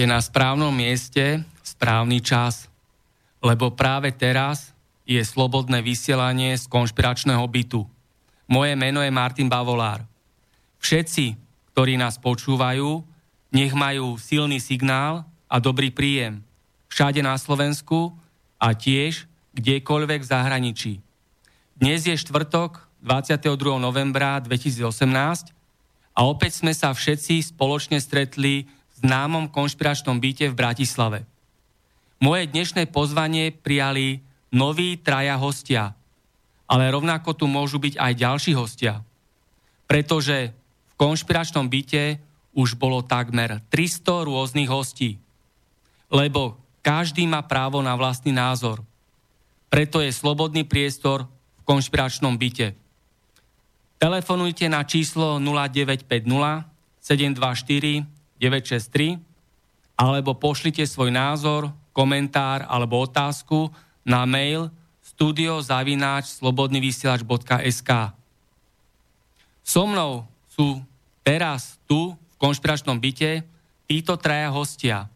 Ste na správnom mieste, správny čas, lebo práve teraz je slobodné vysielanie z konšpiračného bytu. Moje meno je Martin Bavolár. Všetci, ktorí nás počúvajú, nech majú silný signál a dobrý príjem všade na Slovensku a tiež kdekoľvek v zahraničí. Dnes je štvrtok 22. novembra 2018 a opäť sme sa všetci spoločne stretli známom konšpiračnom byte v Bratislave. Moje dnešné pozvanie prijali noví traja hostia, ale rovnako tu môžu byť aj ďalší hostia. Pretože v konšpiračnom byte už bolo takmer 300 rôznych hostí. Lebo každý má právo na vlastný názor. Preto je slobodný priestor v konšpiračnom byte. Telefonujte na číslo 0950 724 963 alebo pošlite svoj názor, komentár alebo otázku na mail studiozavináč slobodnyvysielač.sk So mnou sú teraz tu v konšpiračnom byte títo traja hostia.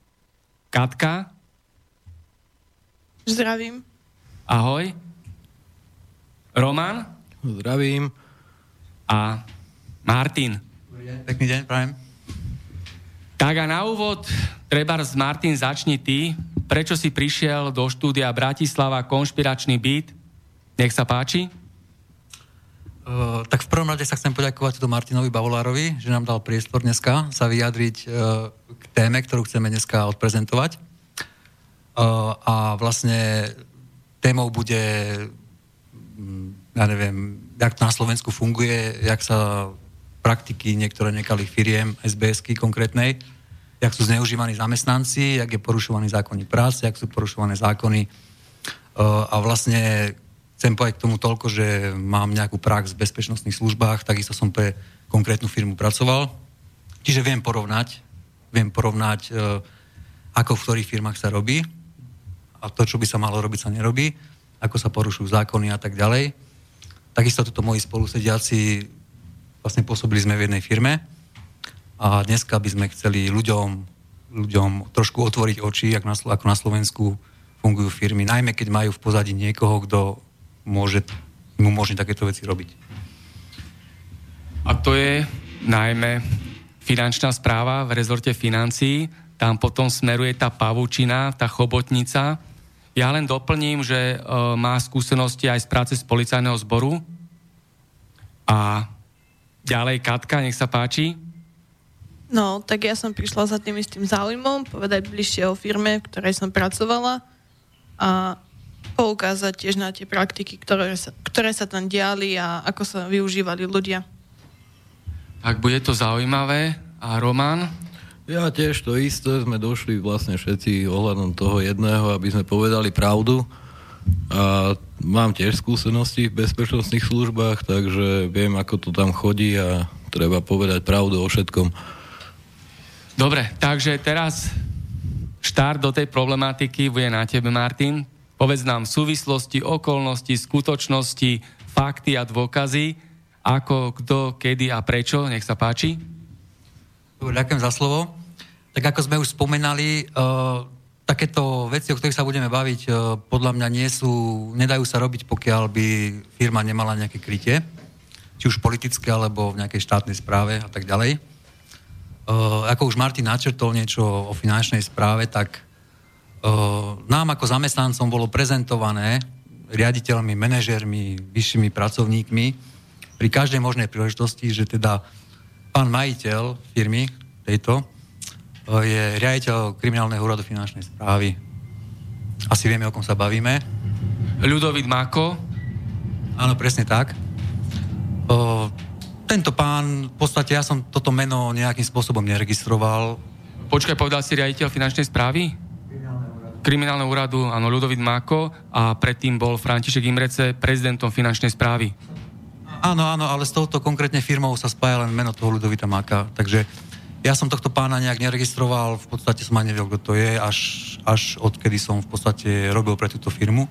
Katka. Zdravím. Ahoj. Roman. Zdravím. A Martin. Pekný deň, prajem. Tak a na úvod, treba z Martin, začni ty. Prečo si prišiel do štúdia Bratislava konšpiračný byt? Nech sa páči. Uh, tak v prvom rade sa chcem poďakovať tu Martinovi Bavolárovi, že nám dal priestor dneska sa vyjadriť uh, k téme, ktorú chceme dneska odprezentovať. Uh, a vlastne témou bude, mm, ja neviem, jak to na Slovensku funguje, jak sa praktiky niektoré nekalých firiem, SBS-ky konkrétnej, jak sú zneužívaní zamestnanci, jak je porušovaný zákonník práce, jak sú porušované zákony. Uh, a vlastne chcem povedať k tomu toľko, že mám nejakú prax v bezpečnostných službách, takisto som pre konkrétnu firmu pracoval. Čiže viem porovnať, viem porovnať, uh, ako v ktorých firmách sa robí a to, čo by sa malo robiť, sa nerobí, ako sa porušujú zákony a tak ďalej. Takisto tuto moji spolusediaci vlastne pôsobili sme v jednej firme a dneska by sme chceli ľuďom, ľuďom trošku otvoriť oči, ako na, ako na Slovensku fungujú firmy, najmä keď majú v pozadí niekoho, kto môže, mu môže takéto veci robiť. A to je najmä finančná správa v rezorte financií, tam potom smeruje tá pavučina, tá chobotnica. Ja len doplním, že e, má skúsenosti aj z práce z policajného zboru a Ďalej Katka, nech sa páči. No, tak ja som prišla za tým istým záujmom, povedať bližšie o firme, v ktorej som pracovala a poukázať tiež na tie praktiky, ktoré sa, ktoré sa tam diali a ako sa využívali ľudia. Tak bude to zaujímavé. A Roman? Ja tiež to isté, sme došli vlastne všetci ohľadom toho jedného, aby sme povedali pravdu a mám tiež skúsenosti v bezpečnostných službách, takže viem, ako to tam chodí a treba povedať pravdu o všetkom. Dobre, takže teraz štart do tej problematiky bude na tebe, Martin. Povedz nám súvislosti, okolnosti, skutočnosti, fakty a dôkazy, ako, kto, kedy a prečo. Nech sa páči. Ďakujem za slovo. Tak ako sme už spomenali, uh, takéto veci, o ktorých sa budeme baviť, uh, podľa mňa nie sú, nedajú sa robiť, pokiaľ by firma nemala nejaké krytie, či už politické, alebo v nejakej štátnej správe a tak ďalej. Uh, ako už Martin načrtol niečo o finančnej správe, tak uh, nám ako zamestnancom bolo prezentované riaditeľmi, manažermi, vyššími pracovníkmi pri každej možnej príležitosti, že teda pán majiteľ firmy tejto je riaditeľ kriminálneho úradu finančnej správy. Asi vieme, o kom sa bavíme. Ľudovit Mako. Áno, presne tak. Tento pán, v podstate ja som toto meno nejakým spôsobom neregistroval. Počkaj, povedal si riaditeľ finančnej správy? Kriminálneho úradu, áno, Ľudovit Mako a predtým bol František Imrece prezidentom finančnej správy. Áno, áno, ale s touto konkrétne firmou sa spája len meno toho Ľudovita Máka, takže ja som tohto pána nejak neregistroval, v podstate som ani nevedel, kto to je, až, až odkedy som v podstate robil pre túto firmu.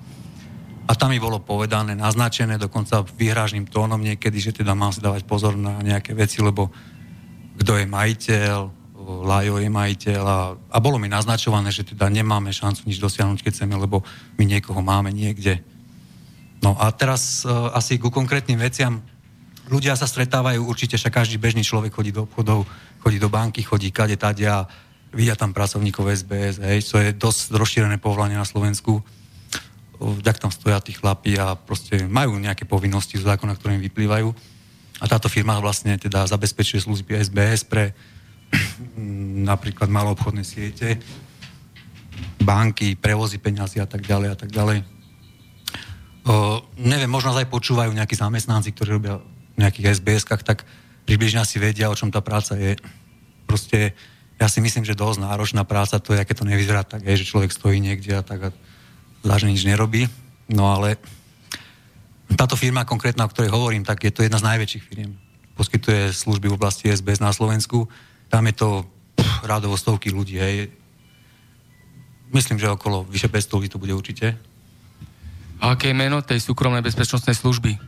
A tam mi bolo povedané, naznačené dokonca vyhrážným tónom niekedy, že teda mám si dávať pozor na nejaké veci, lebo kto je majiteľ, Lajo je majiteľ a, a bolo mi naznačované, že teda nemáme šancu nič dosiahnuť, keď chceme, lebo my niekoho máme niekde. No a teraz uh, asi ku konkrétnym veciam. Ľudia sa stretávajú určite, však každý bežný človek chodí do obchodov, chodí do banky, chodí kade, tade a vidia tam pracovníkov SBS, hej, čo je dosť rozšírené povolanie na Slovensku. Tak tam stoja tí chlapi a proste majú nejaké povinnosti z zákona, ktoré im vyplývajú. A táto firma vlastne teda zabezpečuje služby SBS pre napríklad maloobchodné siete, banky, prevozy peňazí a tak ďalej a tak ďalej. O, neviem, možno aj počúvajú nejakí zamestnanci, ktorí robia v nejakých SBS-kách, tak približne asi vedia, o čom tá práca je. Proste ja si myslím, že dosť náročná práca to je, aké to nevyzerá tak, je, že človek stojí niekde a tak a že nič nerobí. No ale táto firma konkrétna, o ktorej hovorím, tak je to jedna z najväčších firiem. Poskytuje služby v oblasti SBS na Slovensku. Tam je to pff, rádovo stovky ľudí, hej. Myslím, že okolo vyše 500 ľudí to bude určite. A aké je meno tej súkromnej bezpečnostnej služby?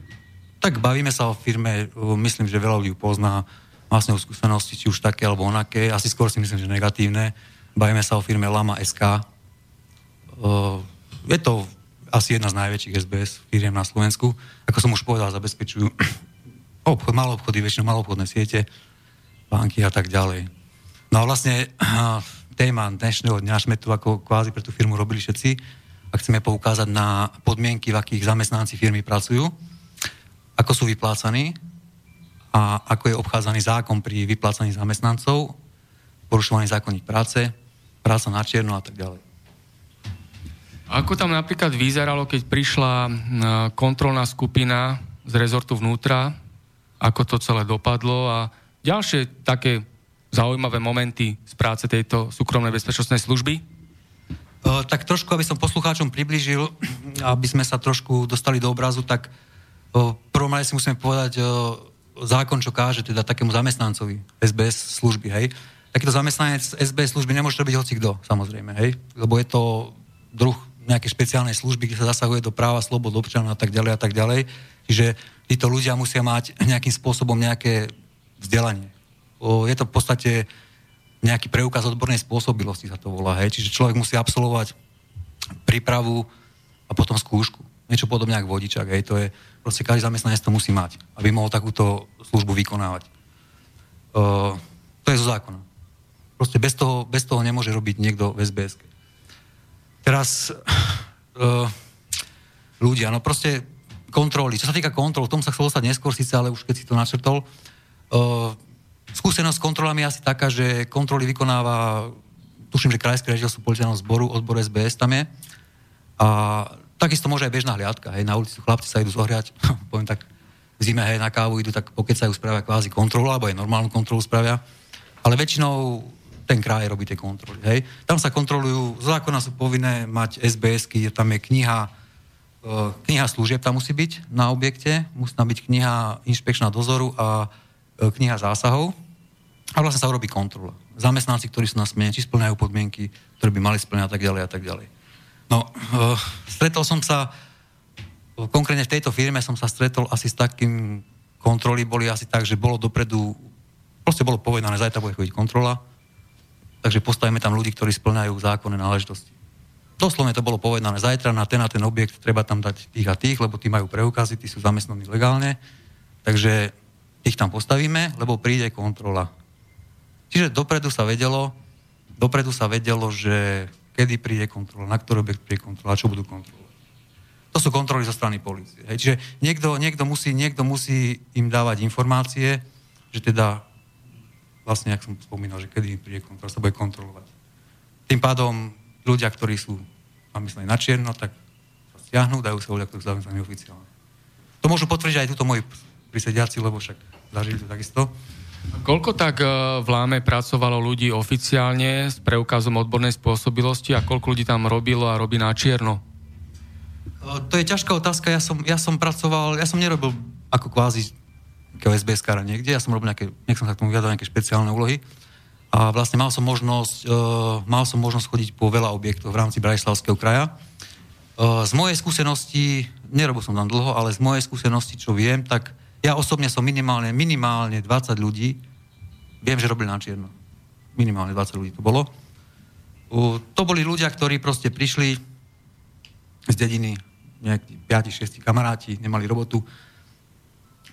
Tak bavíme sa o firme, myslím, že veľa ľudí pozná, vlastne o skúsenosti, či už také alebo onaké, asi skôr si myslím, že negatívne. Bavíme sa o firme Lama SK. Je to asi jedna z najväčších SBS firiem na Slovensku. Ako som už povedal, zabezpečujú obchod, malé obchody, väčšinou malobchodné siete, banky a tak ďalej. No a vlastne téma dnešného dňa sme tu ako kvázi pre tú firmu robili všetci a chceme poukázať na podmienky, v akých zamestnanci firmy pracujú, ako sú vyplácaní a ako je obchádzaný zákon pri vyplácaní zamestnancov, porušovaní zákonník práce, práca na čierno a tak ďalej. Ako tam napríklad vyzeralo, keď prišla kontrolná skupina z rezortu vnútra, ako to celé dopadlo a ďalšie také zaujímavé momenty z práce tejto súkromnej bezpečnostnej služby? tak trošku, aby som poslucháčom približil, aby sme sa trošku dostali do obrazu, tak v prvom si musíme povedať zákon, čo káže teda takému zamestnancovi SBS služby, hej. Takýto zamestnanec SBS služby nemôže robiť hoci kto, samozrejme, hej, lebo je to druh nejakej špeciálnej služby, kde sa zasahuje do práva, slobod občana a tak ďalej a tak ďalej. Čiže títo ľudia musia mať nejakým spôsobom nejaké vzdelanie. je to v podstate nejaký preukaz odbornej spôsobilosti sa to volá, hej. Čiže človek musí absolvovať prípravu a potom skúšku. Niečo podobne ako vodičak, hej. To je, proste každý zamestnanec to musí mať, aby mohol takúto službu vykonávať. Uh, to je zo zákona. Proste bez toho, bez toho nemôže robiť niekto v SBS. Teraz uh, ľudia, no proste kontroly. Čo sa týka kontrol, tom sa chcel dostať neskôr síce, ale už keď si to načrtol, uh, Skúsenosť s kontrolami je asi taká, že kontroly vykonáva, tuším, že krajské riaditeľstvo policajného zboru, odbor SBS tam je. A takisto môže aj bežná hliadka. Hej, na ulici chlapci sa idú zohriať, poviem tak, v zime hej, na kávu idú, tak pokecajú, spravia kvázi kontrolu, alebo aj normálnu kontrolu spravia. Ale väčšinou ten kraj robí tie kontroly. Hej. Tam sa kontrolujú, z zákona sú povinné mať SBS-ky, tam je kniha, e, kniha služieb tam musí byť na objekte, musí tam byť kniha inšpekčná dozoru a e, kniha zásahov a vlastne sa urobí kontrola. Zamestnanci, ktorí sú na smene, či splňajú podmienky, ktoré by mali splňať a tak ďalej a tak ďalej. No, uh, stretol som sa konkrétne v tejto firme som sa stretol asi s takým, kontroly boli asi tak, že bolo dopredu, proste bolo povedané, zajtra bude chodiť kontrola, takže postavíme tam ľudí, ktorí splňajú zákonné náležitosti. Doslovne to bolo povedané, zajtra na ten a ten objekt treba tam dať tých a tých, lebo tí majú preukazy, tí sú zamestnaní legálne, takže ich tam postavíme, lebo príde kontrola. Čiže dopredu sa vedelo, dopredu sa vedelo, že kedy príde kontrola, na ktorý objekt príde kontrola, čo budú kontrolovať. To sú kontroly zo strany policie. Hej. Čiže niekto, niekto, musí, niekto musí im dávať informácie, že teda vlastne, ak som spomínal, že kedy príde kontrola, sa bude kontrolovať. Tým pádom ľudia, ktorí sú myslím, na čierno, tak sa stiahnu, dajú sa ľudia, ktorí sú zamestnaní oficiálne. To môžu potvrdiť aj túto moji prisediaci, lebo však zažili to takisto. Koľko tak e, v Láme pracovalo ľudí oficiálne s preukazom odbornej spôsobilosti a koľko ľudí tam robilo a robí na čierno? To je ťažká otázka. Ja som, ja som pracoval, ja som nerobil ako kvázi sbs niekde, ja som robil nejaké, nech som sa k tomu vyjadal nejaké špeciálne úlohy. A vlastne mal som možnosť, uh, mal som možnosť chodiť po veľa objektov v rámci Bratislavského kraja. Uh, z mojej skúsenosti, nerobil som tam dlho, ale z mojej skúsenosti, čo viem, tak ja osobne som minimálne, minimálne 20 ľudí, viem, že robili na čierno. Minimálne 20 ľudí to bolo. Uh, to boli ľudia, ktorí proste prišli z dediny, nejakí 5-6 kamaráti, nemali robotu,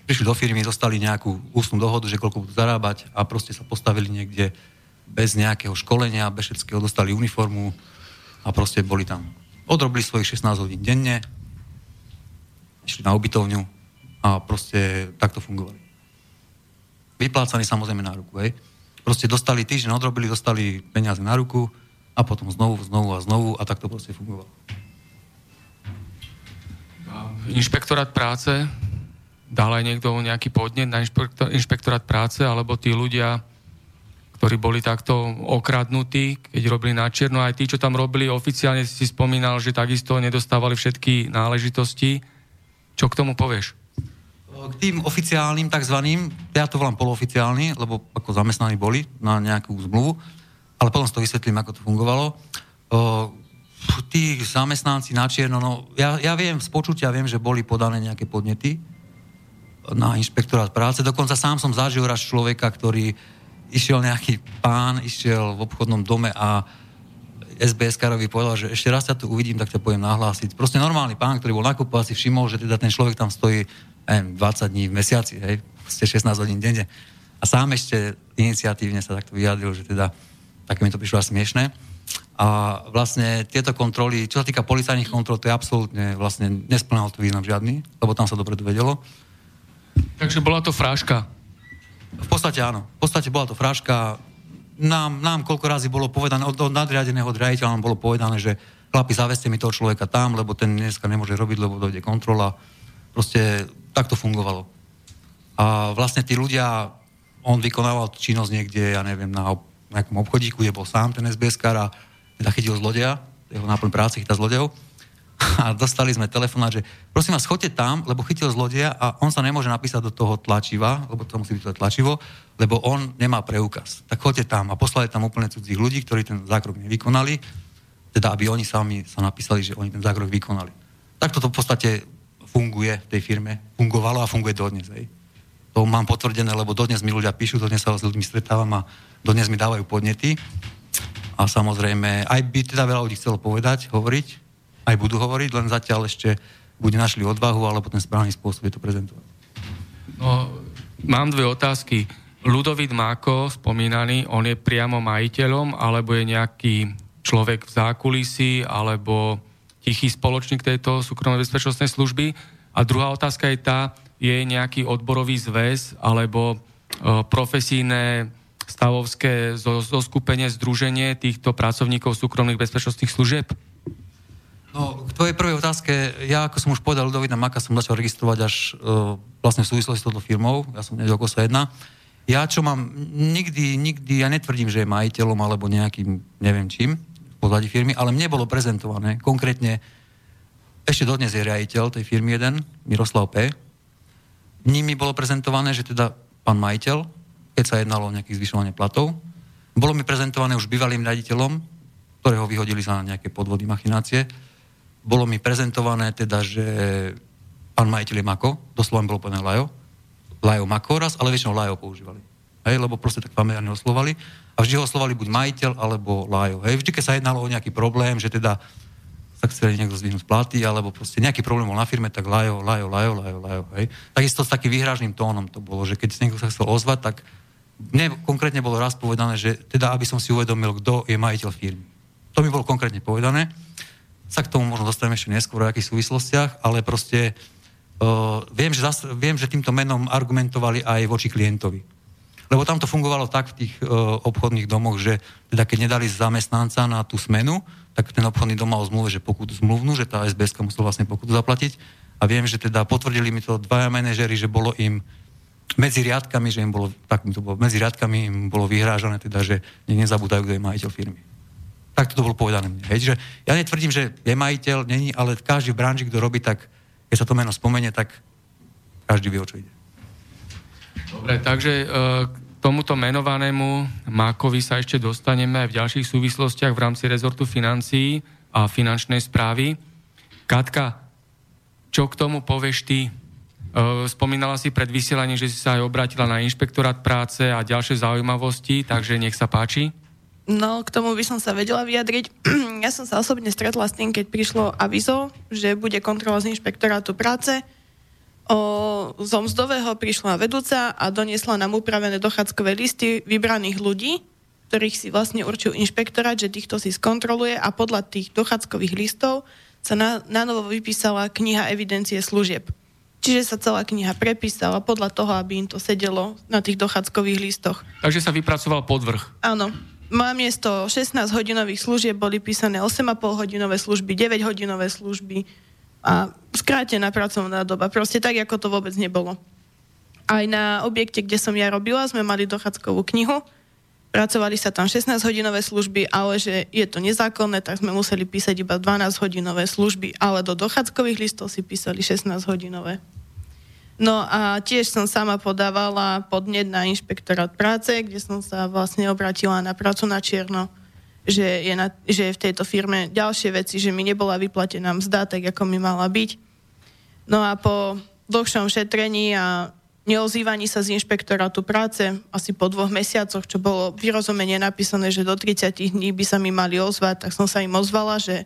prišli do firmy, dostali nejakú ústnu dohodu, že koľko budú zarábať a proste sa postavili niekde bez nejakého školenia, bez všetkého, dostali uniformu a proste boli tam. Odrobili svojich 16 hodín denne, išli na ubytovňu a proste takto fungovali. Vyplácaní samozrejme na ruku, hej. Proste dostali týždeň, odrobili, dostali peniaze na ruku a potom znovu, znovu a znovu a takto proste fungovalo. Inšpektorát práce dal aj niekto nejaký podnet na inšpektorát práce, alebo tí ľudia, ktorí boli takto okradnutí, keď robili na čierno, aj tí, čo tam robili oficiálne, si spomínal, že takisto nedostávali všetky náležitosti. Čo k tomu povieš? K tým oficiálnym takzvaným, ja to volám poloficiálny, lebo ako zamestnaní boli na nejakú zmluvu, ale potom to vysvetlím, ako to fungovalo tí zamestnanci na čierno, no ja, ja viem, z počutia viem, že boli podané nejaké podnety na inšpektorát práce. Dokonca sám som zažil raz človeka, ktorý išiel nejaký pán, išiel v obchodnom dome a SBS Karovi povedal, že ešte raz ťa tu uvidím, tak ťa poviem nahlásiť. Proste normálny pán, ktorý bol nakupovať, si všimol, že teda ten človek tam stojí neviem, 20 dní v mesiaci, hej, ste 16 hodín denne. A sám ešte iniciatívne sa takto vyjadril, že teda také mi to prišlo až smiešné. A vlastne tieto kontroly, čo sa týka policajných kontrol, to je absolútne, vlastne nesplnal to význam žiadny, lebo tam sa dopredu vedelo. Takže bola to fráška? V podstate áno. V podstate bola to fráška. Nám, nám koľko razy bolo povedané, od, od nadriadeného riaditeľa nám bolo povedané, že chlapi, zaveste mi toho človeka tam, lebo ten dneska nemôže robiť, lebo dojde kontrola. Proste tak to fungovalo. A vlastne tí ľudia, on vykonával činnosť niekde, ja neviem, na nejakom obchodíku, kde bol sám ten sbs a teda chytil zlodeja, jeho náplň práce chytá zlodejov. A dostali sme telefonát, že prosím vás, choďte tam, lebo chytil zlodeja a on sa nemôže napísať do toho tlačiva, lebo to musí byť to tlačivo, lebo on nemá preukaz. Tak choďte tam a poslali tam úplne cudzích ľudí, ktorí ten zákrok nevykonali, teda aby oni sami sa napísali, že oni ten zákrok vykonali. Takto to v podstate funguje v tej firme, fungovalo a funguje dodnes. Hej. To mám potvrdené, lebo dodnes mi ľudia píšu, dodnes sa s ľuďmi stretávam a dodnes mi dávajú podnety. A samozrejme, aj by teda veľa ľudí chcelo povedať, hovoriť, aj budú hovoriť, len zatiaľ ešte bude našli odvahu, alebo ten správny spôsob je to prezentovať. No, mám dve otázky. Ludovít Máko, spomínaný, on je priamo majiteľom, alebo je nejaký človek v zákulisí, alebo tichý spoločník tejto súkromnej bezpečnostnej služby? A druhá otázka je tá, je nejaký odborový zväz, alebo e, profesijné stavovské zoskupenie, združenie týchto pracovníkov súkromných bezpečnostných služieb? No, k tvojej prvej otázke, ja ako som už povedal, Ludovita Maka som začal registrovať až uh, vlastne v súvislosti s touto firmou, ja som nevedel, sa jedná. Ja čo mám, nikdy, nikdy, ja netvrdím, že je majiteľom alebo nejakým, neviem čím, v pozadí firmy, ale mne bolo prezentované, konkrétne, ešte dodnes je riaditeľ tej firmy jeden, Miroslav P. Nimi bolo prezentované, že teda pán majiteľ keď sa jednalo o nejaké zvyšovanie platov. Bolo mi prezentované už bývalým riaditeľom, ktorého vyhodili za nejaké podvody, machinácie. Bolo mi prezentované teda, že pán majiteľ je Mako, doslova bolo povedané Lajo, Lajo Makoras, ale väčšinou Lajo používali. Hej, lebo proste tak familiárne oslovali. A vždy ho oslovali buď majiteľ, alebo Lajo. Hej, vždy, keď sa jednalo o nejaký problém, že teda sa chceli niekto zvyhnúť platy, alebo proste nejaký problém bol na firme, tak Lajo, Lajo, Lajo, Lajo, Lajo. Hej. Takisto s takým výhražným tónom to bolo, že keď niekto sa chcel ozvať, tak mne konkrétne bolo raz povedané, že teda aby som si uvedomil, kto je majiteľ firmy. To mi bolo konkrétne povedané. Sa k tomu možno dostaneme ešte neskôr v akých súvislostiach, ale proste uh, viem, že zas, viem, že týmto menom argumentovali aj voči klientovi. Lebo tam to fungovalo tak v tých uh, obchodných domoch, že teda keď nedali zamestnanca na tú smenu, tak ten obchodný dom mal zmluve, že pokutu zmluvnú, že tá SBS musel vlastne pokutu zaplatiť. A viem, že teda potvrdili mi to dvaja manažery, že bolo im medzi riadkami, že im bolo, tak to bolo, medzi riadkami im bolo vyhrážané, teda, že nezabúdajú, kto je majiteľ firmy. Tak to bolo povedané. Hej, že ja netvrdím, že je majiteľ, není, ale každý v branži, kto robí, tak keď sa to meno spomenie, tak každý vie, o čo ide. Dobre, takže k tomuto menovanému Mákovi sa ešte dostaneme aj v ďalších súvislostiach v rámci rezortu financií a finančnej správy. Katka, čo k tomu povieš ty? Spomínala si pred vysielaním, že si sa aj obrátila na inšpektorát práce a ďalšie zaujímavosti, takže nech sa páči. No, k tomu by som sa vedela vyjadriť. ja som sa osobne stretla s tým, keď prišlo avizo, že bude kontrola z inšpektorátu práce. O, zo mzdového prišla vedúca a doniesla nám upravené dochádzkové listy vybraných ľudí, ktorých si vlastne určil inšpektorát, že týchto si skontroluje a podľa tých dochádzkových listov sa na, na novo vypísala kniha evidencie služieb. Čiže sa celá kniha prepísala podľa toho, aby im to sedelo na tých dochádzkových listoch. Takže sa vypracoval podvrh. Áno, miesto 16 hodinových služieb boli písané 8,5 hodinové služby, 9 hodinové služby a skrátená pracovná doba. Proste tak, ako to vôbec nebolo. Aj na objekte, kde som ja robila, sme mali dochádzkovú knihu. Pracovali sa tam 16 hodinové služby, ale že je to nezákonné, tak sme museli písať iba 12 hodinové služby, ale do dochádzkových listov si písali 16 hodinové. No a tiež som sama podávala podnet na inšpektorát práce, kde som sa vlastne obratila na prácu na čierno, že je, na, že je v tejto firme ďalšie veci, že mi nebola vyplatená mzda, tak ako mi mala byť. No a po dlhšom šetrení a neozývaní sa z inšpektorátu práce asi po dvoch mesiacoch, čo bolo vyrozumenie napísané, že do 30 dní by sa mi mali ozvať, tak som sa im ozvala, že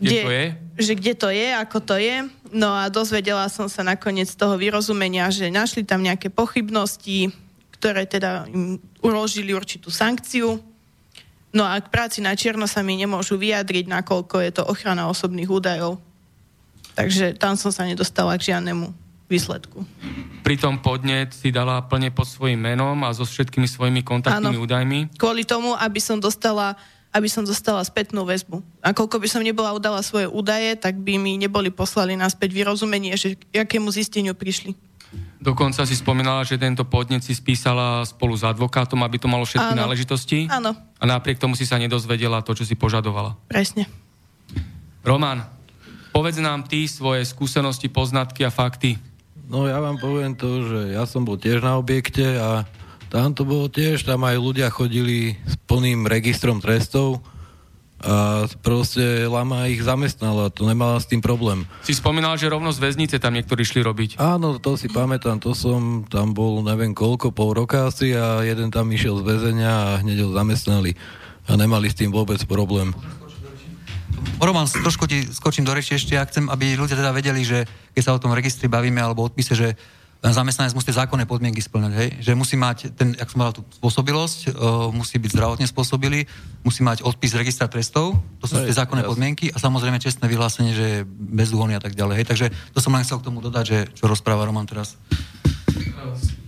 kde, kde to je? Že kde to je, ako to je. No a dozvedela som sa nakoniec z toho vyrozumenia, že našli tam nejaké pochybnosti, ktoré teda im uložili určitú sankciu. No a k práci na čierno sa mi nemôžu vyjadriť, nakoľko je to ochrana osobných údajov. Takže tam som sa nedostala k žiadnemu výsledku. Pri tom podnet si dala plne pod svojim menom a so všetkými svojimi kontaktnými ano, údajmi? Kvôli tomu, aby som dostala aby som dostala spätnú väzbu. A koľko by som nebola udala svoje údaje, tak by mi neboli poslali naspäť vyrozumenie, že k akému zisteniu prišli. Dokonca si spomínala, že tento podnet si spísala spolu s advokátom, aby to malo všetky Áno. náležitosti. Áno. A napriek tomu si sa nedozvedela to, čo si požadovala. Presne. Roman, povedz nám ty svoje skúsenosti, poznatky a fakty. No ja vám poviem to, že ja som bol tiež na objekte a tam to bolo tiež, tam aj ľudia chodili s plným registrom trestov a proste Lama ich zamestnala, to nemala s tým problém. Si spomínal, že rovno z väznice tam niektorí šli robiť. Áno, to si pamätám, to som tam bol neviem koľko, pol roka asi a jeden tam išiel z väzenia a hneď ho zamestnali a nemali s tým vôbec problém. Roman, trošku ti skočím do reči ešte, ja chcem, aby ľudia teda vedeli, že keď sa o tom registri bavíme alebo odpise, že zamestnanec musí zákonné podmienky splňať, hej? že musí mať, ten, jak som mal tú spôsobilosť, uh, musí byť zdravotne spôsobilý, musí mať odpis registra trestov, to sú tie zákonné podmienky a samozrejme čestné vyhlásenie, že je bez a tak ďalej. Hej? Takže to som len chcel k tomu dodať, že čo rozpráva Roman teraz.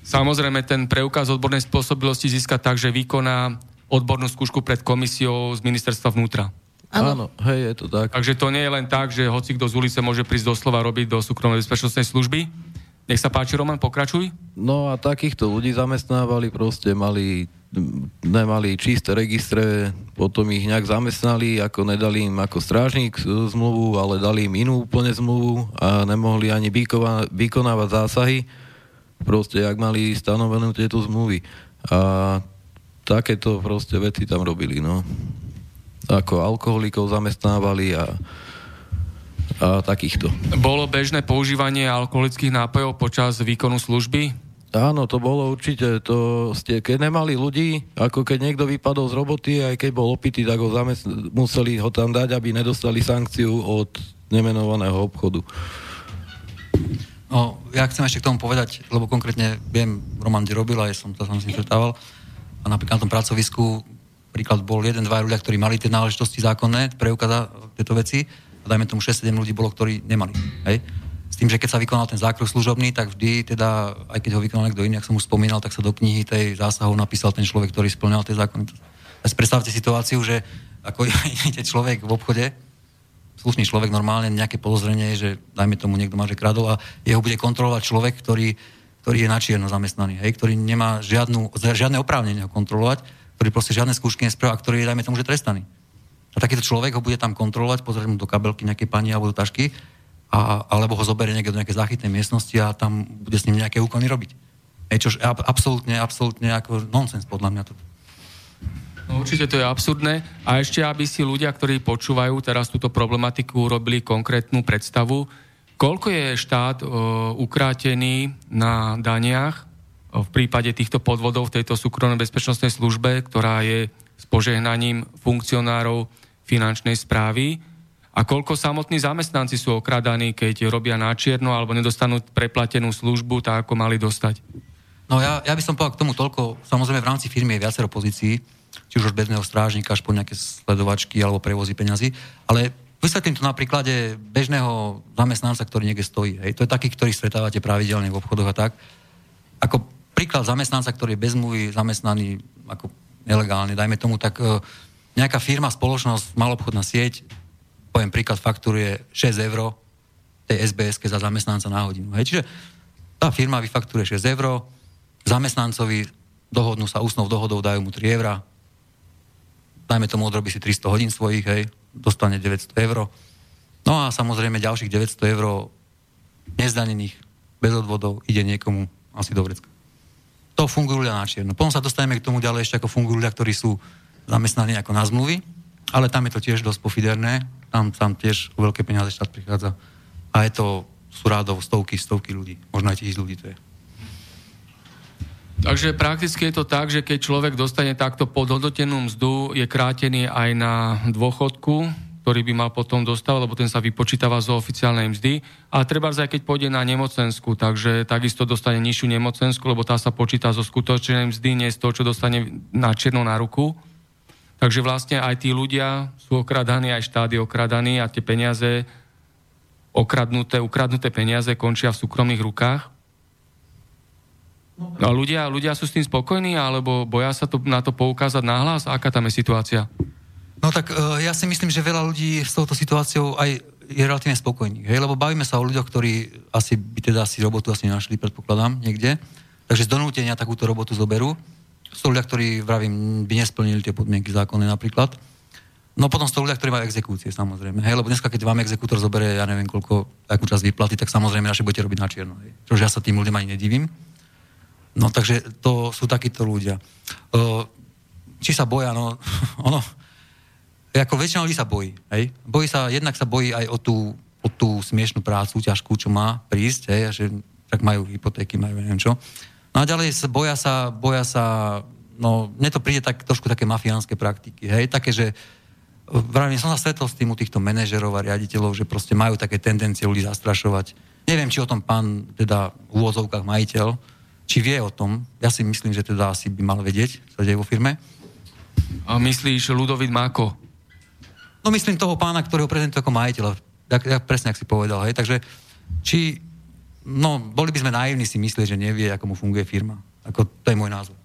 Samozrejme, ten preukaz odbornej spôsobilosti získa tak, že vykoná odbornú skúšku pred komisiou z ministerstva vnútra. Áno, hej, je to tak. Takže to nie je len tak, že hoci kto z ulice môže prísť doslova robiť do súkromnej bezpečnostnej služby, nech sa páči, Roman, pokračuj. No a takýchto ľudí zamestnávali, proste mali, nemali čisté registre, potom ich nejak zamestnali, ako nedali im ako strážnik zmluvu, ale dali im inú úplne zmluvu a nemohli ani výkova, vykonávať zásahy, proste ak mali stanovenú tieto zmluvy. A takéto proste veci tam robili, no. Ako alkoholikov zamestnávali a a takýchto. Bolo bežné používanie alkoholických nápojov počas výkonu služby? Áno, to bolo určite. To ste, keď nemali ľudí, ako keď niekto vypadol z roboty, aj keď bol opitý, tak ho zamest- museli ho tam dať, aby nedostali sankciu od nemenovaného obchodu. No, ja chcem ešte k tomu povedať, lebo konkrétne viem, Roman kde robil, aj som to som s ním stretával. A napríklad na tom pracovisku príklad bol jeden, dva ľudia, ktorí mali tie náležitosti zákonné, preukaza tieto veci, a dajme tomu 6-7 ľudí bolo, ktorí nemali. Hej? S tým, že keď sa vykonal ten zákruh služobný, tak vždy, teda, aj keď ho vykonal niekto iný, ak som už spomínal, tak sa do knihy tej zásahov napísal ten človek, ktorý splňal tie zákony. Teraz predstavte situáciu, že ako idete človek v obchode, slušný človek normálne, nejaké podozrenie, že dajme tomu niekto má, že kradol a jeho bude kontrolovať človek, ktorý, ktorý je načierno zamestnaný, hej, ktorý nemá žiadnu, žiadne oprávnenie ho kontrolovať, ktorý proste žiadne skúšky nespravil a ktorý je, dajme tomu, že trestaný. A takýto človek ho bude tam kontrolovať, pozrieť mu do kabelky nejaké pani alebo do tašky a, alebo ho zoberie niekde do nejakej záchytnej miestnosti a tam bude s ním nejaké úkony robiť. Ej, čož je absolútne, absolútne ako nonsens podľa mňa to. No, určite to je absurdné. A ešte, aby si ľudia, ktorí počúvajú teraz túto problematiku, robili konkrétnu predstavu, koľko je štát uh, ukrátený na daniach uh, v prípade týchto podvodov v tejto súkromnej bezpečnostnej službe, ktorá je požehnaním funkcionárov finančnej správy a koľko samotní zamestnanci sú okradaní, keď robia načierno alebo nedostanú preplatenú službu tak, ako mali dostať? No ja, ja by som povedal k tomu toľko. Samozrejme v rámci firmy je viacero pozícií, či už od bežného strážnika až po nejaké sledovačky alebo prevozy peňazí, ale vysvetlím to na príklade bežného zamestnanca, ktorý niekde stojí. Hej. To je taký, ktorý stretávate pravidelne v obchodoch a tak. Ako príklad zamestnanca, ktorý je bez zmluvy zamestnaný ako nelegálne, dajme tomu, tak e, nejaká firma, spoločnosť, malobchodná sieť poviem príklad, fakturuje 6 eur tej sbs za zamestnanca na hodinu. Hej. Čiže tá firma vyfakturuje 6 eur, zamestnancovi dohodnú sa ústnou dohodou, dajú mu 3 eur, dajme tomu, odrobí si 300 hodín svojich, hej, dostane 900 eur. No a samozrejme ďalších 900 eur nezdanených, bez odvodov, ide niekomu asi do vrecka. To fungujú ľudia na čierno. Potom sa dostaneme k tomu ďalej ešte ako fungujú ľudia, ktorí sú zamestnaní ako na zmluvy, ale tam je to tiež dosť pofiderné, tam, tam tiež veľké peniaze štát prichádza. A je to, sú rádov stovky, stovky ľudí, možno aj tisíc ľudí to je. Takže prakticky je to tak, že keď človek dostane takto podhodnotenú mzdu, je krátený aj na dôchodku, ktorý by mal potom dostávať, lebo ten sa vypočítava zo oficiálnej mzdy. A treba aj keď pôjde na nemocensku, takže takisto dostane nižšiu nemocensku, lebo tá sa počíta zo skutočnej mzdy, nie z toho, čo dostane na čierno na ruku. Takže vlastne aj tí ľudia sú okradaní, aj štát je okradaný a tie peniaze, okradnuté, ukradnuté peniaze končia v súkromných rukách. No a ľudia, ľudia sú s tým spokojní, alebo boja sa to, na to poukázať náhlas? Aká tam je situácia? No tak uh, ja si myslím, že veľa ľudí s touto situáciou aj je relatívne spokojných. Hej? Lebo bavíme sa o ľuďoch, ktorí asi by teda si robotu asi našli, predpokladám, niekde. Takže z donútenia takúto robotu zoberú sú ľudia, ktorí, vravím, by nesplnili tie podmienky zákonné napríklad. No potom sú ľudia, ktorí majú exekúcie, samozrejme. Hej, lebo dneska, keď vám exekútor zoberie, ja neviem koľko, akú časť výplaty, tak samozrejme naše budete robiť na čierno. Hej. Čože ja sa tým ľuďom ani nedivím. No takže to sú takíto ľudia. Uh, či sa boja, no ono, ako väčšina ľudí sa bojí. Hej. Bojí sa, jednak sa bojí aj o tú, o tú smiešnú prácu, ťažkú, čo má prísť, hej, že tak majú hypotéky, majú neviem čo. No a ďalej boja sa, boja sa, no mne to príde tak, trošku také mafiánske praktiky, hej, také, že vravím, som sa stretol s tým u týchto manažerov a riaditeľov, že proste majú také tendencie ľudí zastrašovať. Neviem, či o tom pán, teda v úvodzovkách majiteľ, či vie o tom. Ja si myslím, že teda asi by mal vedieť, čo sa deje vo firme. A myslíš Ludovit Máko? No myslím toho pána, ktorého prezentuje ako majiteľa. Tak, tak presne, ak si povedal. Hej. Takže či no, boli by sme naivní si myslieť, že nevie, ako mu funguje firma. Ako, to je môj názor.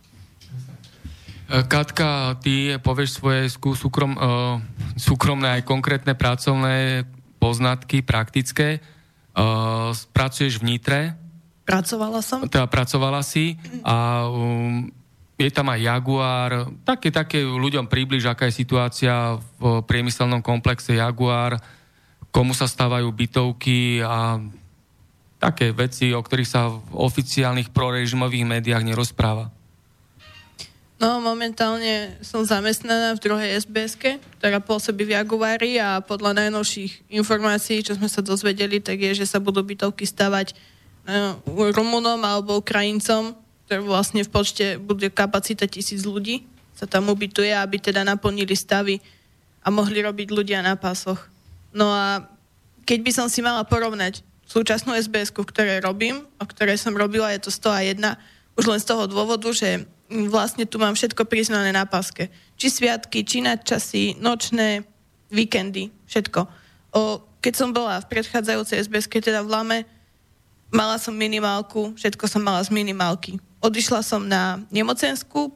E, Katka, ty povieš svoje súkrom, uh, súkromné aj konkrétne pracovné poznatky, praktické. Uh, pracuješ v Nitre. Pracovala som. Teda pracovala si a um, je tam aj Jaguar. Také, také ľuďom približ, aká je situácia v priemyselnom komplexe Jaguar, komu sa stávajú bytovky a také veci, o ktorých sa v oficiálnych prorežimových médiách nerozpráva. No, momentálne som zamestnaná v druhej sbs ktorá pôsobí v Jaguári a podľa najnovších informácií, čo sme sa dozvedeli, tak je, že sa budú bytovky stavať uh, Rumunom alebo Ukrajincom, ktoré vlastne v počte bude kapacita tisíc ľudí, sa tam ubytuje, aby teda naplnili stavy a mohli robiť ľudia na pásoch. No a keď by som si mala porovnať súčasnú sbs ktoré robím, o ktorej som robila, je to 101, už len z toho dôvodu, že vlastne tu mám všetko priznané na páske. Či sviatky, či nadčasy, nočné, víkendy, všetko. O, keď som bola v predchádzajúcej SBS, teda v Lame, mala som minimálku, všetko som mala z minimálky. Odišla som na nemocensku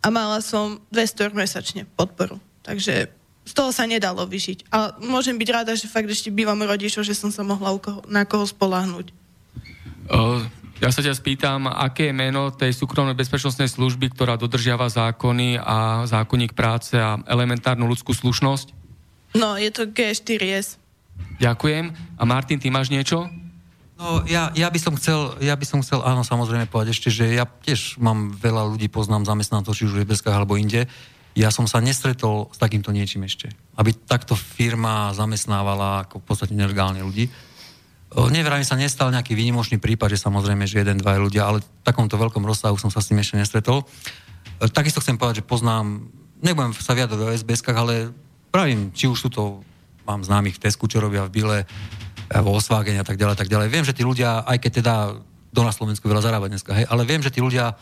a mala som 200 mesačne podporu. Takže z toho sa nedalo vyžiť. A môžem byť rada, že fakt ešte bývam rodičov, že som sa mohla koho, na koho spolahnuť. Uh, ja sa ťa spýtam, aké je meno tej súkromnej bezpečnostnej služby, ktorá dodržiava zákony a zákonník práce a elementárnu ľudskú slušnosť? No, je to G4S. Ďakujem. A Martin, ty máš niečo? No, ja, ja, by som chcel, ja by som chcel, áno, samozrejme povedať ešte, že ja tiež mám veľa ľudí, poznám zamestnancov, či už v Beskách alebo inde. Ja som sa nestretol s takýmto niečím ešte. Aby takto firma zamestnávala ako v podstate nelegálne ľudí. Neverajme sa nestal nejaký výnimočný prípad, že samozrejme, že jeden, dva ľudia, ale v takomto veľkom rozsahu som sa s tým ešte nestretol. E, takisto chcem povedať, že poznám, nebudem sa viadať o sbs ale pravím, či už sú to, mám známych v Tesku, čo robia v Bile, Volkswagen a tak ďalej, tak ďalej. Viem, že tí ľudia, aj keď teda do na Slovensku veľa zarába dneska, hej, ale viem, že tí ľudia,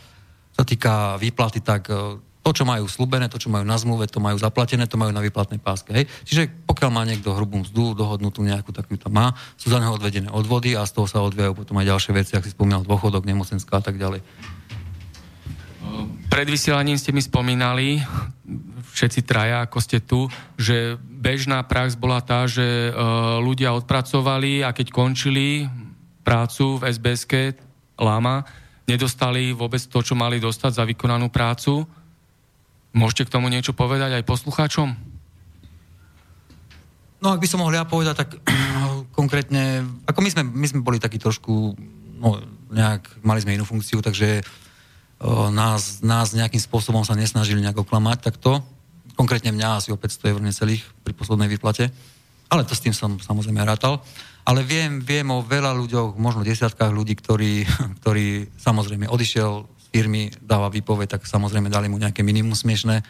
sa týka výplaty, tak e, to, čo majú slúbené, to, čo majú na zmluve, to majú zaplatené, to majú na výplatnej páske. Hej? Čiže pokiaľ má niekto hrubú mzdu, dohodnutú nejakú takú tam má, sú za neho odvedené odvody a z toho sa odvíjajú potom aj ďalšie veci, ak si spomínal dôchodok, nemocenská a tak ďalej. Pred vysielaním ste mi spomínali, všetci traja, ako ste tu, že bežná prax bola tá, že e, ľudia odpracovali a keď končili prácu v SBSK Lama, nedostali vôbec to, čo mali dostať za vykonanú prácu Môžete k tomu niečo povedať aj poslucháčom? No, ak by som mohol ja povedať, tak konkrétne, ako my sme, my sme boli takí trošku, no, nejak, mali sme inú funkciu, takže o, nás, nás nejakým spôsobom sa nesnažili nejak oklamať takto. Konkrétne mňa asi o 500 eur necelých pri poslednej výplate. Ale to s tým som samozrejme rátal. Ale viem, viem o veľa ľuďoch, možno desiatkách ľudí, ktorí, ktorí samozrejme odišiel firmy dáva výpoveď, tak samozrejme dali mu nejaké minimum smiešné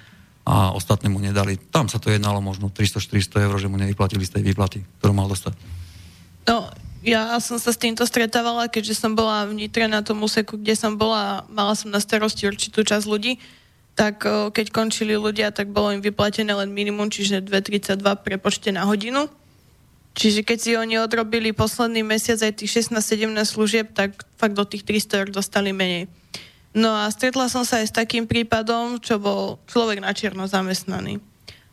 a ostatné mu nedali. Tam sa to jednalo možno 300-400 eur, že mu nevyplatili z tej výplaty, ktorú mal dostať. No, ja som sa s týmto stretávala, keďže som bola v Nitre na tom úseku, kde som bola, mala som na starosti určitú časť ľudí, tak keď končili ľudia, tak bolo im vyplatené len minimum, čiže 2,32 prepočte na hodinu. Čiže keď si oni odrobili posledný mesiac aj tých 16-17 služieb, tak fakt do tých 300 eur dostali menej. No a stretla som sa aj s takým prípadom, čo bol človek na čierno zamestnaný.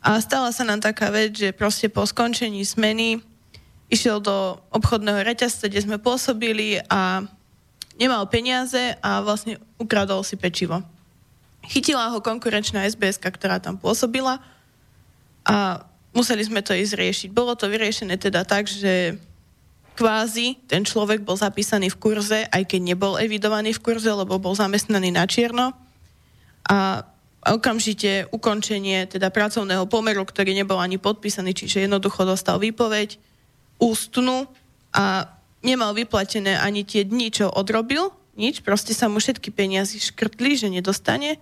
A stala sa nám taká vec, že proste po skončení smeny išiel do obchodného reťazca, kde sme pôsobili a nemal peniaze a vlastne ukradol si pečivo. Chytila ho konkurenčná SBS, ktorá tam pôsobila a museli sme to ísť riešiť. Bolo to vyriešené teda tak, že kvázi ten človek bol zapísaný v kurze, aj keď nebol evidovaný v kurze, lebo bol zamestnaný na čierno. A okamžite ukončenie teda pracovného pomeru, ktorý nebol ani podpísaný, čiže jednoducho dostal výpoveď, ústnu a nemal vyplatené ani tie dni, čo odrobil, nič, proste sa mu všetky peniazy škrtli, že nedostane.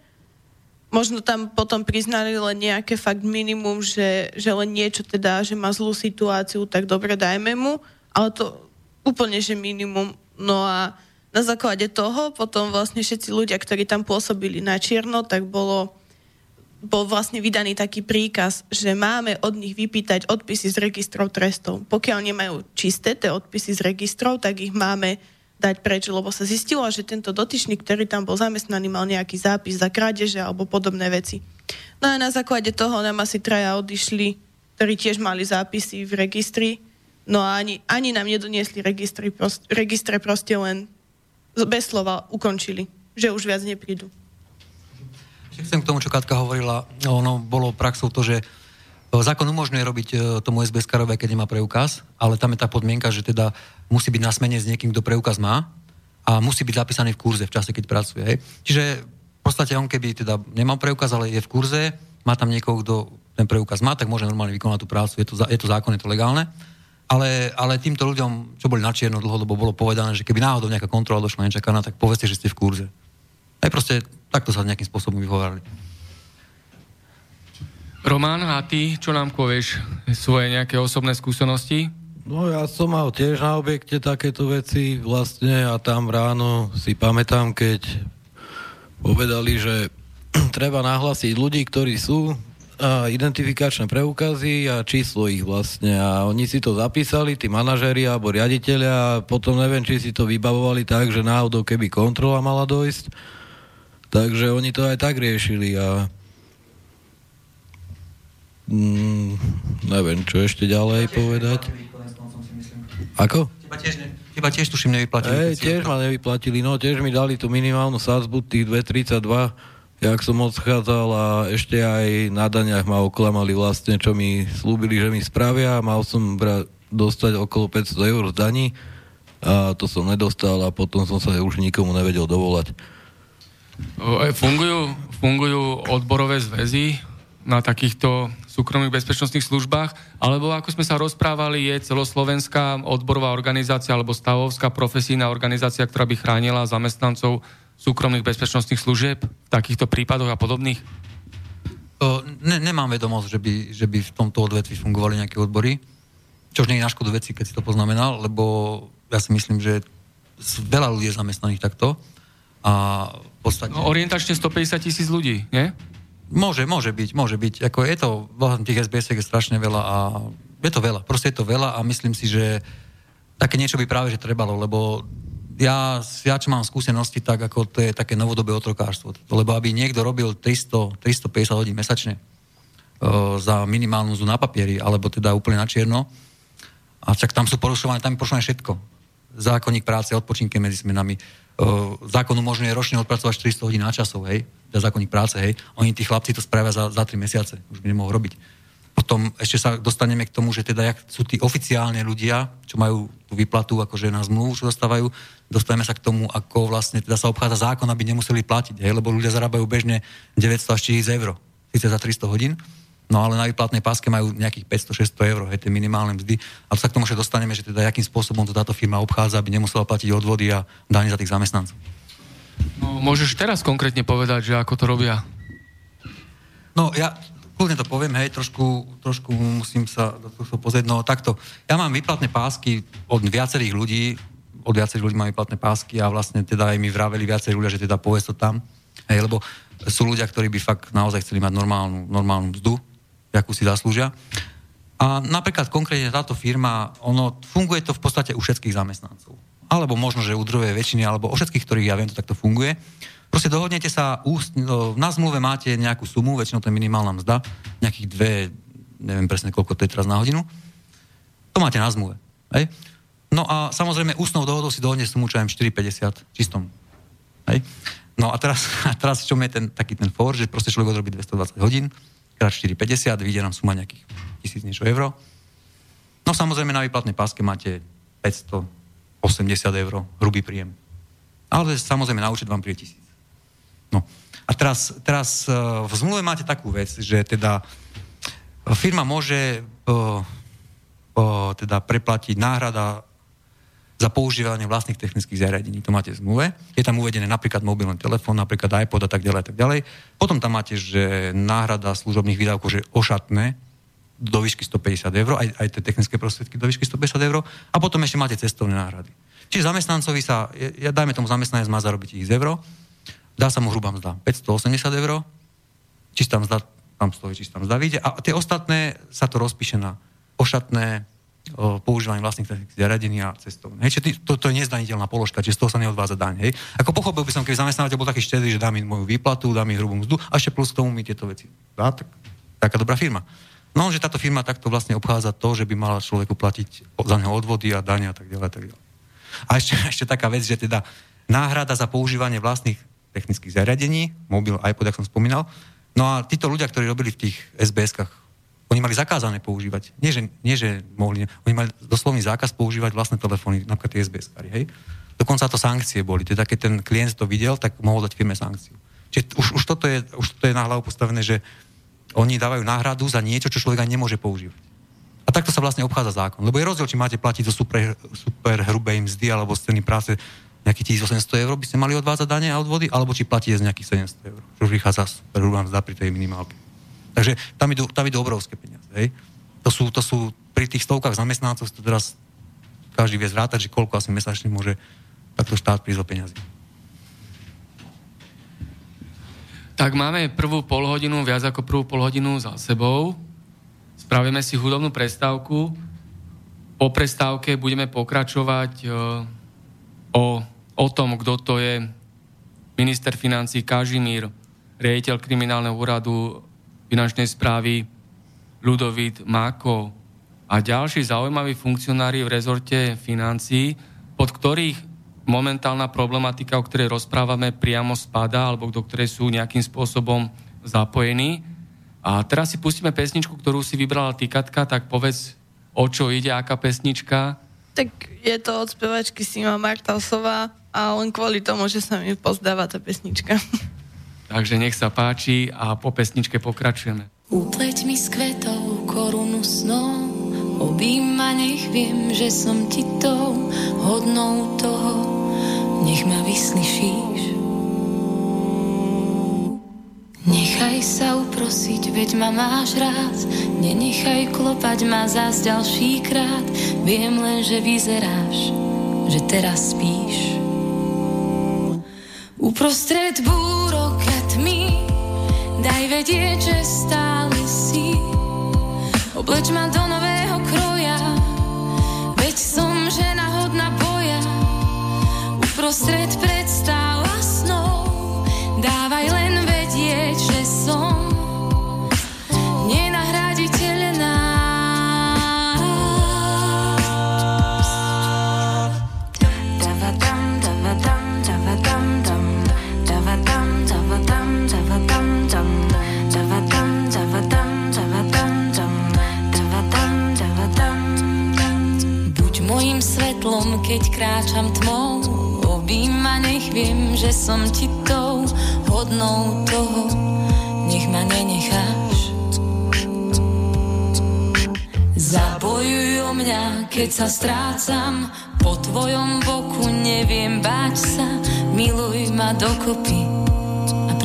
Možno tam potom priznali len nejaké fakt minimum, že, že len niečo teda, že má zlú situáciu, tak dobre, dajme mu ale to úplne, že minimum. No a na základe toho potom vlastne všetci ľudia, ktorí tam pôsobili na čierno, tak bolo, bol vlastne vydaný taký príkaz, že máme od nich vypýtať odpisy z registrov trestov. Pokiaľ nemajú čisté tie odpisy z registrov, tak ich máme dať preč, lebo sa zistilo, že tento dotyčný, ktorý tam bol zamestnaný, mal nejaký zápis za krádeže alebo podobné veci. No a na základe toho nám asi traja odišli, ktorí tiež mali zápisy v registri, No a ani, ani nám nedoniesli registry, prost, registre proste len bez slova ukončili, že už viac neprídu. Chcem k tomu, čo Katka hovorila, ono bolo praxou to, že e, zákon umožňuje robiť e, tomu SBS karové, keď nemá preukaz, ale tam je tá podmienka, že teda musí byť na smene s niekým, kto preukaz má a musí byť zapísaný v kurze v čase, keď pracuje. Hej. Čiže podstate on keby teda nemal preukaz, ale je v kurze, má tam niekoho, kto ten preukaz má, tak môže normálne vykonať tú prácu, je to, je to zákon, je to legálne. Ale, ale týmto ľuďom, čo boli na čierno dlhodobo, bolo povedané, že keby náhodou nejaká kontrola došla nečakaná, tak povedzte, že ste v kurze. Aj proste takto sa nejakým spôsobom vyhovárali. Román, a ty, čo nám povieš? Svoje nejaké osobné skúsenosti? No ja som mal tiež na objekte takéto veci vlastne a tam ráno si pamätám, keď povedali, že treba nahlásiť ľudí, ktorí sú a identifikačné preukazy a číslo ich vlastne a oni si to zapísali, tí manažéri alebo riaditeľia a potom neviem, či si to vybavovali tak, že náhodou keby kontrola mala dojsť takže oni to aj tak riešili a mm, neviem, čo ešte ďalej povedať ako? Teba tiež, ne, teba tiež tuším nevyplatili. Hej, tiež ma nevyplatili, no tiež mi dali tú minimálnu sázbu, tých 2,32, jak som odchádzal a ešte aj na daniach ma oklamali vlastne, čo mi slúbili, že mi spravia. Mal som bra- dostať okolo 500 eur z daní a to som nedostal a potom som sa už nikomu nevedel dovolať. Fungujú, fungujú odborové zväzy na takýchto súkromných bezpečnostných službách, alebo ako sme sa rozprávali, je celoslovenská odborová organizácia alebo stavovská profesijná organizácia, ktorá by chránila zamestnancov súkromných bezpečnostných služieb v takýchto prípadoch a podobných? Ne, nemám vedomosť, že by, že by v tomto odvetvi fungovali nejaké odbory, čož nie je na škodu veci, keď si to poznamenal, lebo ja si myslím, že veľa ľudí je zamestnaných takto a podstate... No, orientačne 150 tisíc ľudí, nie? Môže, môže byť, môže byť. Ako je to, tých SBS je strašne veľa a je to veľa. Proste je to veľa a myslím si, že také niečo by práve že trebalo, lebo ja, ja čo mám skúsenosti, tak ako to je také novodobé otrokárstvo. Lebo aby niekto robil 300, 350 hodín mesačne uh, za minimálnu zú na papieri, alebo teda úplne na čierno, a však tam sú porušované, tam je porušované všetko. Zákonník práce, odpočinky medzi smenami, uh, zákon umožňuje ročne odpracovať 400 hodín na časov, hej? Teda zákonník práce, hej, oni tí chlapci to spravia za, za 3 mesiace, už by nemohol robiť. Potom ešte sa dostaneme k tomu, že teda jak sú tí oficiálne ľudia, čo majú tú výplatu akože na zmluvu, čo dostávajú, dostaneme sa k tomu, ako vlastne teda sa obchádza zákon, aby nemuseli platiť, hej, lebo ľudia zarábajú bežne 900 až 1000 eur, síce za 300 hodín, no ale na výplatnej páske majú nejakých 500-600 eur, hej, tie minimálne mzdy. A to sa k tomu že dostaneme, že teda akým spôsobom to táto firma obchádza, aby nemusela platiť odvody a dáne za tých zamestnancov. No, môžeš teraz konkrétne povedať, že ako to robia? No, ja kľudne to poviem, hej, trošku, trošku musím sa do toho pozrieť. No takto, ja mám výplatné pásky od viacerých ľudí, od viacerých ľudí mám výplatné pásky a vlastne teda aj mi vraveli viacerí ľudia, že teda povedz to tam, hej, lebo sú ľudia, ktorí by fakt naozaj chceli mať normálnu, normálnu mzdu, akú si zaslúžia. A napríklad konkrétne táto firma, ono funguje to v podstate u všetkých zamestnancov alebo možno, že u druhej väčšiny, alebo o všetkých, ktorých ja viem, to takto funguje. Proste dohodnete sa, no, na zmluve máte nejakú sumu, väčšinou to je minimálna mzda, nejakých dve, neviem presne koľko to je teraz na hodinu. To máte na zmluve. Hej? No a samozrejme ústnou dohodou si dohodne sumu, čo 4,50 čistom. Hej? No a teraz, a teraz čo je ten, taký ten for, že proste človek odrobí 220 hodín, krát 4,50, vyjde nám suma nejakých tisíc niečo euro. No samozrejme na výplatnej páske máte 500, 80 eur hrubý príjem. Ale samozrejme na účet vám príde tisíc. No. A teraz, teraz e, v zmluve máte takú vec, že teda firma môže uh, uh, teda preplatiť náhrada za používanie vlastných technických zariadení. To máte v zmluve. Je tam uvedené napríklad mobilný telefón, napríklad iPod a tak ďalej a tak ďalej. Potom tam máte, že náhrada služobných výdavkov, že ošatné, do výšky 150 eur, aj, aj tie technické prostriedky do výšky 150 eur a potom ešte máte cestovné náhrady. Čiže zamestnancovi sa, ja, dajme tomu zamestnanec má zarobiť ich eur, dá sa mu hrubá mzda 580 eur, čistá mzda, tam stojí čistá mzda, vyjde a tie ostatné sa to rozpíše na ošatné, o, používanie vlastných zariadení a cestovné. Hej, čiže to, to je nezdaniteľná položka, čiže z toho sa neodvádza daň. Hej. Ako pochopil by som, keby zamestnávateľ bol taký štedrý, že dá mi moju výplatu, dá mi hrubú mzdu a ešte plus k tomu mi tieto veci dá, tak taká dobrá firma. No, že táto firma takto vlastne obchádza to, že by mala človeku platiť za neho odvody a dania a tak ďalej a tak ďalej. A ešte, ešte taká vec, že teda náhrada za používanie vlastných technických zariadení, mobil, iPod, ako som spomínal. No a títo ľudia, ktorí robili v tých SBS-kách, oni mali zakázané používať. Nie, že, nie, že mohli, oni mali doslovný zákaz používať vlastné telefóny, napríklad tie SBS-kary, hej. Dokonca to sankcie boli, teda keď ten klient to videl, tak mohol dať firme sankciu. Čiže už, už, toto je, už toto je na hlavu postavené, že oni dávajú náhradu za niečo, čo človek ani nemôže používať. A takto sa vlastne obchádza zákon. Lebo je rozdiel, či máte platiť zo super, super hrubej mzdy alebo z ceny práce nejakých 1800 eur by ste mali odvádzať dane a odvody, alebo či platíte z nejakých 700 eur, čo vychádza super hrubá mzda pri tej minimálke. Takže tam idú, tam idú obrovské peniaze. Hej? To, sú, to sú pri tých stovkách zamestnancov, to teraz každý vie zrátať, že koľko asi mesačne môže takto štát prísť o peniazy. Tak máme prvú polhodinu, viac ako prvú polhodinu za sebou. Spravíme si hudobnú prestávku. Po prestávke budeme pokračovať e, o, o tom, kto to je minister financí Kažimír, riaditeľ kriminálneho úradu finančnej správy Ludovít Máko a ďalší zaujímaví funkcionári v rezorte financí, pod ktorých momentálna problematika, o ktorej rozprávame, priamo spadá, alebo do ktorej sú nejakým spôsobom zapojení. A teraz si pustíme pesničku, ktorú si vybrala ty, Katka, tak povedz, o čo ide, aká pesnička. Tak je to od spevačky Sima Martausová a len kvôli tomu, že sa mi pozdáva tá pesnička. Takže nech sa páči a po pesničke pokračujeme. Upleť mi s kvetou korunu snou, objíma, nech viem, že som ti tou hodnou toho, nech ma vyslyšíš. Nechaj sa uprosiť, veď ma máš rád, nenechaj klopať ma zás ďalší krát, viem len, že vyzeráš, že teraz spíš. Uprostred búrok a tmy, daj vedieť, že stále si, obleč ma do nového kroja, veď som žena hodná boja, uprostred predstav a snov. Dávaj len vedieť, že som svetlom, keď kráčam tmou. Objíma, nech viem, že som ti tou hodnou toho, nech ma nenecháš. Zabojuj o mňa, keď sa strácam, po tvojom boku neviem báť sa, miluj ma dokopy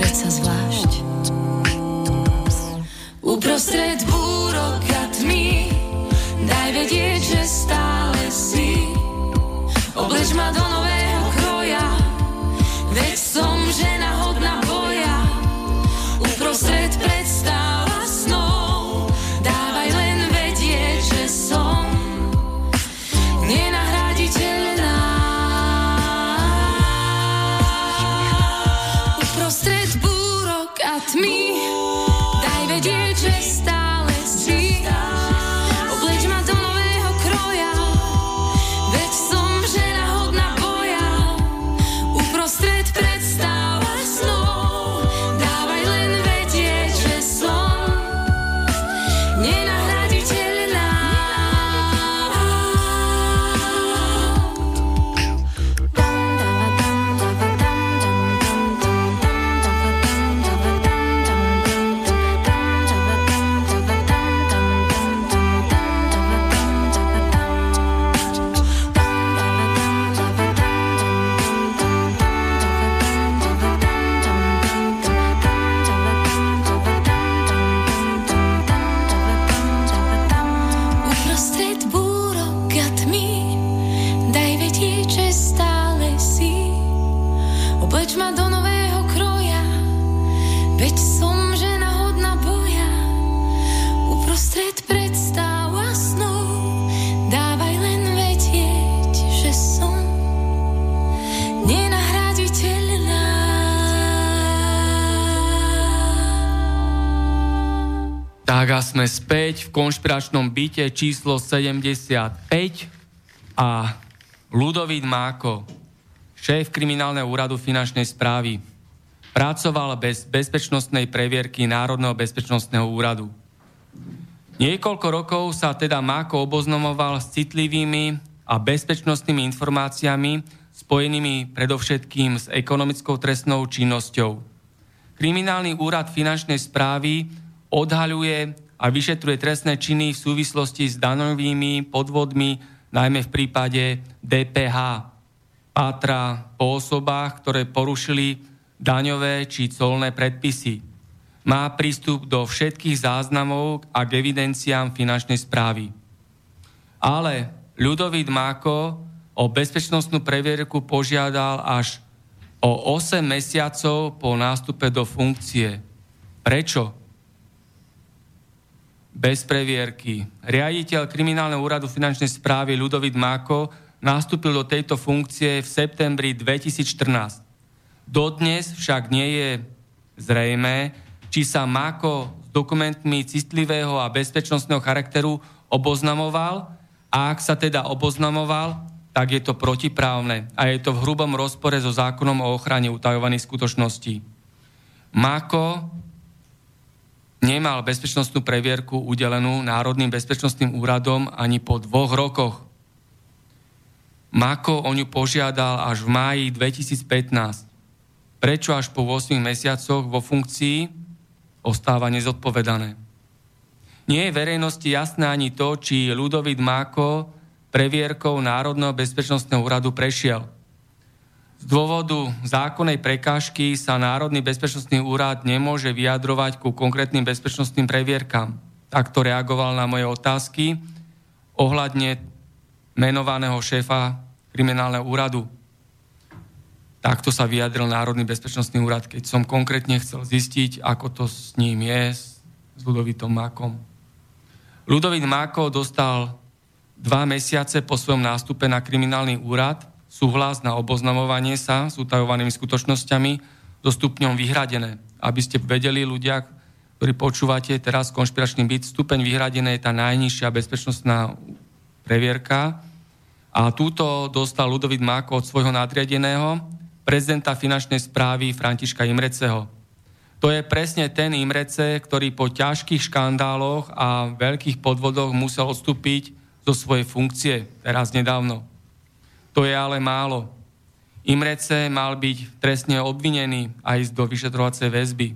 predsa zvlášť. Uprostred búrok a tmy, daj vedieť, že stále si, oblež ma do nového Tak a sme späť v konšpiračnom byte číslo 75 a Ludovít Máko, šéf kriminálneho úradu finančnej správy, pracoval bez bezpečnostnej previerky Národného bezpečnostného úradu. Niekoľko rokov sa teda Máko oboznamoval s citlivými a bezpečnostnými informáciami spojenými predovšetkým s ekonomickou trestnou činnosťou. Kriminálny úrad finančnej správy odhaľuje a vyšetruje trestné činy v súvislosti s danovými podvodmi, najmä v prípade DPH. Pátra po osobách, ktoré porušili daňové či colné predpisy. Má prístup do všetkých záznamov a k evidenciám finančnej správy. Ale Ľudovít Máko o bezpečnostnú previerku požiadal až o 8 mesiacov po nástupe do funkcie. Prečo? Bez previerky. Riaditeľ Kriminálneho úradu finančnej správy Ľudovít Máko nastúpil do tejto funkcie v septembri 2014. Dodnes však nie je zrejme, či sa Máko s dokumentmi citlivého a bezpečnostného charakteru oboznamoval a ak sa teda oboznamoval, tak je to protiprávne a je to v hrubom rozpore so zákonom o ochrane utajovaných skutočností. Mako nemal bezpečnostnú previerku udelenú Národným bezpečnostným úradom ani po dvoch rokoch. Mako o ňu požiadal až v máji 2015. Prečo až po 8 mesiacoch vo funkcii ostáva nezodpovedané. Nie je verejnosti jasné ani to, či Ludovít Máko previerkou Národného bezpečnostného úradu prešiel. Z dôvodu zákonnej prekážky sa Národný bezpečnostný úrad nemôže vyjadrovať ku konkrétnym bezpečnostným previerkám. Takto reagoval na moje otázky ohľadne menovaného šéfa kriminálneho úradu. Takto sa vyjadril Národný bezpečnostný úrad, keď som konkrétne chcel zistiť, ako to s ním je, s Ludovitom Mákom. Ludovit Máko dostal dva mesiace po svojom nástupe na kriminálny úrad súhlas na oboznamovanie sa s utajovanými skutočnosťami so stupňom vyhradené. Aby ste vedeli ľudia, ktorí počúvate teraz konšpiračný byt, stupeň vyhradené je tá najnižšia bezpečnostná previerka. A túto dostal Ludovit Máko od svojho nadriadeného, prezidenta finančnej správy Františka Imreceho. To je presne ten Imrece, ktorý po ťažkých škandáloch a veľkých podvodoch musel odstúpiť zo svojej funkcie teraz nedávno. To je ale málo. Imrece mal byť trestne obvinený a ísť do vyšetrovacej väzby.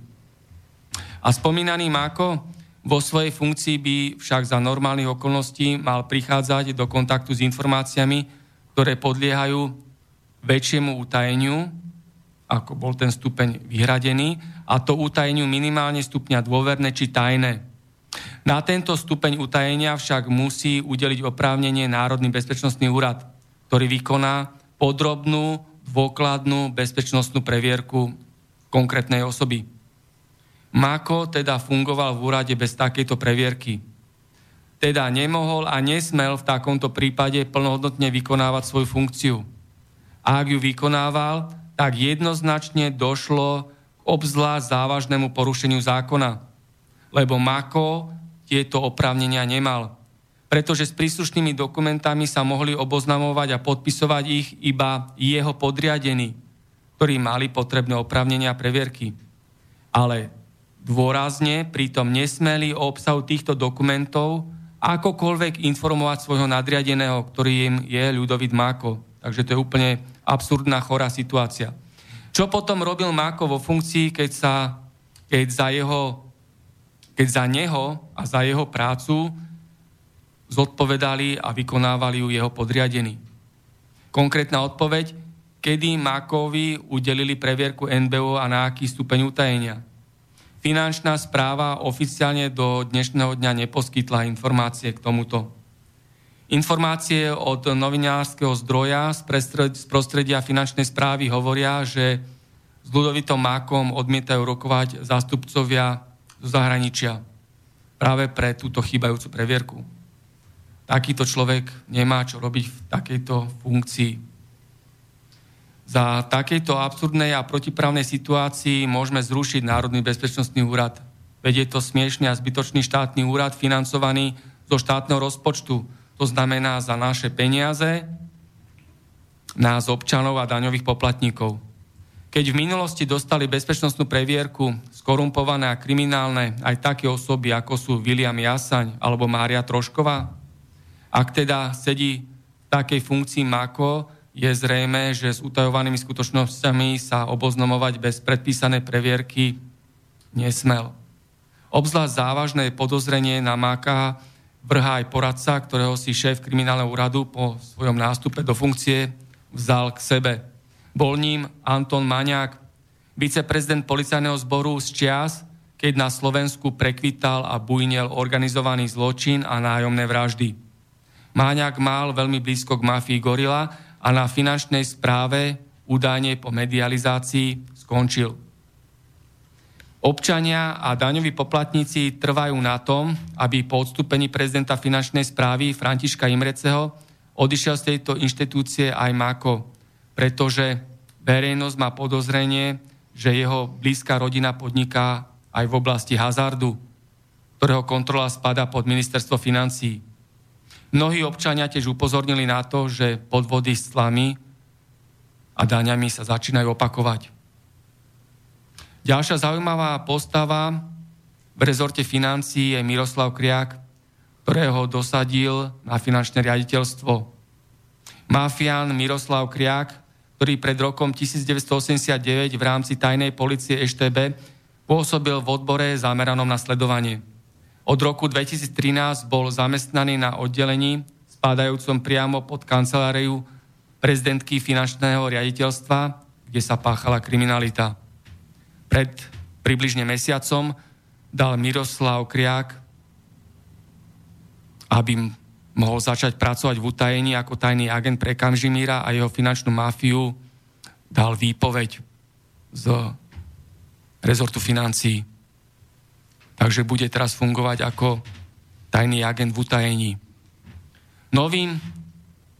A spomínaný Máko vo svojej funkcii by však za normálnych okolností mal prichádzať do kontaktu s informáciami, ktoré podliehajú väčšiemu utajeniu, ako bol ten stupeň vyhradený, a to utajeniu minimálne stupňa dôverné či tajné. Na tento stupeň utajenia však musí udeliť oprávnenie Národný bezpečnostný úrad, ktorý vykoná podrobnú, dôkladnú bezpečnostnú previerku konkrétnej osoby. Mako teda fungoval v úrade bez takejto previerky. Teda nemohol a nesmel v takomto prípade plnohodnotne vykonávať svoju funkciu. A ak ju vykonával, tak jednoznačne došlo k obzvlášť závažnému porušeniu zákona. Lebo Mako tieto oprávnenia nemal. Pretože s príslušnými dokumentami sa mohli oboznamovať a podpisovať ich iba jeho podriadení, ktorí mali potrebné oprávnenia a previerky. Ale dôrazne pritom nesmeli o obsahu týchto dokumentov akokoľvek informovať svojho nadriadeného, ktorým je Ľudovit Máko. Takže to je úplne absurdná, chorá situácia. Čo potom robil Máko vo funkcii, keď, sa, keď za jeho keď za neho a za jeho prácu zodpovedali a vykonávali ju jeho podriadení. Konkrétna odpoveď, kedy Makovi udelili previerku NBO a na aký stupeň utajenia. Finančná správa oficiálne do dnešného dňa neposkytla informácie k tomuto. Informácie od novinárskeho zdroja z prostredia finančnej správy hovoria, že s Ludovitom Mákom odmietajú rokovať zástupcovia zo zahraničia práve pre túto chýbajúcu previerku. Takýto človek nemá čo robiť v takejto funkcii. Za takejto absurdnej a protiprávnej situácii môžeme zrušiť Národný bezpečnostný úrad. Veď je to smiešný a zbytočný štátny úrad financovaný zo štátneho rozpočtu. To znamená za naše peniaze, nás občanov a daňových poplatníkov. Keď v minulosti dostali bezpečnostnú previerku skorumpované a kriminálne aj také osoby, ako sú William Jasaň alebo Mária Trošková, ak teda sedí v takej funkcii Mako, je zrejme, že s utajovanými skutočnosťami sa oboznamovať bez predpísanej previerky nesmel. Obzvlášť závažné podozrenie na Máka vrhá aj poradca, ktorého si šéf kriminálneho úradu po svojom nástupe do funkcie vzal k sebe. Bol ním Anton Maňák, viceprezident policajného zboru z čias, keď na Slovensku prekvital a bujnel organizovaný zločin a nájomné vraždy. Máňák mal veľmi blízko k mafii Gorila a na finančnej správe údajne po medializácii skončil. Občania a daňoví poplatníci trvajú na tom, aby po odstúpení prezidenta finančnej správy Františka Imreceho odišiel z tejto inštitúcie aj Mako, pretože verejnosť má podozrenie, že jeho blízka rodina podniká aj v oblasti hazardu, ktorého kontrola spada pod ministerstvo financí. Mnohí občania tiež upozornili na to, že podvody s tlami a daňami sa začínajú opakovať. Ďalšia zaujímavá postava v rezorte financí je Miroslav Kriak, ktorého dosadil na finančné riaditeľstvo. Mafián Miroslav Kriak, ktorý pred rokom 1989 v rámci tajnej policie EŠTB pôsobil v odbore zameranom na sledovanie. Od roku 2013 bol zamestnaný na oddelení spádajúcom priamo pod kanceláriu prezidentky finančného riaditeľstva, kde sa páchala kriminalita. Pred približne mesiacom dal Miroslav Kriák, aby mohol začať pracovať v utajení ako tajný agent pre Kamžimíra a jeho finančnú mafiu, dal výpoveď z rezortu financií. Takže bude teraz fungovať ako tajný agent v utajení. Novým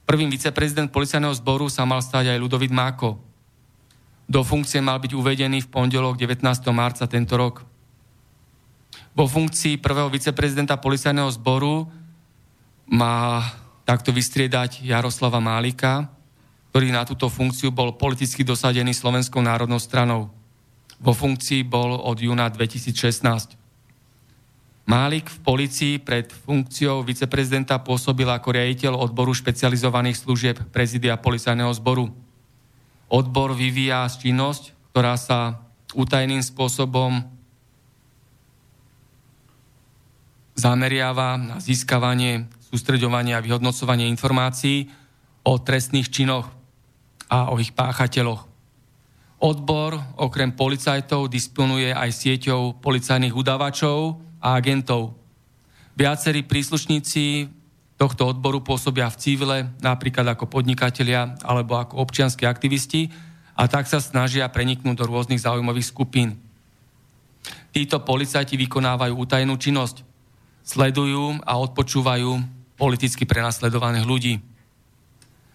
prvým viceprezident policajného zboru sa mal stať aj Ludovit Máko, do funkcie mal byť uvedený v pondelok 19. marca tento rok. Vo funkcii prvého viceprezidenta policajného zboru má takto vystriedať Jaroslava Málika, ktorý na túto funkciu bol politicky dosadený Slovenskou národnou stranou. Vo funkcii bol od júna 2016. Málik v policii pred funkciou viceprezidenta pôsobil ako riaditeľ odboru špecializovaných služieb prezidia policajného zboru odbor vyvíja činnosť, ktorá sa utajeným spôsobom zameriava na získavanie, sústreďovanie a vyhodnocovanie informácií o trestných činoch a o ich páchateľoch. Odbor okrem policajtov disponuje aj sieťou policajných udávačov a agentov. Viacerí príslušníci tohto odboru pôsobia v cívile, napríklad ako podnikatelia alebo ako občianskí aktivisti a tak sa snažia preniknúť do rôznych zaujímavých skupín. Títo policajti vykonávajú utajenú činnosť, sledujú a odpočúvajú politicky prenasledovaných ľudí.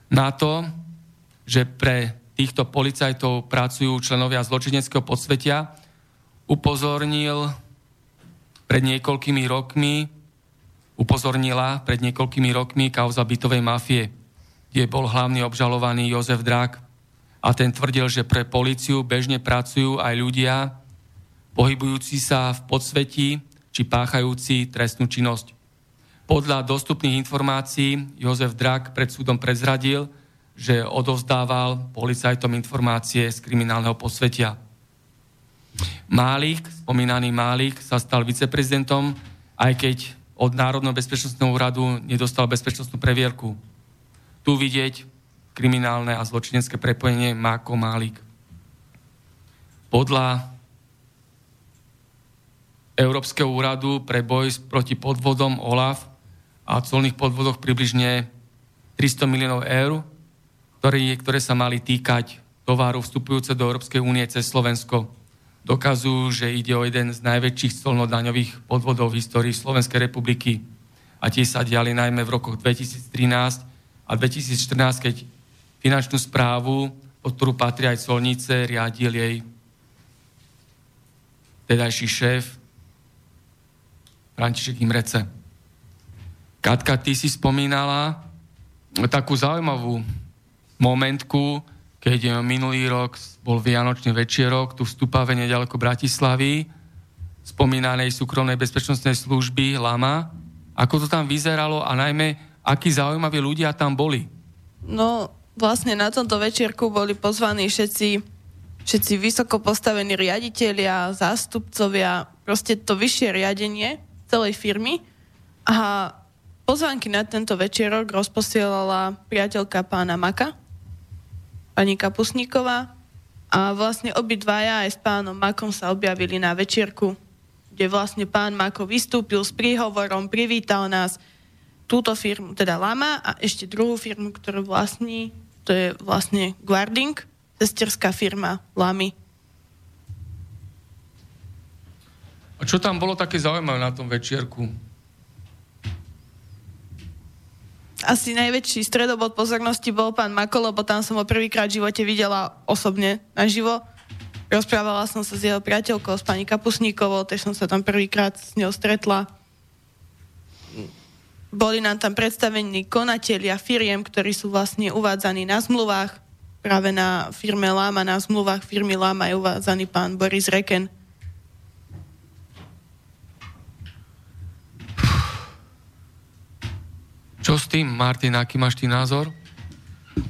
Na to, že pre týchto policajtov pracujú členovia zločineckého podsvetia, upozornil pred niekoľkými rokmi upozornila pred niekoľkými rokmi kauza bytovej mafie, kde bol hlavný obžalovaný Jozef Drak a ten tvrdil, že pre policiu bežne pracujú aj ľudia pohybujúci sa v podsvetí či páchajúci trestnú činnosť. Podľa dostupných informácií Jozef Drak pred súdom prezradil, že odovzdával policajtom informácie z kriminálneho posvetia. Málik, spomínaný Málik, sa stal viceprezidentom, aj keď od Národného bezpečnostného úradu nedostal bezpečnostnú previerku. Tu vidieť kriminálne a zločinecké prepojenie Máko Málik. Podľa Európskeho úradu pre boj proti podvodom OLAF a colných podvodoch približne 300 miliónov eur, ktoré, ktoré sa mali týkať tovaru vstupujúce do Európskej únie cez Slovensko dokazujú, že ide o jeden z najväčších colnodaňových podvodov v histórii Slovenskej republiky. A tie sa diali najmä v rokoch 2013 a 2014, keď finančnú správu, pod ktorú patrí aj colnice, riadil jej tedajší šéf František Imrece. Katka, ty si spomínala takú zaujímavú momentku, keď minulý rok bol Vianočný večierok tu v Stupave nedaleko Bratislavy, spomínanej súkromnej bezpečnostnej služby LAMA. Ako to tam vyzeralo a najmä, akí zaujímaví ľudia tam boli? No, vlastne na tomto večierku boli pozvaní všetci všetci vysoko postavení riaditeľia, zástupcovia, proste to vyššie riadenie celej firmy. A pozvánky na tento večerok rozposielala priateľka pána Maka, pani Kapusníková. A vlastne obidvaja aj s pánom Makom sa objavili na večierku, kde vlastne pán Mako vystúpil s príhovorom, privítal nás, túto firmu, teda Lama a ešte druhú firmu, ktorú vlastní, to je vlastne Guarding, sesterská firma Lamy. A čo tam bolo také zaujímavé na tom večierku? Asi najväčší stredobod pozornosti bol pán Mako, lebo tam som ho prvýkrát v živote videla osobne naživo. Rozprávala som sa s jeho priateľkou, s pani Kapusníkovou, tiež som sa tam prvýkrát s ňou stretla boli nám tam predstavení konatelia firiem, ktorí sú vlastne uvádzaní na zmluvách. Práve na firme Láma, na zmluvách firmy Láma je uvádzaný pán Boris Reken. Čo s tým, Martin, aký máš ty názor?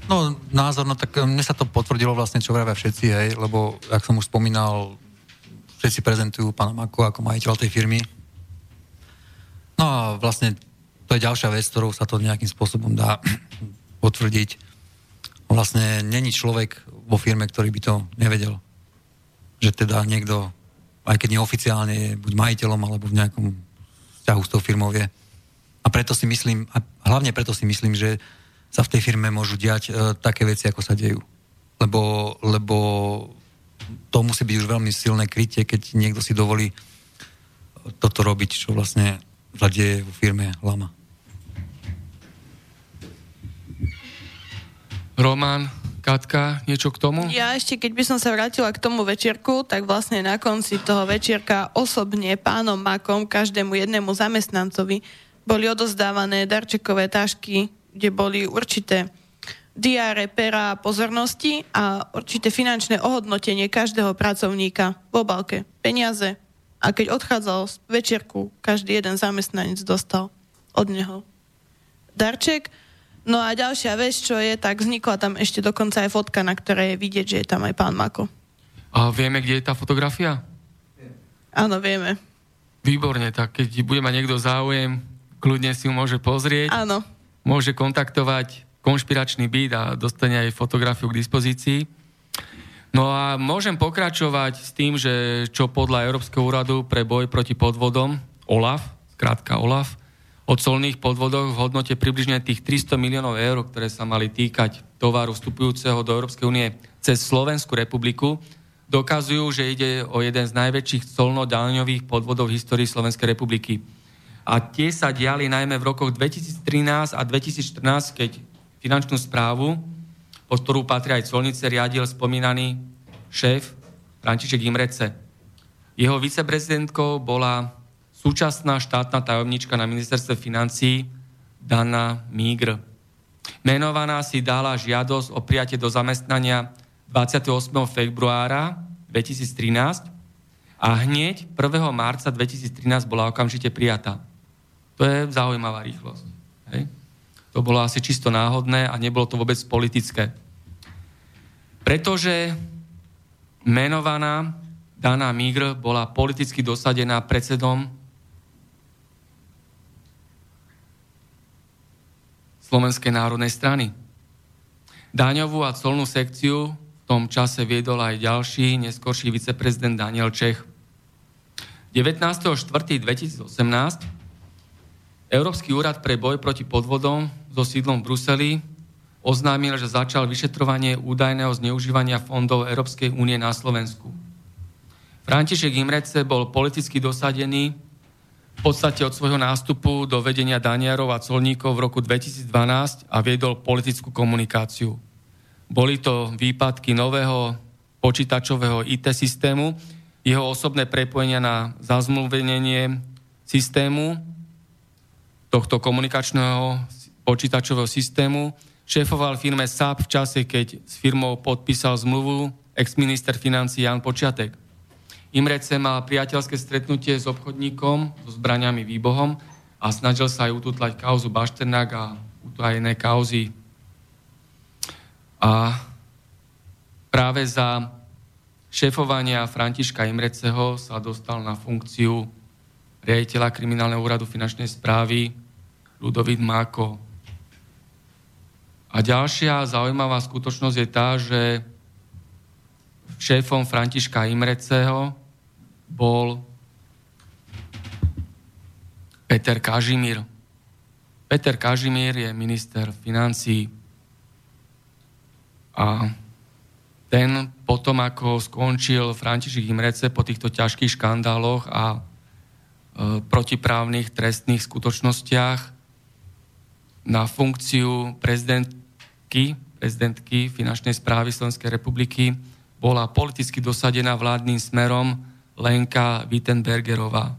No, názor, no tak mne sa to potvrdilo vlastne, čo vravia všetci, hej, lebo, ak som už spomínal, všetci prezentujú pána Mako ako majiteľ tej firmy. No a vlastne to je ďalšia vec, ktorou sa to nejakým spôsobom dá potvrdiť. Vlastne není človek vo firme, ktorý by to nevedel. Že teda niekto, aj keď neoficiálne je buď majiteľom, alebo v nejakom vzťahu s tou firmou je. A preto si myslím, a hlavne preto si myslím, že sa v tej firme môžu diať e, také veci, ako sa dejú. Lebo, lebo to musí byť už veľmi silné krytie, keď niekto si dovolí toto robiť, čo vlastne sa deje vo firme Lama. Roman, Katka, niečo k tomu? Ja ešte, keď by som sa vrátila k tomu večierku, tak vlastne na konci toho večierka osobne pánom Makom, každému jednému zamestnancovi, boli odozdávané darčekové tašky, kde boli určité diáre, pera pozornosti a určité finančné ohodnotenie každého pracovníka v obalke, peniaze. A keď odchádzal z večierku, každý jeden zamestnanec dostal od neho darček No a ďalšia vec, čo je, tak vznikla tam ešte dokonca aj fotka, na ktorej je vidieť, že je tam aj pán Mako. A vieme, kde je tá fotografia? Áno, vieme. Výborne, tak keď bude mať niekto záujem, kľudne si ju môže pozrieť. Áno. Môže kontaktovať konšpiračný byt a dostane aj fotografiu k dispozícii. No a môžem pokračovať s tým, že čo podľa Európskeho úradu pre boj proti podvodom, OLAF, krátka OLAF, o colných podvodoch v hodnote približne tých 300 miliónov eur, ktoré sa mali týkať tovaru vstupujúceho do Európskej únie cez Slovenskú republiku, dokazujú, že ide o jeden z najväčších colno-daňových podvodov v histórii Slovenskej republiky. A tie sa diali najmä v rokoch 2013 a 2014, keď finančnú správu, pod ktorú patrí aj colnice, riadil spomínaný šéf František Imrece. Jeho viceprezidentkou bola súčasná štátna tajomnička na ministerstve financí Dana Mígr. Menovaná si dala žiadosť o prijatie do zamestnania 28. februára 2013 a hneď 1. marca 2013 bola okamžite prijatá. To je zaujímavá rýchlosť. Hej? To bolo asi čisto náhodné a nebolo to vôbec politické. Pretože menovaná Dana Migr bola politicky dosadená predsedom Slovenskej národnej strany. Daňovú a colnú sekciu v tom čase viedol aj ďalší, neskorší viceprezident Daniel Čech. 19.4.2018 Európsky úrad pre boj proti podvodom so sídlom v Bruseli oznámil, že začal vyšetrovanie údajného zneužívania fondov Európskej únie na Slovensku. František Imrece bol politicky dosadený v podstate od svojho nástupu do vedenia daniarov a colníkov v roku 2012 a viedol politickú komunikáciu. Boli to výpadky nového počítačového IT systému, jeho osobné prepojenia na zazmluvenenie systému tohto komunikačného počítačového systému, šéfoval firme SAP v čase, keď s firmou podpísal zmluvu ex-minister financí Jan Počiatek. Imrece mal priateľské stretnutie s obchodníkom, so zbraniami výbohom a snažil sa aj ututlať kauzu Bašternák a utajené kauzy. A práve za šéfovania Františka Imreceho sa dostal na funkciu riaditeľa kriminálneho úradu finančnej správy Ludovít Máko. A ďalšia zaujímavá skutočnosť je tá, že šéfom Františka Imreceho bol Peter Kažimír. Peter Kažimír je minister financí a ten potom, ako skončil František Imrece po týchto ťažkých škandáloch a protiprávnych trestných skutočnostiach na funkciu prezidentky, prezidentky finančnej správy Slovenskej republiky bola politicky dosadená vládnym smerom Lenka Wittenbergerová.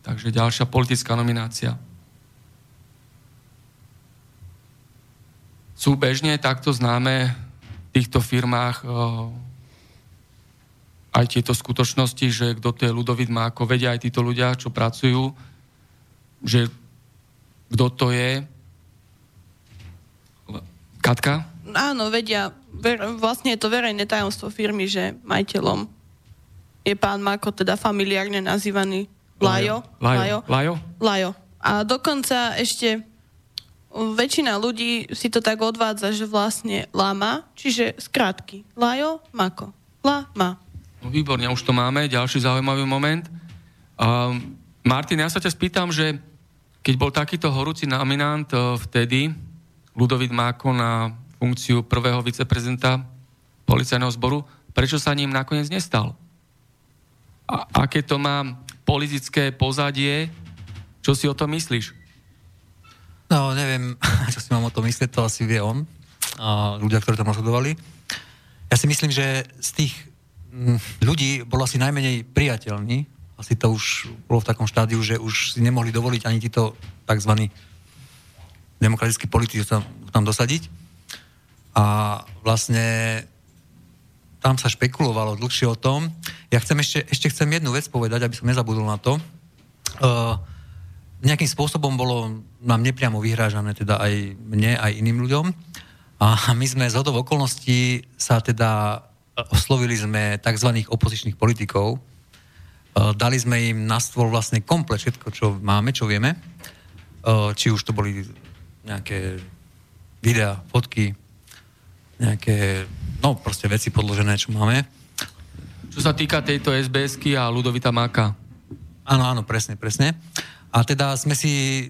Takže ďalšia politická nominácia. Sú bežne takto známe v týchto firmách aj tieto skutočnosti, že kto to je Ludovit Máko, vedia aj títo ľudia, čo pracujú, že kto to je. Katka? Áno, vedia. Vlastne je to verejné tajomstvo firmy, že majiteľom je pán Mako, teda familiárne nazývaný Lajo. Lajo. Lajo. Lajo. A dokonca ešte väčšina ľudí si to tak odvádza, že vlastne lama, čiže skrátky. Lajo, mako. La, ma. No, výborne, už to máme. Ďalší zaujímavý moment. Uh, Martin, ja sa ťa spýtam, že keď bol takýto horúci nominant uh, vtedy, Ludovit Máko na funkciu prvého viceprezidenta policajného zboru, prečo sa ním nakoniec nestal? A aké to má politické pozadie? Čo si o tom myslíš? No, neviem, čo si mám o tom myslieť, to asi vie on a ľudia, ktorí tam rozhodovali. Ja si myslím, že z tých ľudí bol asi najmenej priateľný. Asi to už bolo v takom štádiu, že už si nemohli dovoliť ani títo tzv. demokratickí politici tam, tam dosadiť. A vlastne tam sa špekulovalo dlhšie o tom. Ja chcem ešte, ešte chcem jednu vec povedať, aby som nezabudol na to. Uh, nejakým spôsobom bolo nám nepriamo vyhrážané, teda aj mne, aj iným ľuďom. A my sme z hodov okolností sa teda oslovili sme tzv. opozičných politikov. E, dali sme im na stôl vlastne komplet všetko, čo máme, čo vieme. E, či už to boli nejaké videá, fotky, nejaké, no proste veci podložené, čo máme. Čo sa týka tejto SBS-ky a Ludovita Máka. Áno, áno, presne, presne. A teda sme si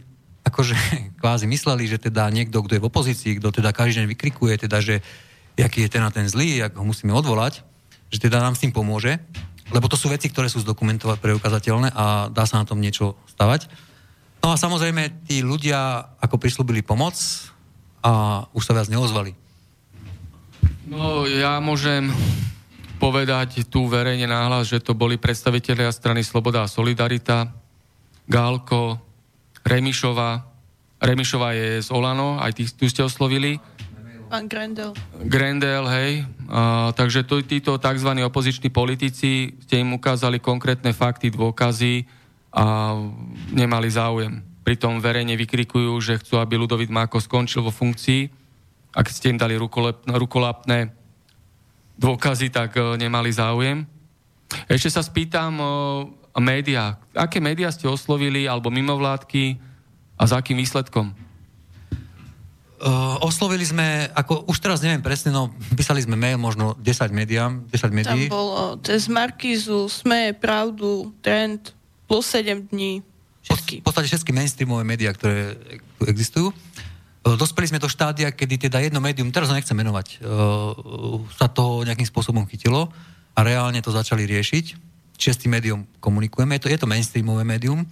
akože kvázi mysleli, že teda niekto, kto je v opozícii, kto teda každý deň vykrikuje, teda, že jaký je ten a ten zlý, jak ho musíme odvolať, že teda nám s tým pomôže, lebo to sú veci, ktoré sú zdokumentovať preukazateľné a dá sa na tom niečo stavať. No a samozrejme, tí ľudia ako prislúbili pomoc a už sa viac neozvali. No, ja môžem povedať tu verejne náhlas, že to boli predstavitelia strany Sloboda a Solidarita, Gálko, Remišová. Remišová je z Olano, aj tých, tu ste oslovili. Pán Grendel. Grendel, hej. A, takže to, títo tzv. opoziční politici ste im ukázali konkrétne fakty, dôkazy a nemali záujem. Pritom verejne vykrikujú, že chcú, aby Ludovit Máko skončil vo funkcii. Ak ste im dali rukolapné dôkazy, tak uh, nemali záujem. Ešte sa spýtam, uh, médiá. Aké médiá ste oslovili, alebo mimovládky a za akým výsledkom? Uh, oslovili sme, ako už teraz neviem presne, no písali sme mail možno 10 médiám, 10 médií. Tam bolo cez Markizu, SME, Pravdu, Trend, plus 7 dní, všetky. V podstate všetky mainstreamové médiá, ktoré tu existujú. Uh, dospeli sme do štádia, kedy teda jedno médium, teraz ho nechcem menovať, sa to nejakým spôsobom chytilo a reálne to začali riešiť či s tým médium komunikujeme. Je to, je to mainstreamové médium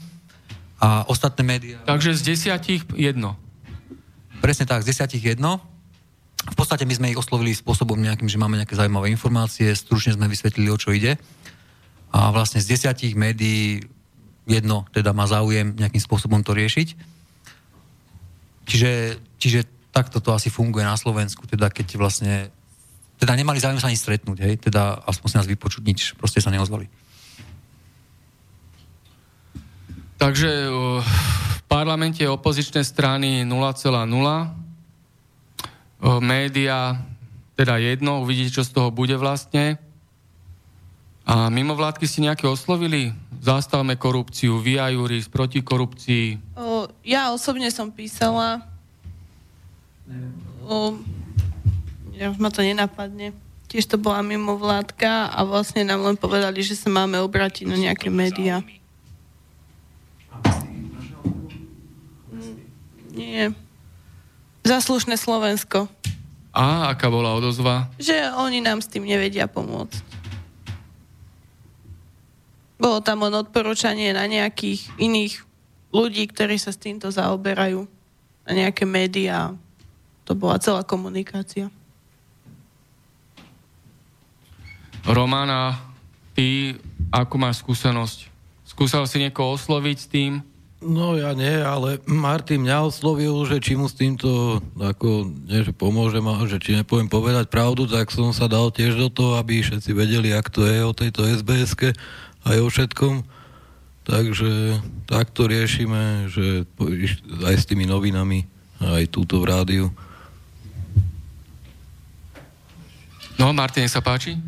a ostatné médiá... Takže z desiatich jedno. Presne tak, z desiatich jedno. V podstate my sme ich oslovili spôsobom nejakým, že máme nejaké zaujímavé informácie, stručne sme vysvetlili, o čo ide. A vlastne z desiatich médií jedno teda má záujem nejakým spôsobom to riešiť. Čiže, čiže takto to asi funguje na Slovensku, teda keď vlastne teda nemali záujem sa ani stretnúť, hej, teda aspoň si nás vypočuť nič, proste sa neozvali. Takže parlamente opozičné strany 0,0. Média teda jedno, uvidíte, čo z toho bude vlastne. A mimovládky si nejaké oslovili? Zastavme korupciu, via juris, proti korupcii. O, ja osobne som písala. O, ja už ma to nenapadne. Tiež to bola mimovládka a vlastne nám len povedali, že sa máme obrátiť na nejaké médiá. Nie. Zaslušné Slovensko. A aká bola odozva? Že oni nám s tým nevedia pomôcť. Bolo tam len odporúčanie na nejakých iných ľudí, ktorí sa s týmto zaoberajú. Na nejaké médiá. To bola celá komunikácia. Romana, ty ako máš skúsenosť? Skúsal si niekoho osloviť s tým? No ja nie, ale Martin mňa oslovil, že či mu s týmto ako, nie, že pomôžem, že či nepoviem povedať pravdu, tak som sa dal tiež do toho, aby všetci vedeli, ak to je o tejto sbs aj o všetkom. Takže takto riešime, že aj s tými novinami, aj túto v rádiu. No, Martin, sa páči?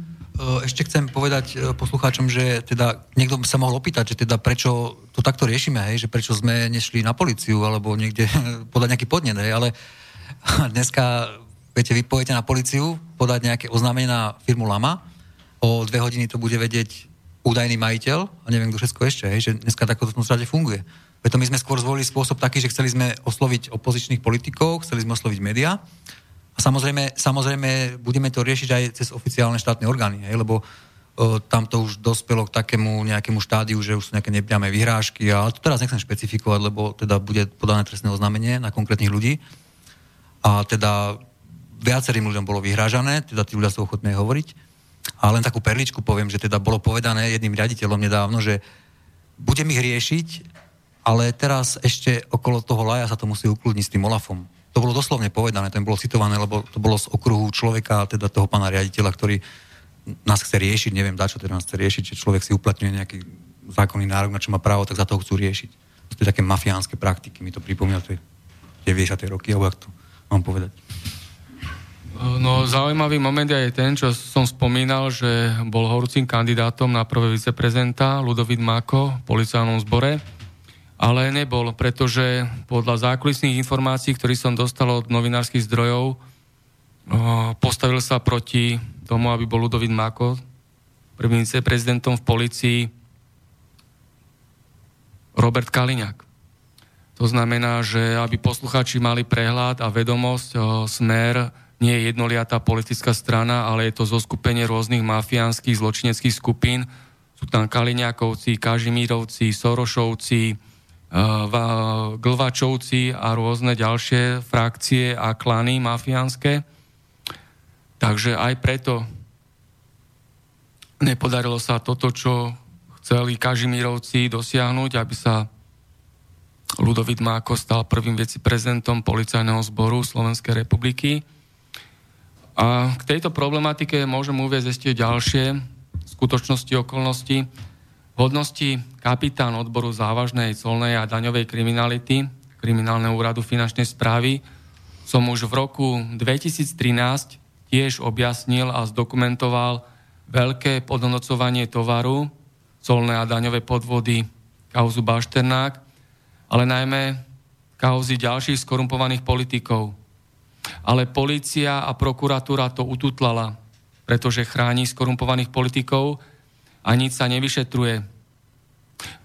Eh, ešte chcem povedať eh, poslucháčom, že teda niekto sa mohol opýtať, že teda prečo to takto riešime, hej, že prečo sme nešli na policiu alebo niekde podať nejaký podnet, hej, ale dneska, viete, vy pojete na policiu, podať nejaké oznámenie na firmu Lama, o dve hodiny to bude vedieť údajný majiteľ a neviem kto všetko ešte, hej, že dneska takto to v funguje. Preto my sme skôr zvolili spôsob taký, že chceli sme osloviť opozičných politikov, chceli sme osloviť médiá samozrejme, samozrejme budeme to riešiť aj cez oficiálne štátne orgány, hej, lebo o, tam to už dospelo k takému nejakému štádiu, že už sú nejaké nepriame vyhrážky, ale to teraz nechcem špecifikovať, lebo teda bude podané trestné oznámenie na konkrétnych ľudí. A teda viacerým ľuďom bolo vyhrážané, teda tí ľudia sú ochotní hovoriť. A len takú perličku poviem, že teda bolo povedané jedným riaditeľom nedávno, že budem ich riešiť, ale teraz ešte okolo toho laja sa to musí ukludniť s tým Olafom to bolo doslovne povedané, to bolo citované, lebo to bolo z okruhu človeka, teda toho pána riaditeľa, ktorý nás chce riešiť, neviem, čo teda nás chce riešiť, že človek si uplatňuje nejaký zákonný nárok, na čo má právo, tak za to chcú riešiť. To sú také mafiánske praktiky, mi to pripomína tie 90. roky, alebo ak to mám povedať. No, zaujímavý moment je ten, čo som spomínal, že bol horúcim kandidátom na prvé viceprezenta Ludovit Mako v policajnom zbore ale nebol, pretože podľa zákulisných informácií, ktoré som dostal od novinárskych zdrojov, postavil sa proti tomu, aby bol Ludovit Mako prvým prezidentom v policii Robert Kaliňák. To znamená, že aby posluchači mali prehľad a vedomosť, smer nie je jednoliatá politická strana, ale je to zoskupenie rôznych mafiánskych zločineckých skupín. Sú tam Kaliňákovci, Kažimírovci, Sorošovci, Glvačovci a rôzne ďalšie frakcie a klany mafiánske. Takže aj preto nepodarilo sa toto, čo chceli Kažimírovci dosiahnuť, aby sa Ludovit Máko stal prvým viceprezidentom policajného zboru Slovenskej republiky. A k tejto problematike môžem uvieť ešte ďalšie skutočnosti, okolnosti hodnosti kapitán odboru závažnej colnej a daňovej kriminality Kriminálneho úradu finančnej správy som už v roku 2013 tiež objasnil a zdokumentoval veľké podnocovanie tovaru, colné a daňové podvody, kauzu Bašternák, ale najmä kauzy ďalších skorumpovaných politikov. Ale policia a prokuratúra to ututlala, pretože chráni skorumpovaných politikov a nič sa nevyšetruje.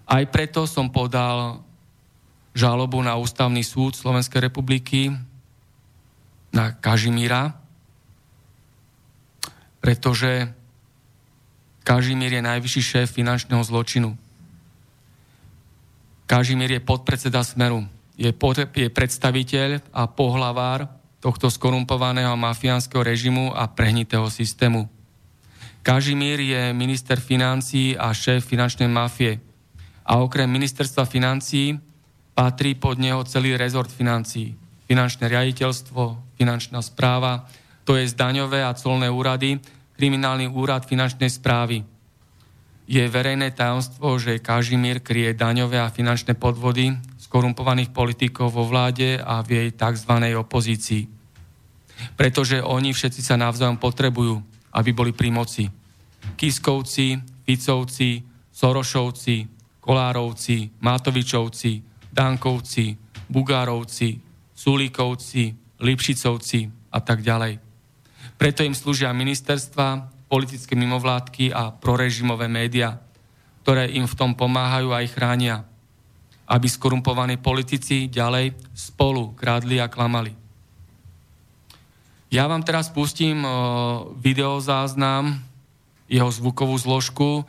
Aj preto som podal žalobu na ústavný súd Slovenskej republiky na Kažimíra, pretože Kažimír je najvyšší šéf finančného zločinu. Kažimír je podpredseda Smeru, je, pod, je predstaviteľ a pohlavár tohto skorumpovaného mafiánskeho režimu a prehnitého systému. Kažimír je minister financí a šéf finančnej mafie. A okrem ministerstva financí patrí pod neho celý rezort financí. Finančné riaditeľstvo, finančná správa, to je zdaňové a colné úrady, kriminálny úrad finančnej správy. Je verejné tajomstvo, že Kažimír kryje daňové a finančné podvody skorumpovaných politikov vo vláde a v jej tzv. opozícii. Pretože oni všetci sa navzájom potrebujú, aby boli pri moci. Kiskovci, Ficovci, Sorošovci, Kolárovci, Matovičovci, Dankovci, Bugárovci, Sulíkovci, Lipšicovci a tak ďalej. Preto im slúžia ministerstva, politické mimovládky a prorežimové média, ktoré im v tom pomáhajú a ich chránia, aby skorumpovaní politici ďalej spolu krádli a klamali. Ja vám teraz pustím videozáznam, jeho zvukovú zložku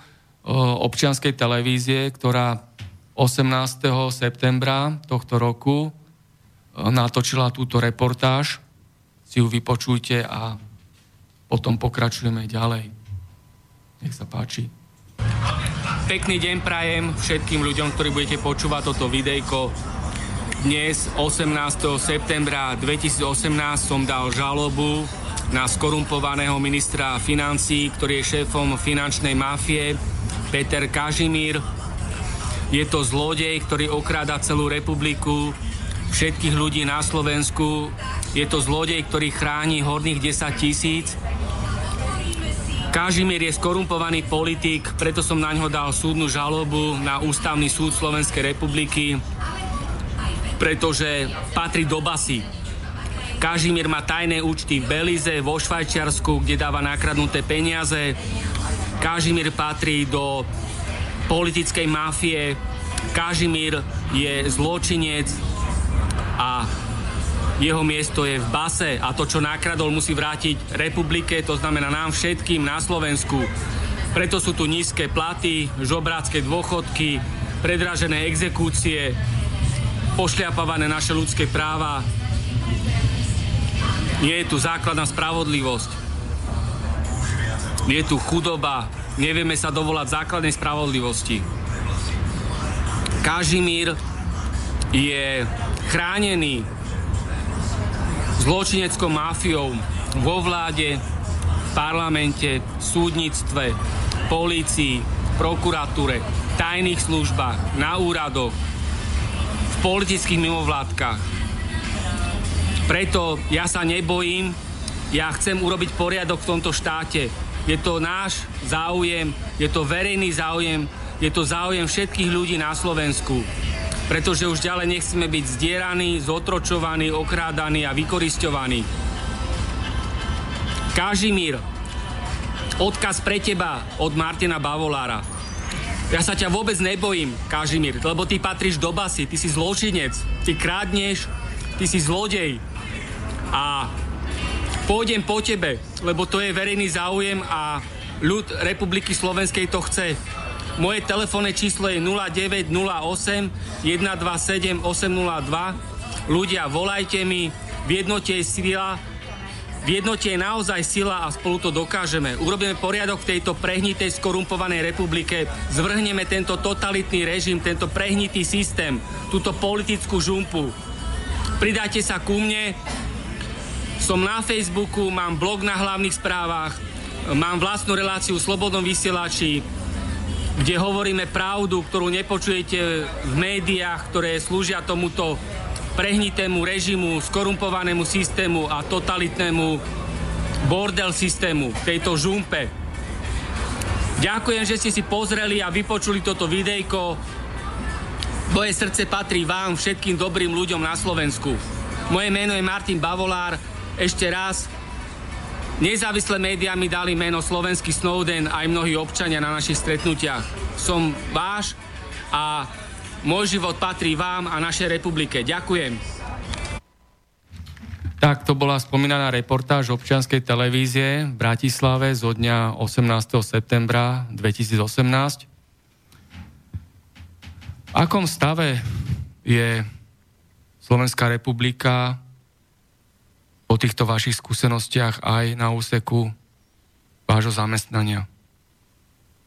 občianskej televízie, ktorá 18. septembra tohto roku natočila túto reportáž. Si ju vypočujte a potom pokračujeme ďalej. Nech sa páči. Pekný deň prajem všetkým ľuďom, ktorí budete počúvať toto videjko. Dnes, 18. septembra 2018, som dal žalobu na skorumpovaného ministra financí, ktorý je šéfom finančnej mafie, Peter Kažimír. Je to zlodej, ktorý okráda celú republiku, všetkých ľudí na Slovensku. Je to zlodej, ktorý chráni horných 10 tisíc. Kažimír je skorumpovaný politik, preto som na ňo dal súdnu žalobu na Ústavný súd Slovenskej republiky, pretože patrí do basy. Kažimír má tajné účty v Belize, vo Švajčiarsku, kde dáva nakradnuté peniaze. Kažimír patrí do politickej mafie. Kažimír je zločinec, a jeho miesto je v base a to, čo nakradol, musí vrátiť republike, to znamená nám všetkým na Slovensku. Preto sú tu nízke platy, žobrácké dôchodky, predražené exekúcie, pošliapavané naše ľudské práva. Nie je tu základná spravodlivosť. Je tu chudoba, nevieme sa dovolať základnej spravodlivosti. Kažimír je chránený zločineckou mafiou vo vláde, v parlamente, v súdnictve, polícii, prokuratúre, tajných službách, na úradoch, politických mimovládkach. Preto ja sa nebojím, ja chcem urobiť poriadok v tomto štáte. Je to náš záujem, je to verejný záujem, je to záujem všetkých ľudí na Slovensku pretože už ďalej nechceme byť zdieraní, zotročovaní, okrádaní a vykoristovaní. Kažimír, odkaz pre teba od Martina Bavolára. Ja sa ťa vôbec nebojím, Kažimír, lebo ty patríš do basy, ty si zločinec, ty krádneš, ty si zlodej. A pôjdem po tebe, lebo to je verejný záujem a ľud Republiky Slovenskej to chce. Moje telefónne číslo je 0908 127 802. Ľudia, volajte mi, v jednote je sila, v jednote je naozaj sila a spolu to dokážeme. Urobíme poriadok v tejto prehnitej, skorumpovanej republike, zvrhneme tento totalitný režim, tento prehnitý systém, túto politickú žumpu. Pridajte sa ku mne, som na Facebooku, mám blog na hlavných správach, mám vlastnú reláciu v Slobodnom vysielači, kde hovoríme pravdu, ktorú nepočujete v médiách, ktoré slúžia tomuto prehnitému režimu, skorumpovanému systému a totalitnému bordel systému, tejto žumpe. Ďakujem, že ste si pozreli a vypočuli toto videjko. Moje srdce patrí vám, všetkým dobrým ľuďom na Slovensku. Moje meno je Martin Bavolár. Ešte raz Nezávislé médiá mi dali meno Slovenský Snowden aj mnohí občania na našich stretnutiach. Som váš a môj život patrí vám a našej republike. Ďakujem. Tak to bola spomínaná reportáž občianskej televízie v Bratislave zo dňa 18. septembra 2018. V akom stave je Slovenská republika po týchto vašich skúsenostiach aj na úseku vášho zamestnania.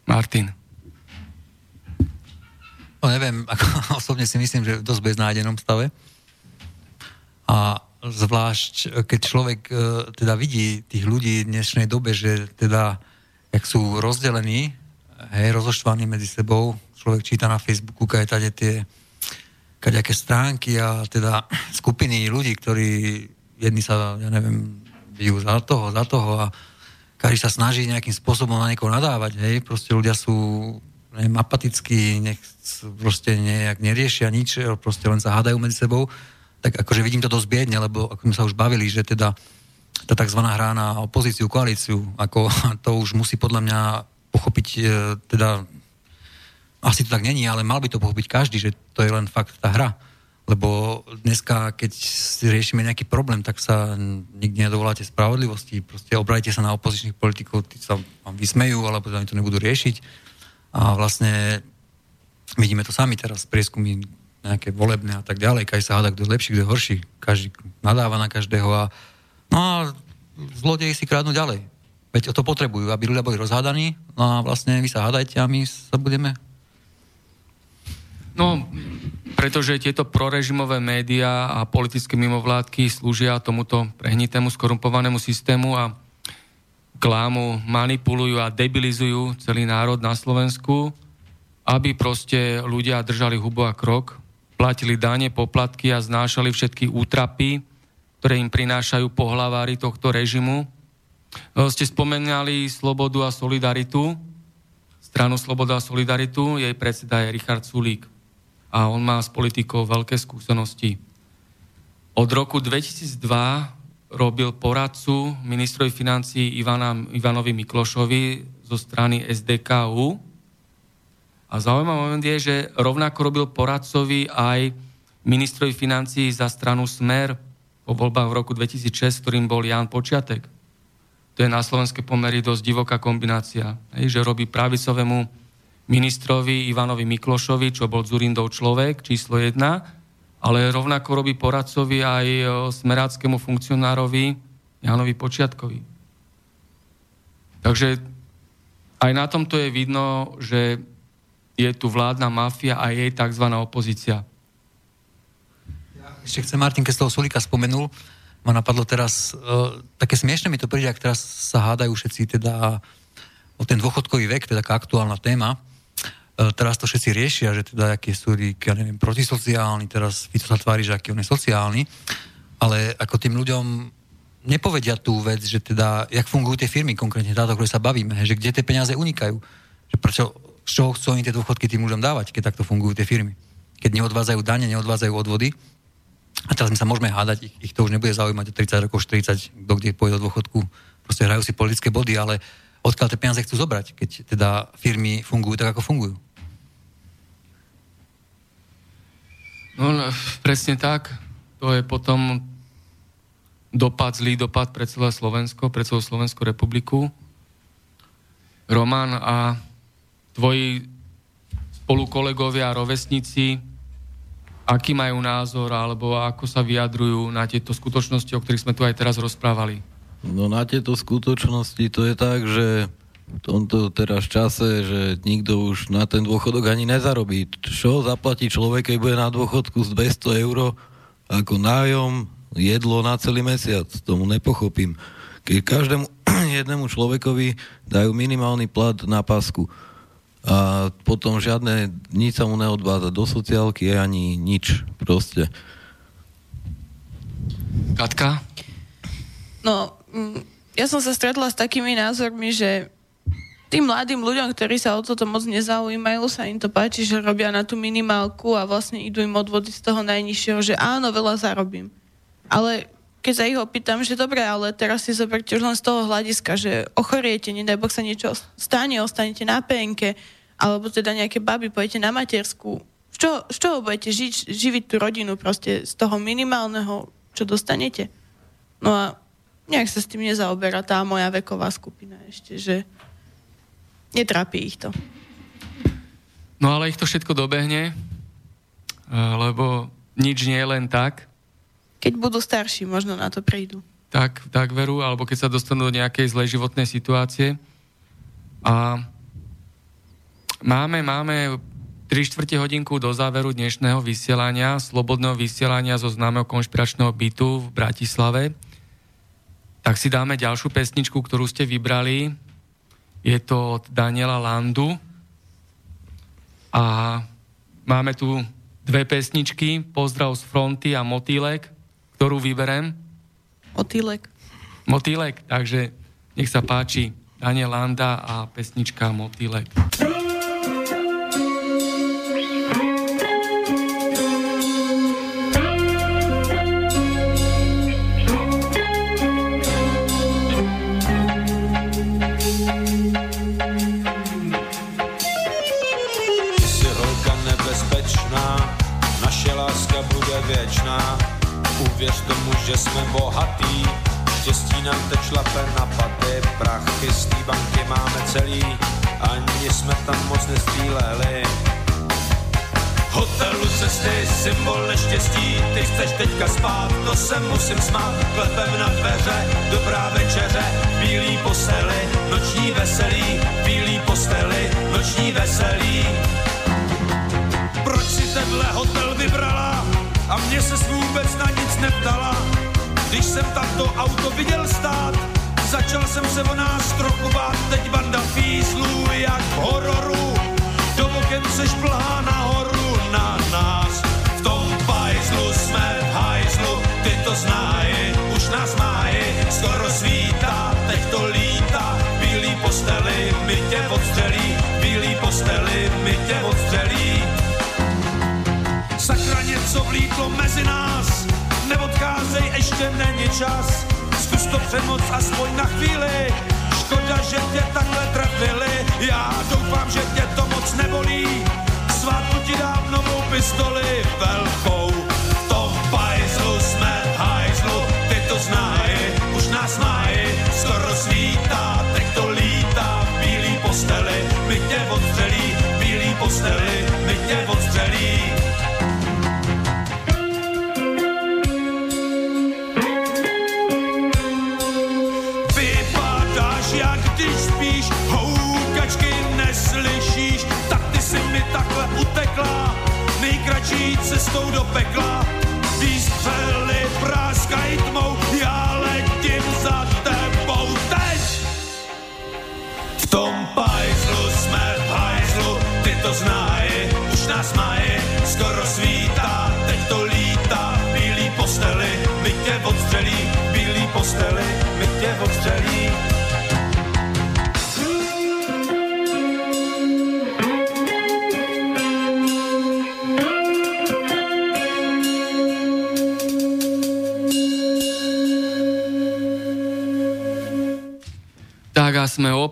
Martin. No neviem, ako osobne si myslím, že v dosť beznádenom stave. A zvlášť, keď človek e, teda vidí tých ľudí v dnešnej dobe, že teda, jak sú rozdelení, hej, rozoštvaní medzi sebou, človek číta na Facebooku, keď tady tie kaďaké stránky a teda skupiny ľudí, ktorí jedni sa, ja neviem, bijú za toho, za toho a každý sa snaží nejakým spôsobom na niekoho nadávať, hej, proste ľudia sú neviem, apatickí, nech proste nejak neriešia nič, proste len sa hádajú medzi sebou, tak akože vidím to dosť biedne, lebo ako sme sa už bavili, že teda tá tzv. hra na opozíciu, koalíciu, ako to už musí podľa mňa pochopiť, e, teda asi to tak není, ale mal by to pochopiť každý, že to je len fakt tá hra lebo dneska, keď si riešime nejaký problém, tak sa nikdy nedovoláte spravodlivosti, proste obrajte sa na opozičných politikov, tí sa vám vysmejú, alebo oni to nebudú riešiť. A vlastne vidíme to sami teraz, prieskumy nejaké volebné a tak ďalej, každý sa hádá, kto lepší, kto horší, každý nadáva na každého a no a zlodeji si krádnu ďalej. Veď to potrebujú, aby ľudia boli rozhádaní, no a vlastne vy sa hádajte a my sa budeme No, pretože tieto prorežimové médiá a politické mimovládky slúžia tomuto prehnitému, skorumpovanému systému a klámu, manipulujú a debilizujú celý národ na Slovensku, aby proste ľudia držali hubo a krok, platili dáne, poplatky a znášali všetky útrapy, ktoré im prinášajú pohlavári tohto režimu. No, ste spomenali Slobodu a Solidaritu, stranu Sloboda a Solidaritu, jej predseda je Richard Sulík a on má s politikou veľké skúsenosti. Od roku 2002 robil poradcu ministrovi financí Ivana, Ivanovi Miklošovi zo strany SDKU. A zaujímavý moment je, že rovnako robil poradcovi aj ministrovi financí za stranu Smer po voľbách v roku 2006, ktorým bol Jan Počiatek. To je na slovenské pomery dosť divoká kombinácia, že robí pravicovému ministrovi Ivanovi Miklošovi, čo bol Zurindov človek, číslo jedna, ale rovnako robí poradcovi aj e, smeráckému funkcionárovi Janovi Počiatkovi. Takže aj na tomto je vidno, že je tu vládna mafia a jej tzv. opozícia. Ešte chcem, Martin, keď z toho Sulika spomenul, ma napadlo teraz, uh, také smiešne mi to príde, ak teraz sa hádajú všetci teda o ten dôchodkový vek, teda taká aktuálna téma. E, teraz to všetci riešia, že teda aký sú, ja neviem, protisociálny, teraz Fico sa tvári, že aký on je sociálny, ale ako tým ľuďom nepovedia tú vec, že teda, jak fungujú tie firmy konkrétne, táto, o ktorej sa bavíme, že kde tie peniaze unikajú, že prečo, z čoho chcú oni tie dôchodky tým ľuďom dávať, keď takto fungujú tie firmy. Keď neodvádzajú dane, neodvádzajú odvody, a teraz my sa môžeme hádať, ich, ich to už nebude zaujímať o 30 rokov, 40, kto kde pôjde do dôchodku, proste hrajú si politické body, ale odkiaľ tie peniaze chcú zobrať, keď teda firmy fungujú tak, ako fungujú. No, no, presne tak. To je potom dopad, zlý dopad pre celé Slovensko, pre celú Slovenskú republiku. Roman a tvoji spolukolegovia a rovesníci, aký majú názor, alebo ako sa vyjadrujú na tieto skutočnosti, o ktorých sme tu aj teraz rozprávali? No na tieto skutočnosti to je tak, že tomto teraz čase, že nikto už na ten dôchodok ani nezarobí. Čo zaplatí človek, keď bude na dôchodku z 200 eur ako nájom, jedlo na celý mesiac? Tomu nepochopím. Keď každému jednému človekovi dajú minimálny plat na pasku a potom žiadne, nič sa mu neodváza do sociálky, ani nič proste. Katka? No, mm, ja som sa stretla s takými názormi, že tým mladým ľuďom, ktorí sa o toto moc nezaujímajú, sa im to páči, že robia na tú minimálku a vlastne idú im odvody z toho najnižšieho, že áno, veľa zarobím. Ale keď sa ich opýtam, že dobre, ale teraz si zoberte už len z toho hľadiska, že ochoriete, nedaj Boh sa niečo stane, ostanete na penke, alebo teda nejaké baby pojete na matersku. Z čoho, z čoho budete žiť, živiť tú rodinu proste z toho minimálneho, čo dostanete? No a nejak sa s tým nezaoberá tá moja veková skupina ešte, že netrápi ich to. No ale ich to všetko dobehne, eh, lebo nič nie je len tak. Keď budú starší, možno na to prídu. Tak, tak veru, alebo keď sa dostanú do nejakej zlej životnej situácie. A máme, máme 3 čtvrte hodinku do záveru dnešného vysielania, slobodného vysielania zo známeho konšpiračného bytu v Bratislave. Tak si dáme ďalšiu pesničku, ktorú ste vybrali. Je to od Daniela Landu. A máme tu dve pesničky, Pozdrav z fronty a Motýlek, ktorú vyberem. Motýlek. Motýlek, takže nech sa páči Daniel Landa a pesnička Motýlek. Uvěř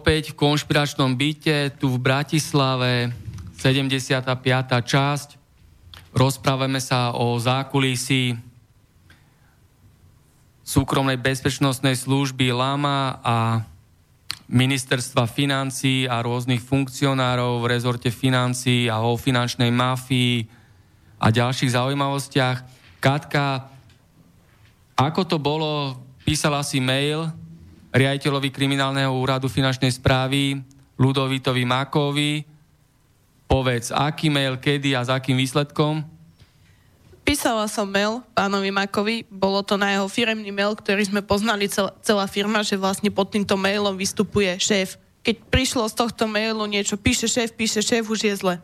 opäť v konšpiračnom byte tu v Bratislave, 75. časť. Rozprávame sa o zákulisí súkromnej bezpečnostnej služby LAMA a ministerstva financí a rôznych funkcionárov v rezorte financí a o finančnej mafii a ďalších zaujímavostiach. Katka, ako to bolo, písala si mail riaditeľovi kriminálneho úradu finančnej správy Ludovitovi Makovi. Povedz, aký mail, kedy a s akým výsledkom? Písala som mail pánovi Makovi, bolo to na jeho firemný mail, ktorý sme poznali celá, celá firma, že vlastne pod týmto mailom vystupuje šéf. Keď prišlo z tohto mailu niečo, píše šéf, píše šéf, už je zle.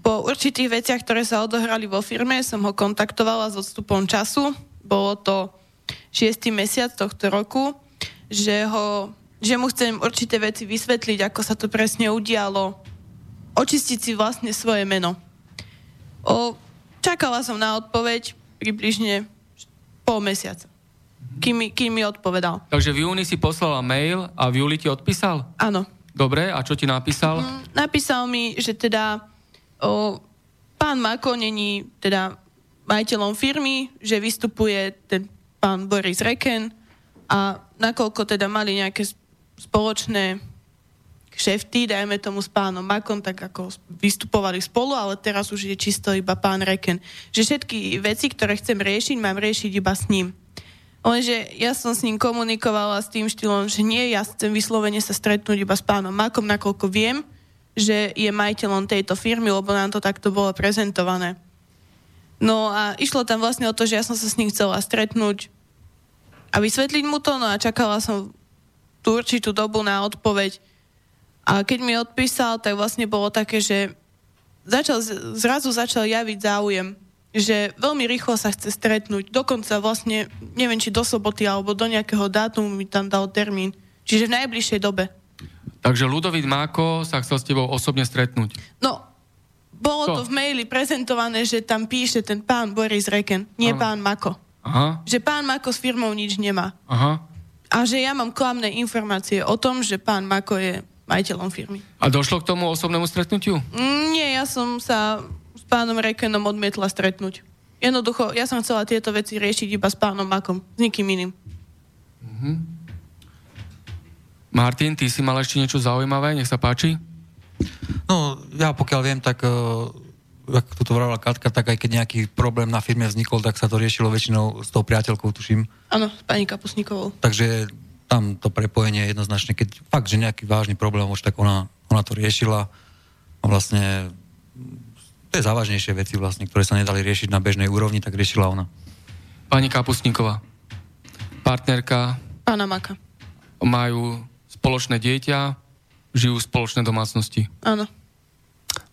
Po určitých veciach, ktoré sa odohrali vo firme, som ho kontaktovala s odstupom času. Bolo to 6. mesiac tohto roku že, ho, že mu chcem určité veci vysvetliť, ako sa to presne udialo, očistiť si vlastne svoje meno. O, čakala som na odpoveď približne pol mesiaca, kým mi, kým mi odpovedal. Takže v júni si poslala mail a v júli ti odpísal? Áno. Dobre, a čo ti napísal? Mm, napísal mi, že teda o, pán Mako není teda majiteľom firmy, že vystupuje ten pán Boris Reken a nakoľko teda mali nejaké spoločné šefty, dajme tomu s pánom Makom, tak ako vystupovali spolu, ale teraz už je čisto iba pán Reken. Že všetky veci, ktoré chcem riešiť, mám riešiť iba s ním. Lenže ja som s ním komunikovala s tým štýlom, že nie, ja chcem vyslovene sa stretnúť iba s pánom Makom, nakoľko viem, že je majiteľom tejto firmy, lebo nám to takto bolo prezentované. No a išlo tam vlastne o to, že ja som sa s ním chcela stretnúť a vysvetliť mu to, no a čakala som tú určitú dobu na odpoveď. A keď mi odpísal, tak vlastne bolo také, že začal, zrazu začal javiť záujem že veľmi rýchlo sa chce stretnúť. Dokonca vlastne, neviem, či do soboty alebo do nejakého dátumu mi tam dal termín. Čiže v najbližšej dobe. Takže Ludovít Máko sa chcel s tebou osobne stretnúť. No, bolo Co? to v maili prezentované, že tam píše ten pán Boris Reken, nie Áno. pán Mako. Aha, Že pán Mako s firmou nič nemá. aha. A že ja mám klamné informácie o tom, že pán Mako je majiteľom firmy. A došlo k tomu osobnému stretnutiu? Mm, nie, ja som sa s pánom Rekenom odmietla stretnúť. Jednoducho, ja som chcela tieto veci riešiť iba s pánom Makom, s nikým iným. Martin, ty si mal ešte niečo zaujímavé, nech sa páči. No, ja pokiaľ viem, tak uh, ako tu to vravila Katka, tak aj keď nejaký problém na firme vznikol, tak sa to riešilo väčšinou s tou priateľkou, tuším. Áno, s pani Kapusníkovou. Takže tam to prepojenie je jednoznačne, keď fakt, že nejaký vážny problém, už tak ona, ona to riešila a vlastne to je závažnejšie veci vlastne, ktoré sa nedali riešiť na bežnej úrovni, tak riešila ona. Pani Kapustníková, partnerka, Pána Maka. majú spoločné dieťa, žijú v spoločnej domácnosti. Áno.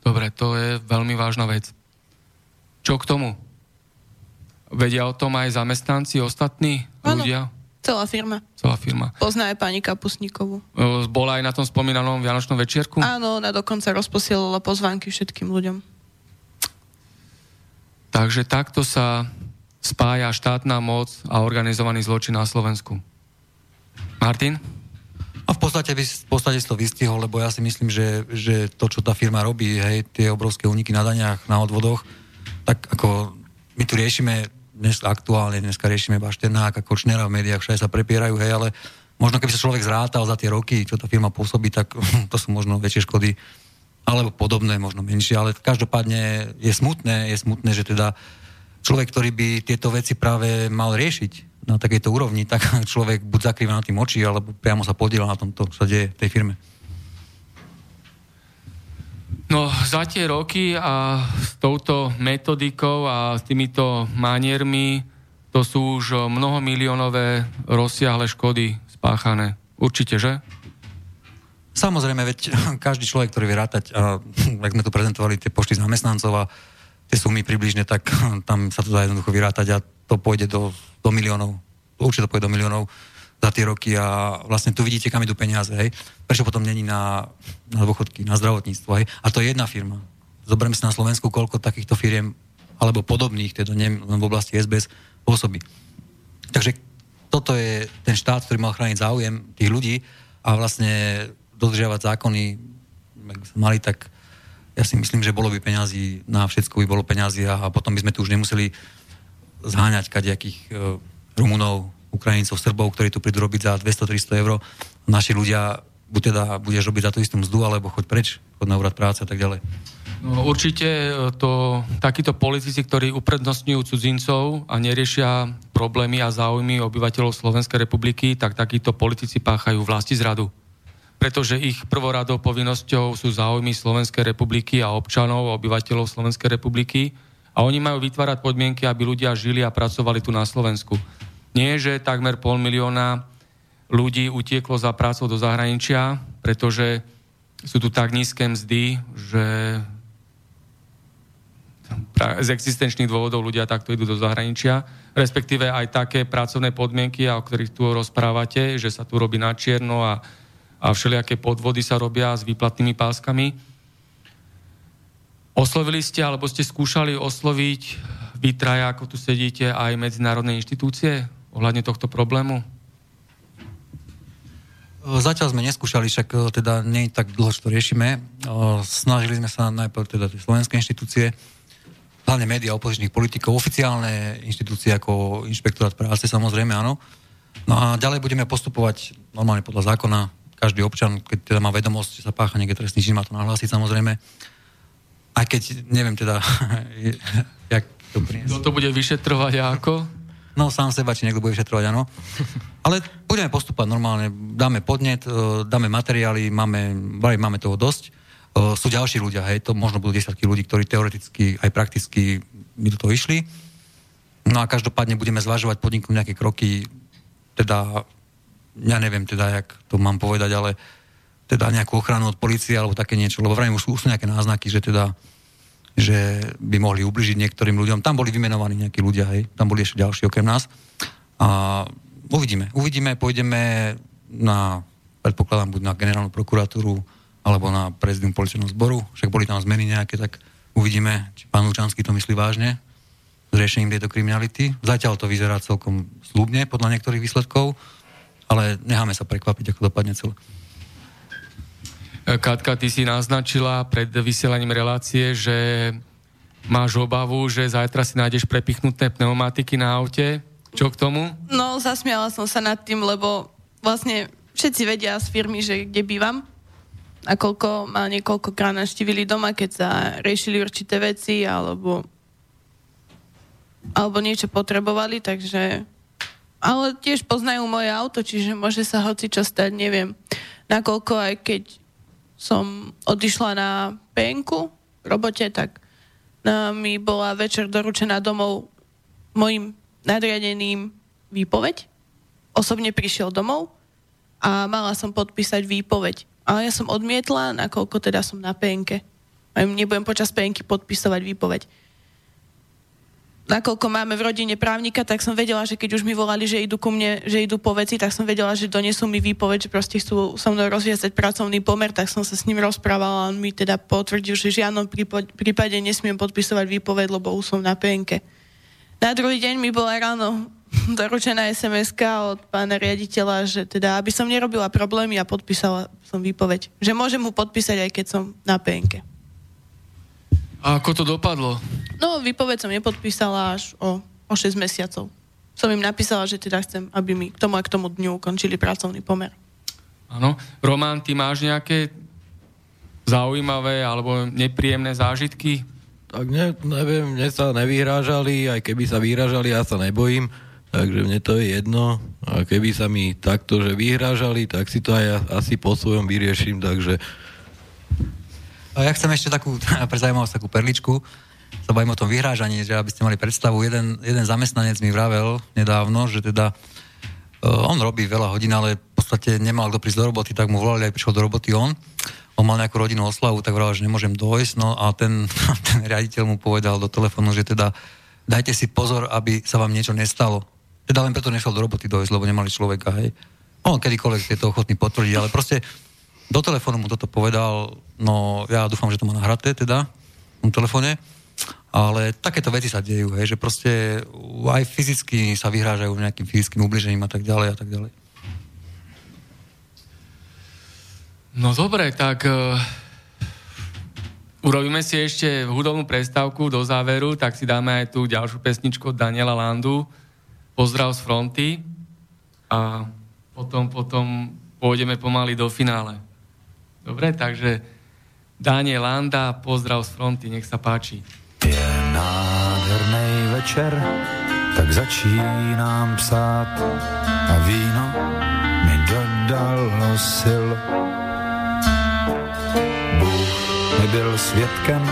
Dobre, to je veľmi vážna vec. Čo k tomu? Vedia o tom aj zamestnanci, ostatní Áno. ľudia? Celá firma. Celá firma. Pozná aj pani Kapusníkovú. E, Bola aj na tom spomínanom Vianočnom večierku? Áno, ona dokonca rozposielala pozvánky všetkým ľuďom. Takže takto sa spája štátna moc a organizovaný zločin na Slovensku. Martin? A v podstate, by, v podstate si to vystihol, lebo ja si myslím, že, že to, čo tá firma robí, hej, tie obrovské úniky na daniach, na odvodoch, tak ako my tu riešime dnes aktuálne, dneska riešime Bašternák a Kočnera v médiách, všade sa prepierajú, hej, ale možno keby sa človek zrátal za tie roky, čo tá firma pôsobí, tak to sú možno väčšie škody, alebo podobné, možno menšie, ale každopádne je smutné, je smutné, že teda človek, ktorý by tieto veci práve mal riešiť na takejto úrovni, tak človek buď zakrýva na tým oči, alebo priamo sa podiela na tomto, čo sa deje v tej firme. No, za tie roky a s touto metodikou a s týmito maniermi to sú už mnohomiliónové rozsiahle škody spáchané. Určite, že? Samozrejme, veď každý človek, ktorý vie rátať, a ak sme tu prezentovali tie počty zamestnancov a tie sumy približne, tak tam sa to dá jednoducho vyrátať a to pôjde do, do miliónov. Určite to pôjde do miliónov za tie roky a vlastne tu vidíte, kam idú peniaze, hej. Prečo potom není na, na dôchodky, na zdravotníctvo, hej. A to je jedna firma. Zoberme si na Slovensku, koľko takýchto firiem alebo podobných, teda nie len v oblasti SBS, pôsobí. Takže toto je ten štát, ktorý mal chrániť záujem tých ľudí a vlastne dodržiavať zákony, ak sa mali, tak ja si myslím, že bolo by peňazí na všetko by bolo peňazí a, a potom by sme tu už nemuseli zháňať kadejakých e, Rumunov, Ukrajincov, Srbov, ktorí tu prídu robiť za 200-300 eur. Naši ľudia, buď teda budeš robiť za tú istú mzdu, alebo choď preč, choď na úrad práce a tak ďalej. No, určite e, to, takíto politici, ktorí uprednostňujú cudzincov a neriešia problémy a záujmy obyvateľov Slovenskej republiky, tak takíto politici páchajú vlasti zradu. Pretože ich prvoradou povinnosťou sú záujmy Slovenskej republiky a občanov, obyvateľov Slovenskej republiky a oni majú vytvárať podmienky, aby ľudia žili a pracovali tu na Slovensku. Nie, že takmer pol milióna ľudí utieklo za prácou do zahraničia, pretože sú tu tak nízke mzdy, že z existenčných dôvodov ľudia takto idú do zahraničia, respektíve aj také pracovné podmienky, o ktorých tu rozprávate, že sa tu robí na čierno a, a všelijaké podvody sa robia s výplatnými páskami. Oslovili ste, alebo ste skúšali osloviť vy traja, ako tu sedíte, aj medzinárodné inštitúcie ohľadne tohto problému? E, Zatiaľ sme neskúšali, však e, teda nie je tak dlho, čo to riešime. E, Snažili sme sa najprv teda tie slovenské inštitúcie, hlavne médiá opozičných politikov, oficiálne inštitúcie ako inšpektorát práce, samozrejme, áno. No a ďalej budeme postupovať normálne podľa zákona. Každý občan, keď teda má vedomosť, že sa pácha niekde trestný čin, má to nahlásiť samozrejme. Aj keď neviem teda, jak to priniesť. Kto to bude vyšetrovať a ako? No sám seba, či niekto bude vyšetrovať, áno. Ale budeme postupovať normálne, dáme podnet, e, dáme materiály, máme, máme toho dosť. E, Sú ďalší ľudia, hej, to možno budú desiatky ľudí, ktorí teoreticky aj prakticky by do toho išli. No a každopádne budeme zvažovať podniknúť nejaké kroky, teda, ja neviem teda, jak to mám povedať, ale teda nejakú ochranu od policie alebo také niečo, lebo vrajme už sú, sú nejaké náznaky, že teda že by mohli ubližiť niektorým ľuďom. Tam boli vymenovaní nejakí ľudia, hej, tam boli ešte ďalší okrem nás. A uvidíme, uvidíme, pôjdeme na, predpokladám, buď na generálnu prokuratúru, alebo na prezidium policajného zboru, však boli tam zmeny nejaké, tak uvidíme, či pán Lučanský to myslí vážne s riešením tejto kriminality. Zatiaľ to vyzerá celkom slúbne podľa niektorých výsledkov, ale necháme sa prekvapiť, ako dopadne celé. Katka, ty si naznačila pred vysielaním relácie, že máš obavu, že zajtra si nájdeš prepichnuté pneumatiky na aute. Čo k tomu? No, zasmiala som sa nad tým, lebo vlastne všetci vedia z firmy, že kde bývam a koľko ma niekoľkokrát naštívili doma, keď sa riešili určité veci alebo alebo niečo potrebovali, takže ale tiež poznajú moje auto, čiže môže sa hoci čo stať, neviem. Nakoľko aj keď som odišla na penku v robote, tak mi bola večer doručená domov mojim nadriadeným výpoveď. Osobne prišiel domov a mala som podpísať výpoveď. Ale ja som odmietla, nakoľko teda som na penke. Nebudem počas penky podpisovať výpoveď nakoľko máme v rodine právnika, tak som vedela, že keď už mi volali, že idú ku mne, že idú po veci, tak som vedela, že donesú mi výpoveď, že proste chcú so mnou rozviazať pracovný pomer, tak som sa s ním rozprávala a on mi teda potvrdil, že v žiadnom prípade nesmiem podpisovať výpoveď, lebo už som na penke. Na druhý deň mi bola ráno doručená sms od pána riaditeľa, že teda, aby som nerobila problémy a podpísala som výpoveď. Že môžem mu podpísať, aj keď som na penke. A ako to dopadlo? No, výpoveď som nepodpísala až o, o 6 mesiacov. Som im napísala, že teda chcem, aby mi k tomu a k tomu dňu ukončili pracovný pomer. Áno. Román, ty máš nejaké zaujímavé alebo nepríjemné zážitky? Tak ne, neviem, mne sa nevyhrážali, aj keby sa vyhrážali, ja sa nebojím, takže mne to je jedno. A keby sa mi takto, že vyhrážali, tak si to aj asi po svojom vyrieším, takže ja chcem ešte takú, pre zaujímavosť, takú perličku. Sa bavím o tom vyhrážaní, že aby ste mali predstavu, jeden, jeden zamestnanec mi vravel nedávno, že teda uh, on robí veľa hodín, ale v podstate nemal kto prísť do roboty, tak mu volali, aj prišiel do roboty on. On mal nejakú rodinnú oslavu, tak vravel, že nemôžem dojsť, no a ten, ten riaditeľ mu povedal do telefónu, že teda dajte si pozor, aby sa vám niečo nestalo. Teda len preto nešiel do roboty dojsť, lebo nemali človeka, hej. On kedykoľvek je to ochotný potvrdiť, ale proste do telefónu mu toto povedal, no ja dúfam, že to má nahraté teda, v telefóne, ale takéto veci sa dejú, hej, že proste aj fyzicky sa vyhrážajú nejakým fyzickým ubližením a tak ďalej a tak ďalej. No dobre, tak uh, urobíme si ešte hudobnú prestávku do záveru, tak si dáme aj tú ďalšiu pesničku od Daniela Landu, Pozdrav z fronty a potom, potom pôjdeme pomaly do finále. Dobre, takže Daniel Landa, pozdrav z fronty, nech sa páči. Je nádherný večer, tak začínám psát a víno mi dodalo sil. Bůh mi byl svědkem,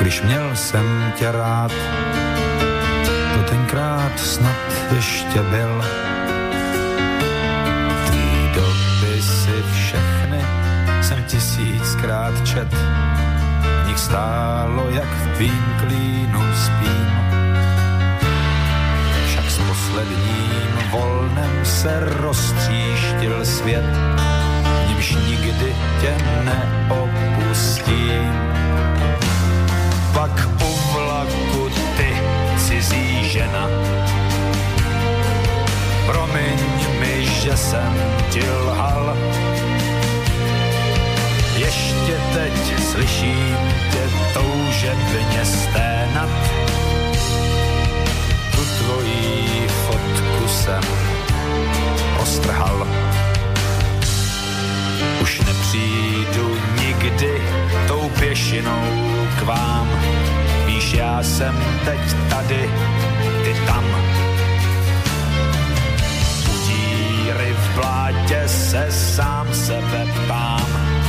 když měl jsem tě rád. To tenkrát snad ještě byl. Tisíckrát čet, v nich stálo, jak v tvým klínu spím. Však s posledním volnem se roztříštil svět, nímž nikdy tě neopustím. Pak u vlaku ty, cizí žena, promiň mi, že jsem ti lhal, ještě teď slyším tě toužebně sténat. Tu tvojí fotku jsem ostrhal. Už nepřijdu nikdy tou pěšinou k vám. Víš, já jsem teď tady, ty tam. U díry v blátě se sám sebe ptám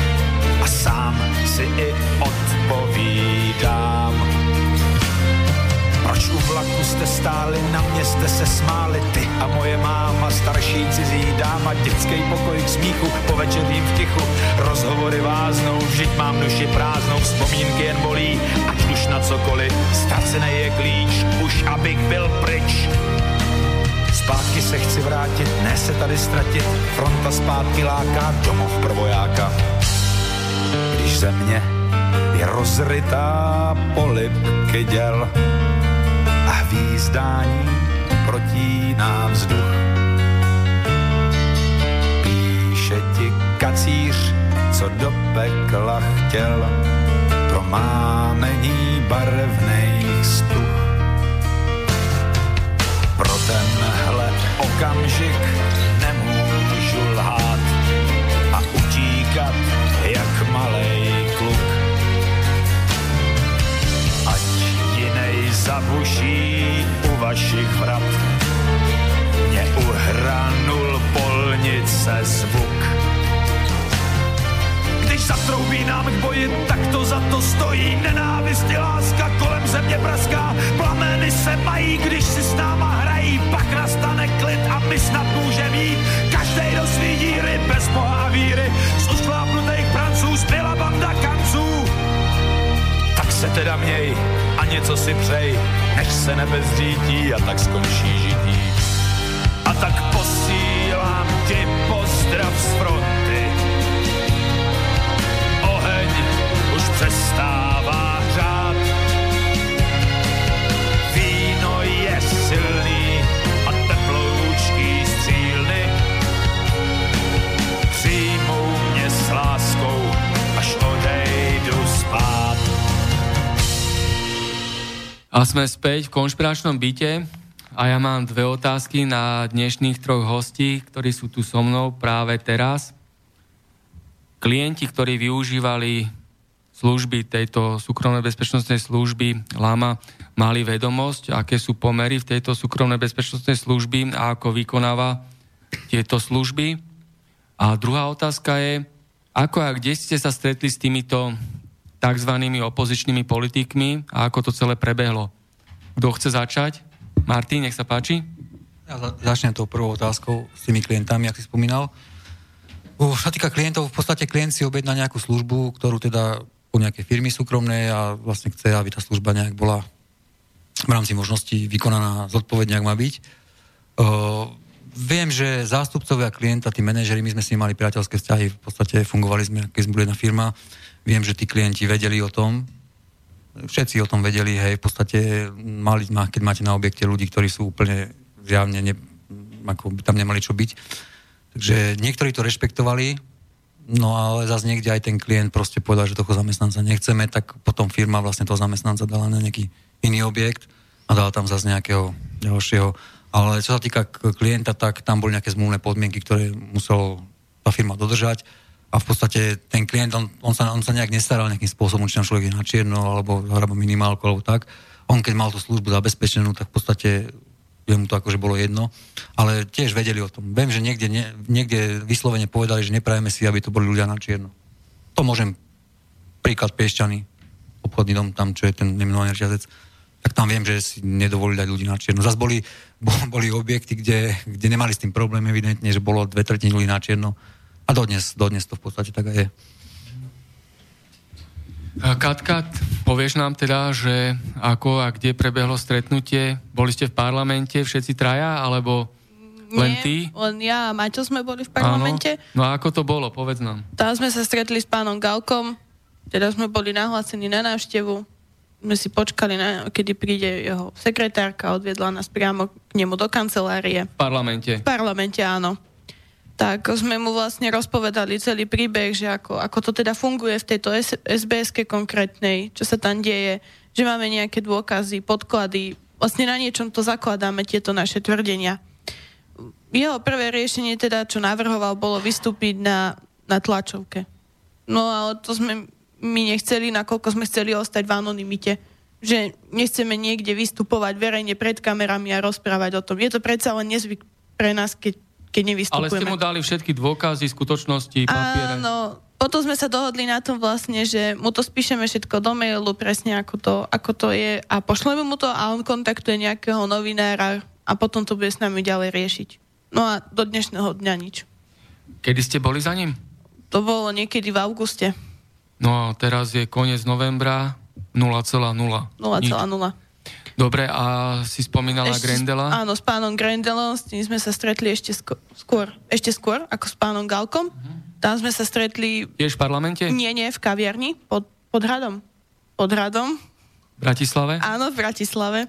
sám si i odpovídám. Proč u vlaku jste stáli, na mě jste se smáli, ty a moje máma, starší cizí dáma, dětský pokoj k smíchu, po večerním v tichu, rozhovory váznou, vždyť mám duši prázdnou, vzpomínky jen bolí, ať už na cokoliv, ztracený je klíč, už abych byl pryč. Zpátky se chci vrátit, ne se tady ztratit, fronta zpátky láká, domov pro vojáka. Když země je rozrytá polipky děl a hvízdání protíná vzduch. Píše ti kacíř, co do pekla chtěl, pro mámení barevných stuch. Pro tenhle okamžik zabuší u vašich vrat, mě uhranul polnice zvuk. Když zatroubí nám k boji, tak to za to stojí. Nenávist je láska, kolem země praská. Plameny se mají, když si s náma hrají. Pak nastane klid a my snad můžeme jít. Každej do svý díry, bez boha a víry. Z ušklápnutých pranců zbyla banda kanců. Se teda měj a něco si přej, než se nebe zřítí a tak skončí žití. A tak posílám ti pozdrav z fronty. Oheň už přestává A sme späť v konšpiračnom byte a ja mám dve otázky na dnešných troch hostí, ktorí sú tu so mnou práve teraz. Klienti, ktorí využívali služby tejto súkromnej bezpečnostnej služby LAMA, mali vedomosť, aké sú pomery v tejto súkromnej bezpečnostnej služby a ako vykonáva tieto služby. A druhá otázka je, ako a kde ste sa stretli s týmito tzv. opozičnými politikmi a ako to celé prebehlo. Kto chce začať? Martin, nech sa páči. Ja za- začnem tou prvou otázkou s tými klientami, ak si spomínal. Čo týka klientov, v podstate klient si objedná nejakú službu, ktorú teda u nejakej firmy súkromnej a vlastne chce, aby tá služba nejak bola v rámci možností vykonaná zodpovedne, ak má byť. Uh, viem, že zástupcovia klienta, tí manažeri, my sme s nimi mali priateľské vzťahy, v podstate fungovali sme, keď sme boli jedna firma. Viem, že tí klienti vedeli o tom, všetci o tom vedeli, hej, v podstate mali, ma- keď máte na objekte ľudí, ktorí sú úplne zjavne, ne, ako by tam nemali čo byť. Takže niektorí to rešpektovali, no ale zase niekde aj ten klient proste povedal, že toho zamestnanca nechceme, tak potom firma vlastne toho zamestnanca dala na nejaký iný objekt a dala tam zase nejakého ďalšieho. Ale čo sa týka klienta, tak tam boli nejaké zmluvné podmienky, ktoré musel tá firma dodržať a v podstate ten klient, on, on, sa, on sa nejak nestaral nejakým spôsobom, či tam človek je na čierno, alebo zarába minimálku, alebo tak. On keď mal tú službu zabezpečenú, tak v podstate jemu to akože bolo jedno, ale tiež vedeli o tom. Viem, že niekde, nie, niekde vyslovene povedali, že neprajeme si, aby to boli ľudia na čierno. To môžem, príklad Piešťany, obchodný dom, tam, čo je ten nemenovaný reťazec, tak tam viem, že si nedovolili dať ľudí na čierno. Zas boli, bo- boli objekty, kde, kde nemali s tým problém, evidentne, že bolo dve tretiny ľudí na čierno. A dodnes, dodnes to v podstate tak aj je. Katka, povieš nám teda, že ako a kde prebehlo stretnutie? Boli ste v parlamente všetci traja, alebo len Nie, ty? len ja a Maťo sme boli v parlamente. Áno. No a ako to bolo? Povedz nám. Tam sme sa stretli s pánom Galkom, teda sme boli nahlásení na návštevu. Sme si počkali, na, kedy príde jeho sekretárka, odviedla nás priamo k nemu do kancelárie. V parlamente. V parlamente, áno. Tak sme mu vlastne rozpovedali celý príbeh, že ako, ako to teda funguje v tejto SBS-ke konkrétnej, čo sa tam deje, že máme nejaké dôkazy, podklady, vlastne na niečom to zakladáme, tieto naše tvrdenia. Jeho prvé riešenie teda, čo navrhoval, bolo vystúpiť na, na tlačovke. No ale to sme my nechceli, nakoľko sme chceli ostať v anonimite. Že nechceme niekde vystupovať verejne pred kamerami a rozprávať o tom. Je to predsa len nezvyk pre nás, keď, keď Ale nevystupujeme. ste mu dali všetky dôkazy, skutočnosti, papiere. Áno, potom sme sa dohodli na tom vlastne, že mu to spíšeme všetko do mailu, presne ako to, ako to je a pošleme mu to a on kontaktuje nejakého novinára a potom to bude s nami ďalej riešiť. No a do dnešného dňa nič. Kedy ste boli za ním? To bolo niekedy v auguste. No a teraz je koniec novembra 0,0. 0,0. Dobre, a si spomínala Ešte Grendela? Áno, s pánom Grendelom, s tým sme sa stretli ešte skôr, ešte skôr ako s pánom Galkom. Tam sme sa stretli, Tiež v parlamente? nie, nie, v kaviarni, pod, pod hradom. Pod hradom, V Bratislave? áno, v Bratislave.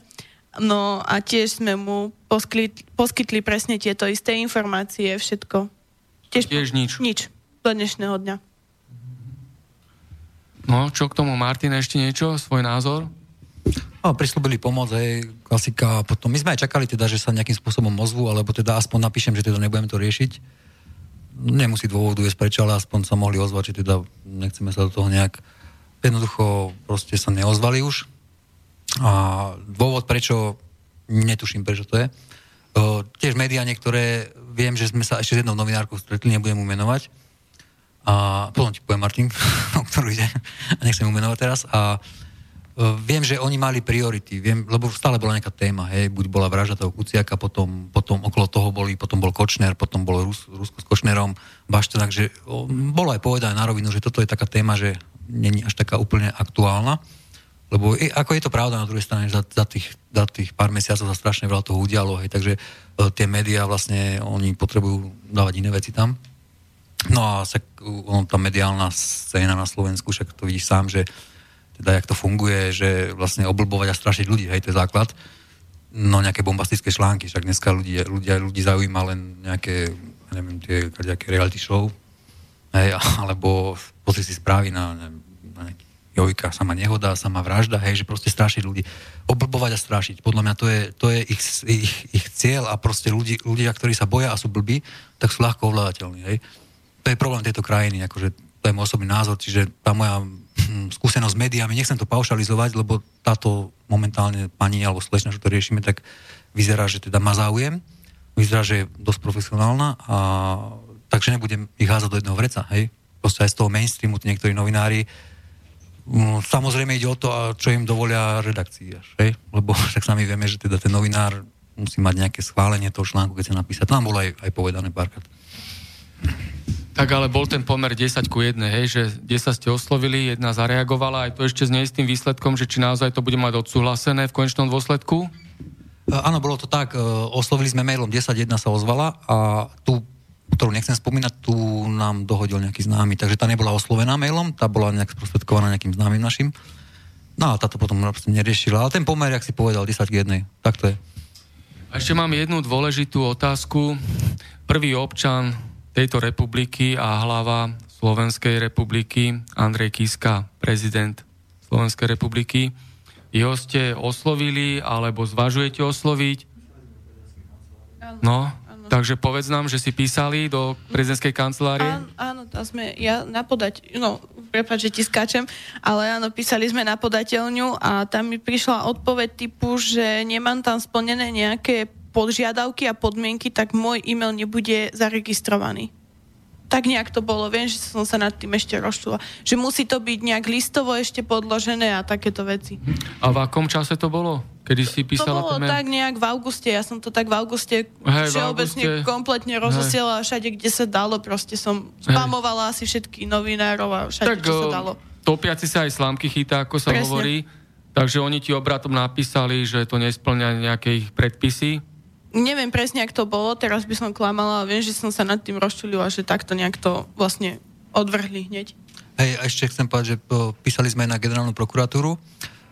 No a tiež sme mu poskytli, poskytli presne tieto isté informácie, všetko. Tiež, Tiež nič. Nič, do dnešného dňa. No, čo k tomu, Martin, ešte niečo? Svoj názor? No, prislúbili pomoc, hej, klasika. Potom my sme aj čakali teda, že sa nejakým spôsobom ozvu, alebo teda aspoň napíšem, že teda nebudeme to riešiť. Nemusí dôvodu jesť prečo, ale aspoň sa mohli ozvať, že teda nechceme sa do toho nejak... Jednoducho proste sa neozvali už. A dôvod, prečo, netuším, prečo to je. O, tiež médiá niektoré, viem, že sme sa ešte s jednou novinárkou stretli, nebudem mu menovať. A potom ti poviem, Martin, o ktorú ide. A nechcem mu menovať teraz. A viem, že oni mali priority, viem, lebo stále bola nejaká téma, hej, buď bola vražda toho Kuciaka, potom, potom okolo toho boli, potom bol Kočner, potom bol Rus, Rusko s Kočnerom, Baštenák, že o, bolo aj povedané na rovinu, že toto je taká téma, že není až taká úplne aktuálna, lebo je, ako je to pravda na druhej strane, že za, za, tých, za tých pár mesiacov sa strašne veľa toho udialo, hej, takže uh, tie médiá vlastne, oni potrebujú dávať iné veci tam. No a sa, on, tá mediálna scéna na Slovensku, však to vidíš sám, že teda jak to funguje, že vlastne oblbovať a strašiť ľudí, hej, to je základ. No nejaké bombastické články, však dneska ľudí, ľudia, ľudí zaujíma len nejaké, ja neviem, tie nejaké reality show, hej, alebo pozri si správy na, neviem, na nejaký Jojka, sama nehoda, sama vražda, hej, že proste strašiť ľudí. Oblbovať a strašiť. Podľa mňa to je, to je ich, ich, ich cieľ a proste ľudí, ľudia, ktorí sa boja a sú blbí, tak sú ľahko ovládateľní, hej. To je problém tejto krajiny, akože to je môj osobný názor, čiže tá moja skúsenosť s médiami, nechcem to paušalizovať, lebo táto momentálne pani alebo slečna, čo to riešime, tak vyzerá, že teda má záujem, vyzerá, že je dosť profesionálna a takže nebudem ich házať do jedného vreca, hej. Proste aj z toho mainstreamu tí niektorí novinári mm, Samozrejme ide o to, čo im dovolia redakcii hej? Lebo však sami vieme, že teda ten novinár musí mať nejaké schválenie toho článku, keď sa napísať. To nám bolo aj, aj povedané párkrát. Tak ale bol ten pomer 10 ku 1, hej, že 10 ste oslovili, jedna zareagovala, aj to ešte s neistým výsledkom, že či naozaj to bude mať odsúhlasené v konečnom dôsledku? E, Áno, bolo to tak. e, Oslovili sme mailom 10, jedna sa ozvala a tú, ktorú nechcem spomínať, tu nám dohodil nejaký známy. Takže tá nebola oslovená mailom, tá bola nejak sprostredkovaná nejakým známym našim. No a táto potom neriešila. Ale ten pomer, jak si povedal, 10 k 1. Tak to je. A ešte mám jednu dôležitú otázku. Prvý občan tejto republiky a hlava Slovenskej republiky, Andrej Kiska, prezident Slovenskej republiky. Jeho ste oslovili, alebo zvažujete osloviť? No, takže povedz nám, že si písali do prezidentskej kancelárie. Áno, áno, tam sme, ja na podať, no, prepáč, že ti skáčem, ale áno, písali sme na podateľňu a tam mi prišla odpoveď typu, že nemám tam splnené nejaké požiadavky a podmienky, tak môj e-mail nebude zaregistrovaný. Tak nejak to bolo, viem, že som sa nad tým ešte rozčula. Že musí to byť nejak listovo ešte podložené a takéto veci. A v akom čase to bolo? Kedy si To písala bolo ten mail? tak nejak v auguste, ja som to tak v auguste Hej, v všeobecne auguste. kompletne rozosielala všade, kde sa dalo, proste som spamovala asi všetkých novinárov a všade, Tak čo sa dalo. topiaci sa aj slámky chytá, ako sa Presne. hovorí. Takže oni ti obratom napísali, že to nesplňa nejaké ich predpisy. Neviem presne, ak to bolo, teraz by som klamala, viem, že som sa nad tým rozčulila, že takto nejak to vlastne odvrhli hneď. Hej, a ešte chcem povedať, že písali sme aj na generálnu prokuratúru.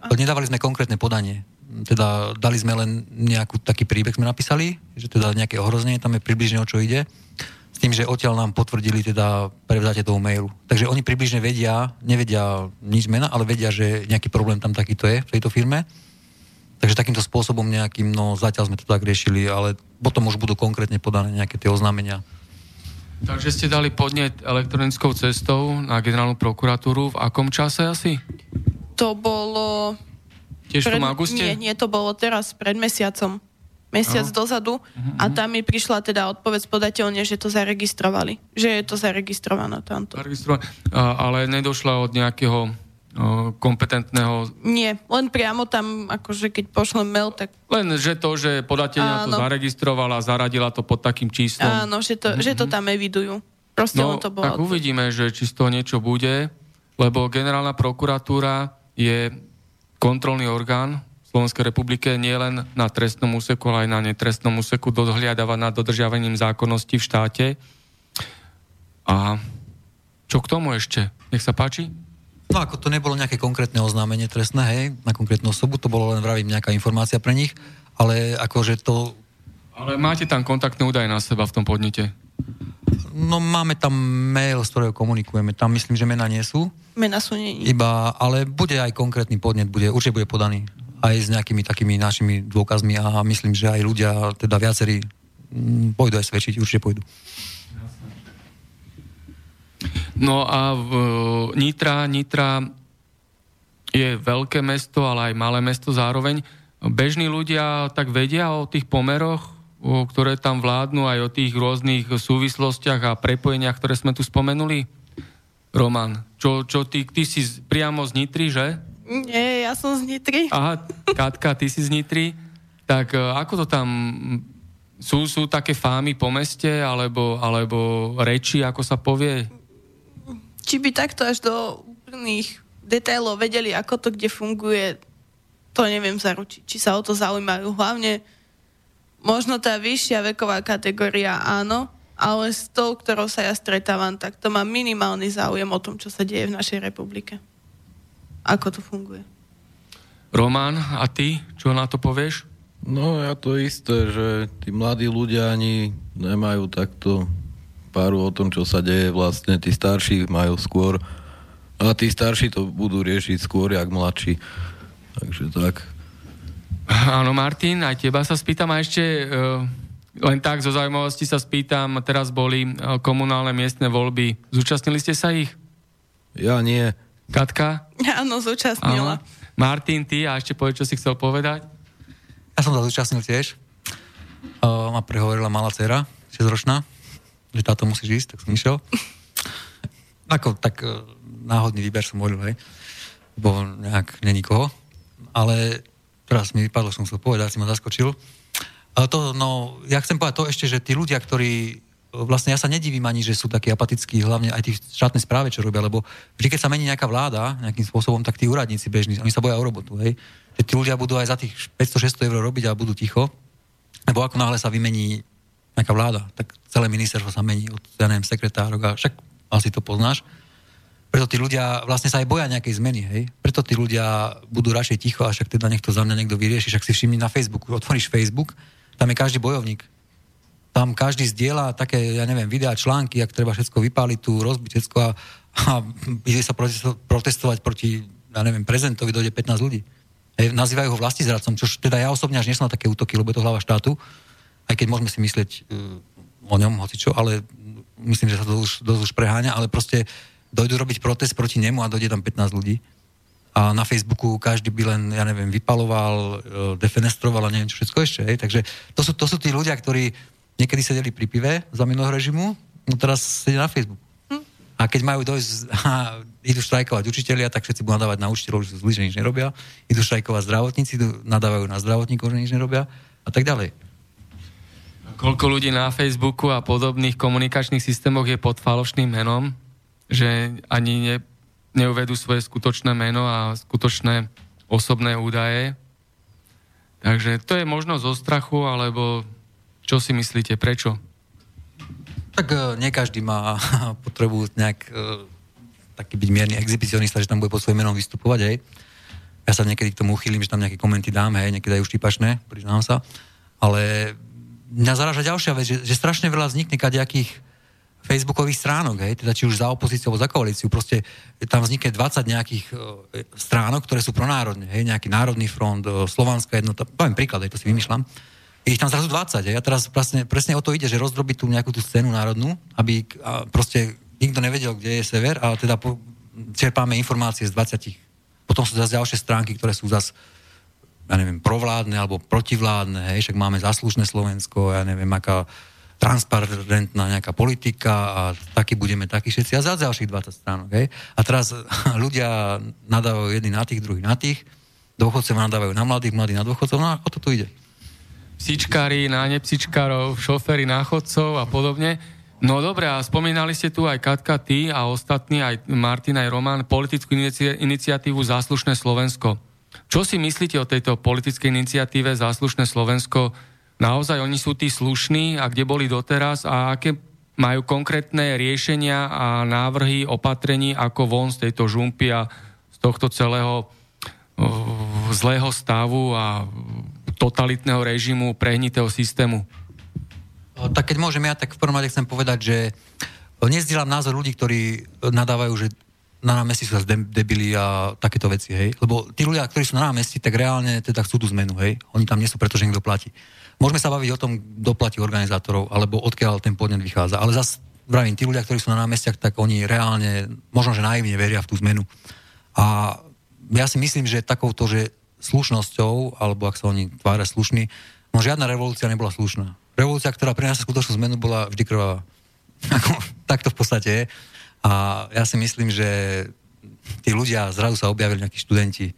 Nedávali sme konkrétne podanie. Teda dali sme len nejakú taký príbeh sme napísali, že teda nejaké ohrozenie, tam je približne o čo ide. S tým, že odtiaľ nám potvrdili teda prevzatie toho mailu. Takže oni približne vedia, nevedia nič mena, ale vedia, že nejaký problém tam takýto je v tejto firme. Takže takýmto spôsobom nejakým, no zatiaľ sme to tak riešili, ale potom už budú konkrétne podané nejaké tie oznámenia. Takže ste dali podnet elektronickou cestou na generálnu prokuratúru. V akom čase asi? To bolo... Tiež v tom auguste? Nie, nie, to bolo teraz, pred mesiacom. mesiac dozadu a tam mi prišla teda odpoveď podateľne, že to zaregistrovali. Že je to zaregistrované tamto. Zaregistrované. Ale nedošla od nejakého kompetentného... Nie, len priamo tam, akože keď pošlem mail, tak Len, že to, že podateľňa to zaregistrovala, zaradila to pod takým číslom. áno, že to, že to tam evidujú. Proste No, len to bolo. tak uvidíme, že či z toho niečo bude, lebo generálna prokuratúra je kontrolný orgán Slovenskej republike nielen na trestnom úseku, ale aj na netrestnom úseku dohliadava nad dodržiavaním zákonnosti v štáte. A čo k tomu ešte? Nech sa páči. No ako to nebolo nejaké konkrétne oznámenie trestné, hej, na konkrétnu osobu, to bolo len, vravím, nejaká informácia pre nich, ale akože to, Ale máte tam kontaktné údaje na seba v tom podnete. no máme tam mail, z ktorého komunikujeme, tam myslím, že mená nie sú, Mena sú nie. iba, ale bude aj konkrétny podnet, bude, určite bude podaný aj s nejakými takými našimi dôkazmi a myslím, že aj ľudia, teda viacerí, pôjdu aj svedčiť, určite pôjdu. No a v Nitra, Nitra je veľké mesto, ale aj malé mesto zároveň. Bežní ľudia tak vedia o tých pomeroch, o, ktoré tam vládnu, aj o tých rôznych súvislostiach a prepojeniach, ktoré sme tu spomenuli? Roman, čo, čo ty, ty si priamo z Nitry, že? Nie, ja som z Nitry. Aha, Katka, ty si z Nitry. Tak e, ako to tam... Sú, sú také fámy po meste, alebo, alebo reči, ako sa povie? Či by takto až do úplných detailov vedeli, ako to kde funguje, to neviem zaručiť. Či sa o to zaujímajú. Hlavne možno tá vyššia veková kategória áno, ale s tou, ktorou sa ja stretávam, tak to má minimálny záujem o tom, čo sa deje v našej republike. Ako to funguje. Roman, a ty, čo na to povieš? No ja to isté, že tí mladí ľudia ani nemajú takto páru o tom, čo sa deje vlastne. Tí starší majú skôr a tí starší to budú riešiť skôr, jak mladší. Takže tak. Áno, Martin, aj teba sa spýtam a ešte uh, len tak zo zaujímavosti sa spýtam, teraz boli uh, komunálne miestne voľby. Zúčastnili ste sa ich? Ja nie. Katka? Áno, zúčastnila. Martin, ty a ešte povedz, čo si chcel povedať? Ja som sa zúčastnil tiež. Uh, ma prehovorila malá dcera, 6-ročná, že táto musíš ísť, tak som išiel. Ako tak uh, náhodný výber som volil, hej. Bo nejak není koho. Ale teraz mi vypadlo, som chcel povedať, si ma zaskočil. Ale to, no, ja chcem povedať to ešte, že tí ľudia, ktorí vlastne ja sa nedivím ani, že sú takí apatickí, hlavne aj tí v štátnej správe, čo robia, lebo vždy, keď sa mení nejaká vláda nejakým spôsobom, tak tí úradníci bežní, oni sa boja o robotu, hej. Že tí ľudia budú aj za tých 500-600 eur robiť a budú ticho, lebo ako náhle sa vymení nejaká vláda, tak celé ministerstvo sa mení od, ja neviem, sekretárok a však asi to poznáš. Preto tí ľudia vlastne sa aj boja nejakej zmeny, hej. Preto tí ľudia budú radšej ticho a však teda nech to za mňa niekto vyrieši, však si všimni na Facebooku, otvoríš Facebook, tam je každý bojovník. Tam každý zdieľa také, ja neviem, videá, články, ak treba všetko vypáliť tu, rozbiť všetko a, a ide sa protesto- protestovať proti, ja neviem, prezentovi, dojde 15 ľudí. Hej, nazývajú ho vlastizradcom, čo teda ja osobne až nie som na také útoky, lebo je to hlava štátu, aj keď môžeme si myslieť uh, o ňom, hocičo, ale myslím, že sa to už, dosť už preháňa, ale proste dojdu robiť protest proti nemu a dojde tam 15 ľudí. A na Facebooku každý by len, ja neviem, vypaloval, e, defenestroval a neviem čo všetko ešte. Hej. Takže to sú, to sú tí ľudia, ktorí niekedy sedeli pri pive za minulého režimu, no teraz sedia na Facebooku. A keď majú dojsť a idú štrajkovať učitelia, tak všetci budú nadávať na učiteľov, že sú zlí, že nič nerobia. Idú štrajkovať zdravotníci, idú, nadávajú na zdravotníkov, že nič nerobia a tak ďalej. Koľko ľudí na Facebooku a podobných komunikačných systémoch je pod falošným menom, že ani ne, neuvedú svoje skutočné meno a skutočné osobné údaje. Takže to je možno zo strachu, alebo čo si myslíte, prečo? Tak e, nie každý má potrebu nejak e, taký byť mierny exhibicionista, že tam bude pod svojím menom vystupovať, hej. Ja sa niekedy k tomu uchýlim, že tam nejaké komenty dám, hej, niekedy aj už štipačné, priznám sa. Ale mňa zaráža ďalšia vec, že, že strašne veľa vznikne kadejakých facebookových stránok, hej, teda či už za opozíciu alebo za koalíciu, proste tam vznikne 20 nejakých e, stránok, ktoré sú pronárodné, hej, nejaký národný front, e, slovanská jednota, poviem príklad, hej, to si vymýšľam. Je ich tam zrazu 20, hej, a teraz presne, presne o to ide, že rozdrobiť tú nejakú tú scénu národnú, aby a proste nikto nevedel, kde je sever, a teda po, čerpáme informácie z 20. Potom sú zase ďalšie stránky, ktoré sú zase ja neviem, provládne alebo protivládne, hej, však máme zaslušné Slovensko, ja neviem, aká transparentná nejaká politika a taký budeme takí všetci a za ďalších 20 stránok. Hej. A teraz ľudia nadávajú jedni na tých, druhí na tých, dôchodcov nadávajú na mladých, mladí na dôchodcov, no a o to tu ide. Psičkári na nepsičkárov, šoféry na chodcov a podobne. No dobre, a spomínali ste tu aj Katka, ty a ostatní, aj Martin, aj Roman, politickú inici- iniciatívu Záslušné Slovensko. Čo si myslíte o tejto politickej iniciatíve Záslušné Slovensko? naozaj oni sú tí slušní a kde boli doteraz a aké majú konkrétne riešenia a návrhy opatrení, ako von z tejto žumpy a z tohto celého zlého stavu a totalitného režimu, prehnitého systému. Tak keď môžem ja, tak v prvom rade chcem povedať, že nezdielam názor ľudí, ktorí nadávajú, že na námestí sú zase debili a takéto veci, hej. Lebo tí ľudia, ktorí sú na námestí, tak reálne teda chcú tú zmenu, hej. Oni tam nie sú, pretože niekto platí. Môžeme sa baviť o tom, kto platí organizátorov, alebo odkiaľ ten podnet vychádza. Ale zase, vravím, tí ľudia, ktorí sú na námestiach, tak oni reálne, možno, že naivne veria v tú zmenu. A ja si myslím, že takouto, že slušnosťou, alebo ak sa oni tvária slušní, no žiadna revolúcia nebola slušná. Revolúcia, ktorá prináša skutočnú zmenu, bola vždy krvavá. tak to v podstate je. A ja si myslím, že tí ľudia, zrazu sa objavili nejakí študenti,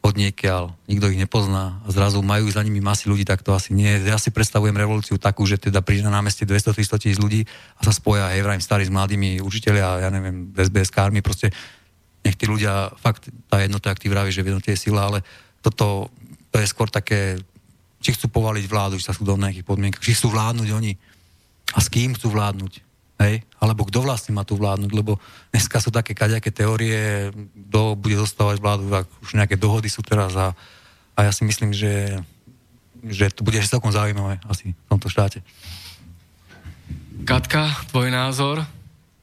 od niekiaľ, nikto ich nepozná a zrazu majú za nimi masy ľudí, tak to asi nie. Ja si predstavujem revolúciu takú, že teda príde na námestie 200-300 tisíc ľudí a sa spoja, hej, vrajím, starí s mladými učiteľia, ja neviem, SBS kármi, proste nech tí ľudia, fakt tá jednota, ak ty vravíš, že v jednote je sila, ale toto, to je skôr také, či chcú povaliť vládu, či sa sú do nejakých podmienkach, či chcú vládnuť oni. A s kým chcú vládnuť Hej? Alebo kto vlastne má tu vládnuť, lebo dneska sú také kaďaké teórie, kto bude zostávať vládu, ak už nejaké dohody sú teraz a, a ja si myslím, že, že to bude celkom zaujímavé asi v tomto štáte. Katka, tvoj názor?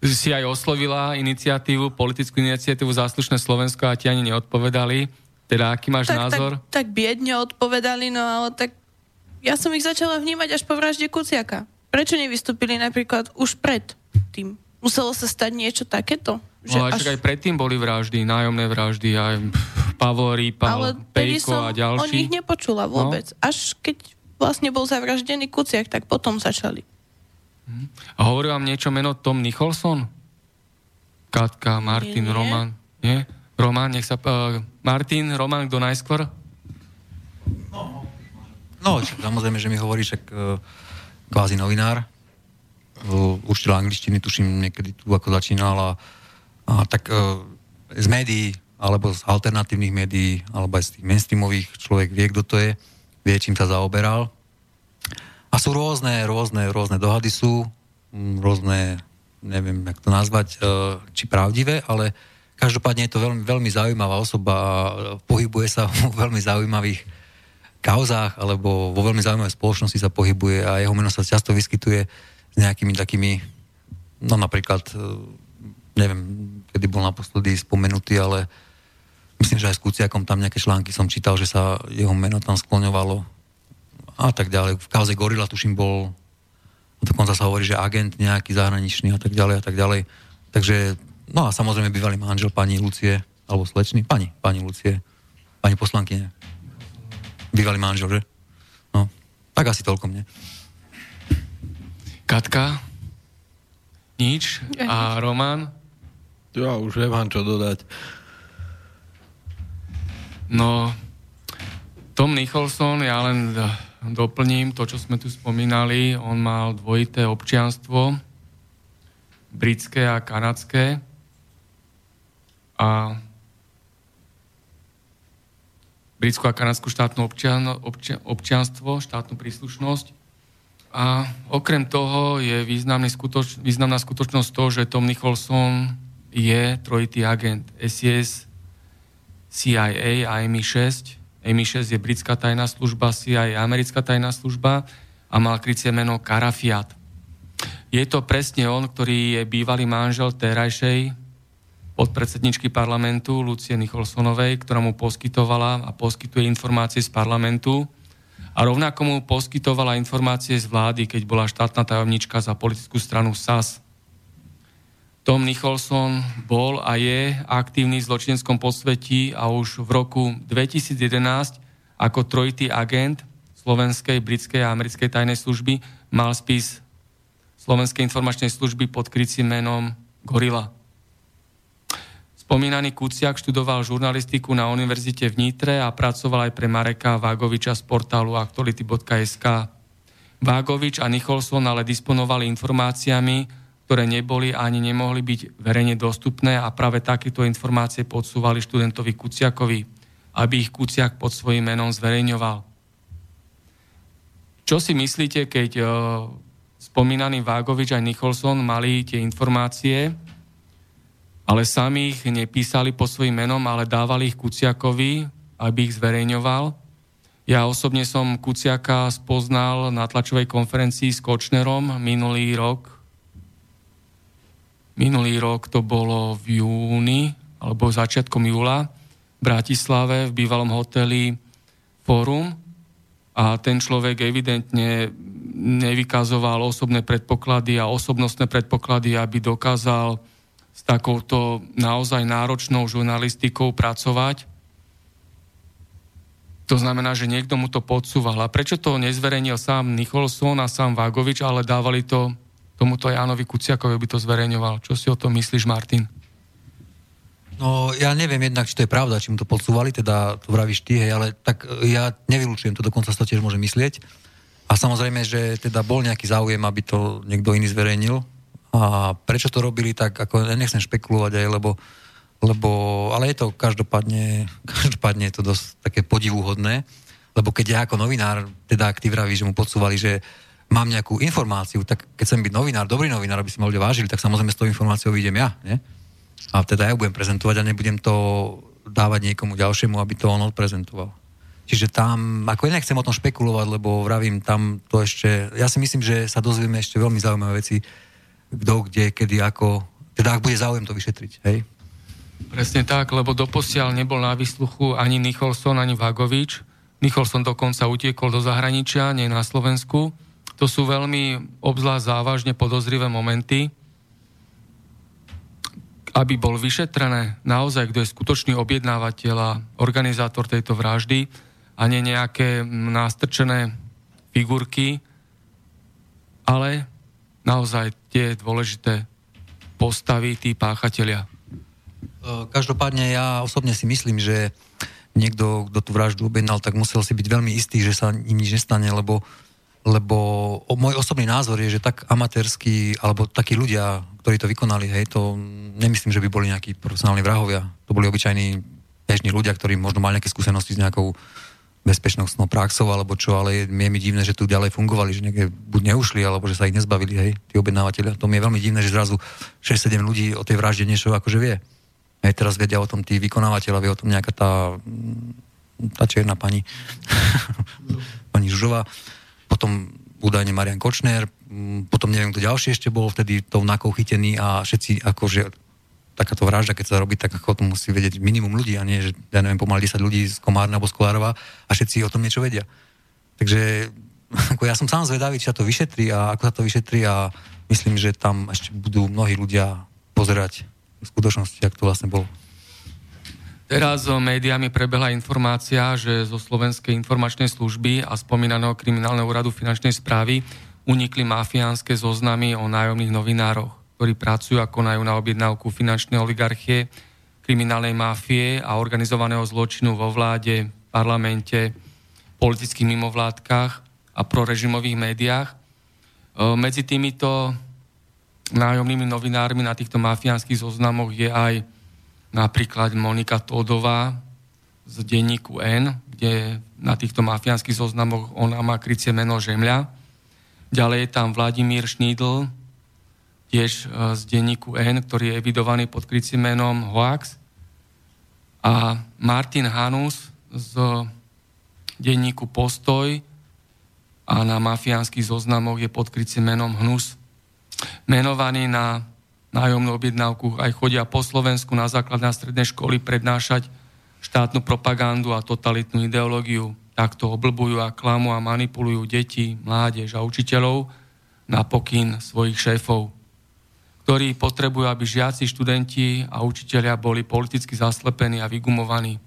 Si aj oslovila iniciatívu, politickú iniciatívu Záslušné Slovensko a ti ani neodpovedali. Teda aký máš tak, názor? Tak, tak biedne odpovedali, no ale tak ja som ich začala vnímať až po vražde Kuciaka. Prečo nevystúpili napríklad už pred tým? Muselo sa stať niečo takéto? Že no, až... aj predtým boli vraždy, nájomné vraždy, aj Pavlo Rýpal, Pejko a ďalší. o nich nepočula no. vôbec. No? Až keď vlastne bol zavraždený Kuciak, tak potom začali. Hm. A hovorí vám niečo meno Tom Nicholson? Katka, Martin, nie, nie. Roman. Nie? Roman, nech sa... Uh, Martin, Roman, kto najskôr? No, no samozrejme, že mi hovorí, však uh, kvázi novinár. Učiteľ angličtiny, tuším, niekedy tu ako začínal a, tak e, z médií, alebo z alternatívnych médií, alebo aj z tých mainstreamových, človek vie, kto to je, vie, čím sa zaoberal. A sú rôzne, rôzne, rôzne dohady sú, rôzne, neviem, jak to nazvať, e, či pravdivé, ale každopádne je to veľmi, veľmi zaujímavá osoba a pohybuje sa v veľmi zaujímavých kauzách alebo vo veľmi zaujímavej spoločnosti sa pohybuje a jeho meno sa často vyskytuje s nejakými takými, no napríklad, e, neviem, kedy bol naposledy spomenutý, ale myslím, že aj s Kuciakom tam nejaké články som čítal, že sa jeho meno tam skloňovalo a tak ďalej. V kauze Gorila tuším bol dokonca sa hovorí, že agent nejaký zahraničný a tak ďalej a tak ďalej. Takže, no a samozrejme bývalý manžel pani Lucie, alebo slečný, pani, pani Lucie, pani poslankyne bývalý manžel, že? No, tak asi toľko mne. Katka? Nič? A Roman? Ja už nemám čo dodať. No, Tom Nicholson, ja len doplním to, čo sme tu spomínali. On mal dvojité občianstvo, britské a kanadské. A britskú a kanadskú štátnu občian, občia, občianstvo, štátnu príslušnosť. A okrem toho je významný skutoč, významná skutočnosť to, že Tom Nicholson je trojitý agent SIS, CIA a MI6. MI6 je britská tajná služba, CIA je americká tajná služba a mal krycie meno Karafiat. Je to presne on, ktorý je bývalý manžel terajšej podpredsedničky parlamentu Lucie Nicholsonovej, ktorá mu poskytovala a poskytuje informácie z parlamentu a rovnako mu poskytovala informácie z vlády, keď bola štátna tajomnička za politickú stranu SAS. Tom Nicholson bol a je aktívny v zločineckom posvetí a už v roku 2011 ako trojitý agent slovenskej, britskej a americkej tajnej služby mal spis Slovenskej informačnej služby pod krycím menom Gorila. Spomínaný Kuciak študoval žurnalistiku na univerzite v Nitre a pracoval aj pre Mareka Vágoviča z portálu aktuality.sk. Vágovič a Nicholson ale disponovali informáciami, ktoré neboli ani nemohli byť verejne dostupné a práve takéto informácie podsúvali študentovi Kuciakovi, aby ich Kuciak pod svojím menom zverejňoval. Čo si myslíte, keď uh, spomínaný Vágovič a Nicholson mali tie informácie, ale sami ich nepísali po svojim menom, ale dávali ich Kuciakovi, aby ich zverejňoval. Ja osobne som Kuciaka spoznal na tlačovej konferencii s Kočnerom minulý rok. Minulý rok to bolo v júni, alebo začiatkom júla v Bratislave v bývalom hoteli Forum a ten človek evidentne nevykazoval osobné predpoklady a osobnostné predpoklady, aby dokázal s takouto naozaj náročnou žurnalistikou pracovať. To znamená, že niekto mu to podsúval. A prečo to nezverejnil sám Nicholson a sám Vágovič, ale dávali to tomuto Jánovi Kuciakovi, by to zverejňoval. Čo si o tom myslíš, Martin? No, ja neviem jednak, či to je pravda, či mu to podsúvali, teda to vravíš ty, hej, ale tak ja nevylučujem to, dokonca sa tiež môže myslieť. A samozrejme, že teda bol nejaký záujem, aby to niekto iný zverejnil, a prečo to robili, tak ako nechcem špekulovať aj, lebo, lebo ale je to každopádne, každopádne je to dosť také podivuhodné, lebo keď ja ako novinár, teda ak ty vraví, že mu podsúvali, že mám nejakú informáciu, tak keď chcem byť novinár, dobrý novinár, aby si ma ľudia vážili, tak samozrejme s tou informáciou vidím ja. Nie? A teda ja budem prezentovať a nebudem to dávať niekomu ďalšiemu, aby to on odprezentoval. Čiže tam, ako ja nechcem o tom špekulovať, lebo vravím, tam to ešte, ja si myslím, že sa dozvieme ešte veľmi zaujímavé veci, kto, kde, kedy, ako, teda ak bude záujem to vyšetriť, hej? Presne tak, lebo doposiaľ nebol na vysluchu ani Nicholson, ani Vagovič. Nicholson dokonca utiekol do zahraničia, nie na Slovensku. To sú veľmi obzvlášť závažne podozrivé momenty. Aby bol vyšetrené naozaj, kto je skutočný objednávateľ a organizátor tejto vraždy a nie nejaké nástrčené figurky, ale naozaj tie dôležité postavy, tí páchatelia? E, každopádne ja osobne si myslím, že niekto, kto tú vraždu objednal, tak musel si byť veľmi istý, že sa im nič nestane, lebo, lebo môj osobný názor je, že tak amatérský, alebo takí ľudia, ktorí to vykonali, hej, to nemyslím, že by boli nejakí profesionálni vrahovia. To boli obyčajní bežní ľudia, ktorí možno mali nejaké skúsenosti s nejakou bezpečnostnou praxou alebo čo, ale je, je mi divné, že tu ďalej fungovali, že niekde buď neušli, alebo že sa ich nezbavili, hej, tí objednávateľia. To mi je veľmi divné, že zrazu 6-7 ľudí o tej vražde niečo akože vie. Hej, teraz vedia o tom tí vykonávateľa, vie o tom nejaká tá, tá čierna pani, pani Žužová, potom údajne Marian Kočner, potom neviem, kto ďalší ešte bol vtedy tou nakou chytený a všetci akože takáto vražda, keď sa robí, tak ako to musí vedieť minimum ľudí a nie, že ja neviem, pomaly 10 ľudí z Komárna alebo z Kolárova a všetci o tom niečo vedia. Takže ako ja som sám zvedavý, či sa to vyšetrí a ako sa to vyšetrí a myslím, že tam ešte budú mnohí ľudia pozerať v skutočnosti, ak to vlastne bolo. Teraz médiami prebehla informácia, že zo Slovenskej informačnej služby a spomínaného kriminálneho úradu finančnej správy unikli mafiánske zoznamy o nájomných novinároch ktorí pracujú a konajú na objednávku finančnej oligarchie, kriminálnej mafie a organizovaného zločinu vo vláde, parlamente, politických mimovládkach a prorežimových médiách. E, medzi týmito nájomnými novinármi na týchto mafiánskych zoznamoch je aj napríklad Monika Todová z denníku N, kde na týchto mafiánskych zoznamoch ona má krycie meno Žemľa. Ďalej je tam Vladimír Šnídl, tiež e, z denníku N, ktorý je evidovaný pod krycím menom Hoax. A Martin Hanus z denníku Postoj a na mafiánskych zoznamoch je pod krycím menom Hnus. Menovaný na nájomnú objednávku aj chodia po Slovensku na základné stredné školy prednášať štátnu propagandu a totalitnú ideológiu. Takto oblbujú a klamu a manipulujú deti, mládež a učiteľov na pokyn svojich šéfov ktorí potrebujú, aby žiaci, študenti a učitelia boli politicky zaslepení a vygumovaní.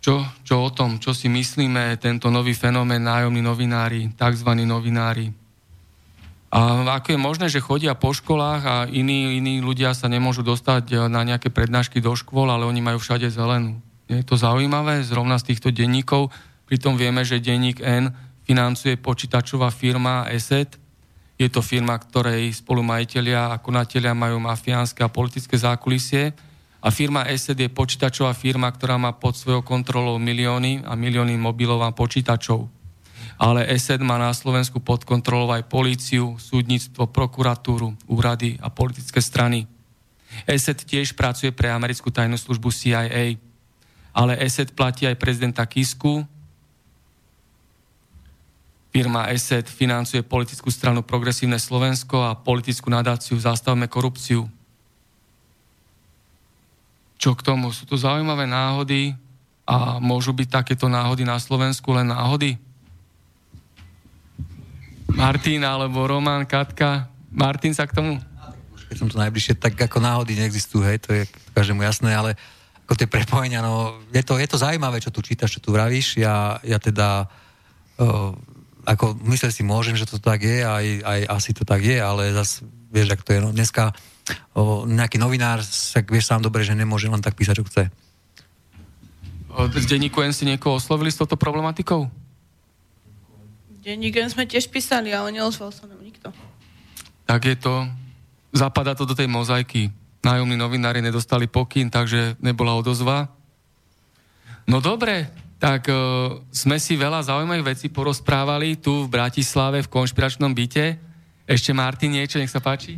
čo, čo o tom, čo si myslíme, tento nový fenomén nájomní novinári, tzv. novinári. A ako je možné, že chodia po školách a iní, iní ľudia sa nemôžu dostať e, na nejaké prednášky do škôl, ale oni majú všade zelenú. Je to zaujímavé, zrovna z týchto denníkov, pritom vieme, že denník N financuje počítačová firma ESET. Je to firma, ktorej spolumajiteľia a konatelia majú mafiánske a politické zákulisie. A firma ESET je počítačová firma, ktorá má pod svojou kontrolou milióny a milióny mobilov a počítačov ale ESET má na Slovensku pod kontrolou aj políciu, súdnictvo, prokuratúru, úrady a politické strany. ESET tiež pracuje pre americkú tajnú službu CIA, ale ESET platí aj prezidenta Kisku. Firma ESET financuje politickú stranu Progresívne Slovensko a politickú nadáciu Zastavme korupciu. Čo k tomu? Sú to zaujímavé náhody a môžu byť takéto náhody na Slovensku len náhody? Martin alebo Roman, Katka. Martin sa k tomu? Keď som tu najbližšie, tak ako náhody neexistujú, hej, to je každému jasné, ale ako tie prepojenia, no, je to, je to zaujímavé, čo tu čítaš, čo tu vravíš. Ja, ja teda, uh, ako mysleť si môžem, že to tak je, aj, aj asi to tak je, ale zase, vieš, ak to je, no, dneska uh, nejaký novinár, tak vieš sám dobre, že nemôže len tak písať, čo chce. Z denníku N si niekoho oslovili s touto problematikou? Denník sme tiež písali, ale neozval sa nám nikto. Tak je to, zapadá to do tej mozaiky. Nájomní novinári nedostali pokyn, takže nebola odozva. No dobre, tak uh, sme si veľa zaujímavých vecí porozprávali tu v Bratislave v konšpiračnom byte. Ešte Martin niečo, nech sa páči.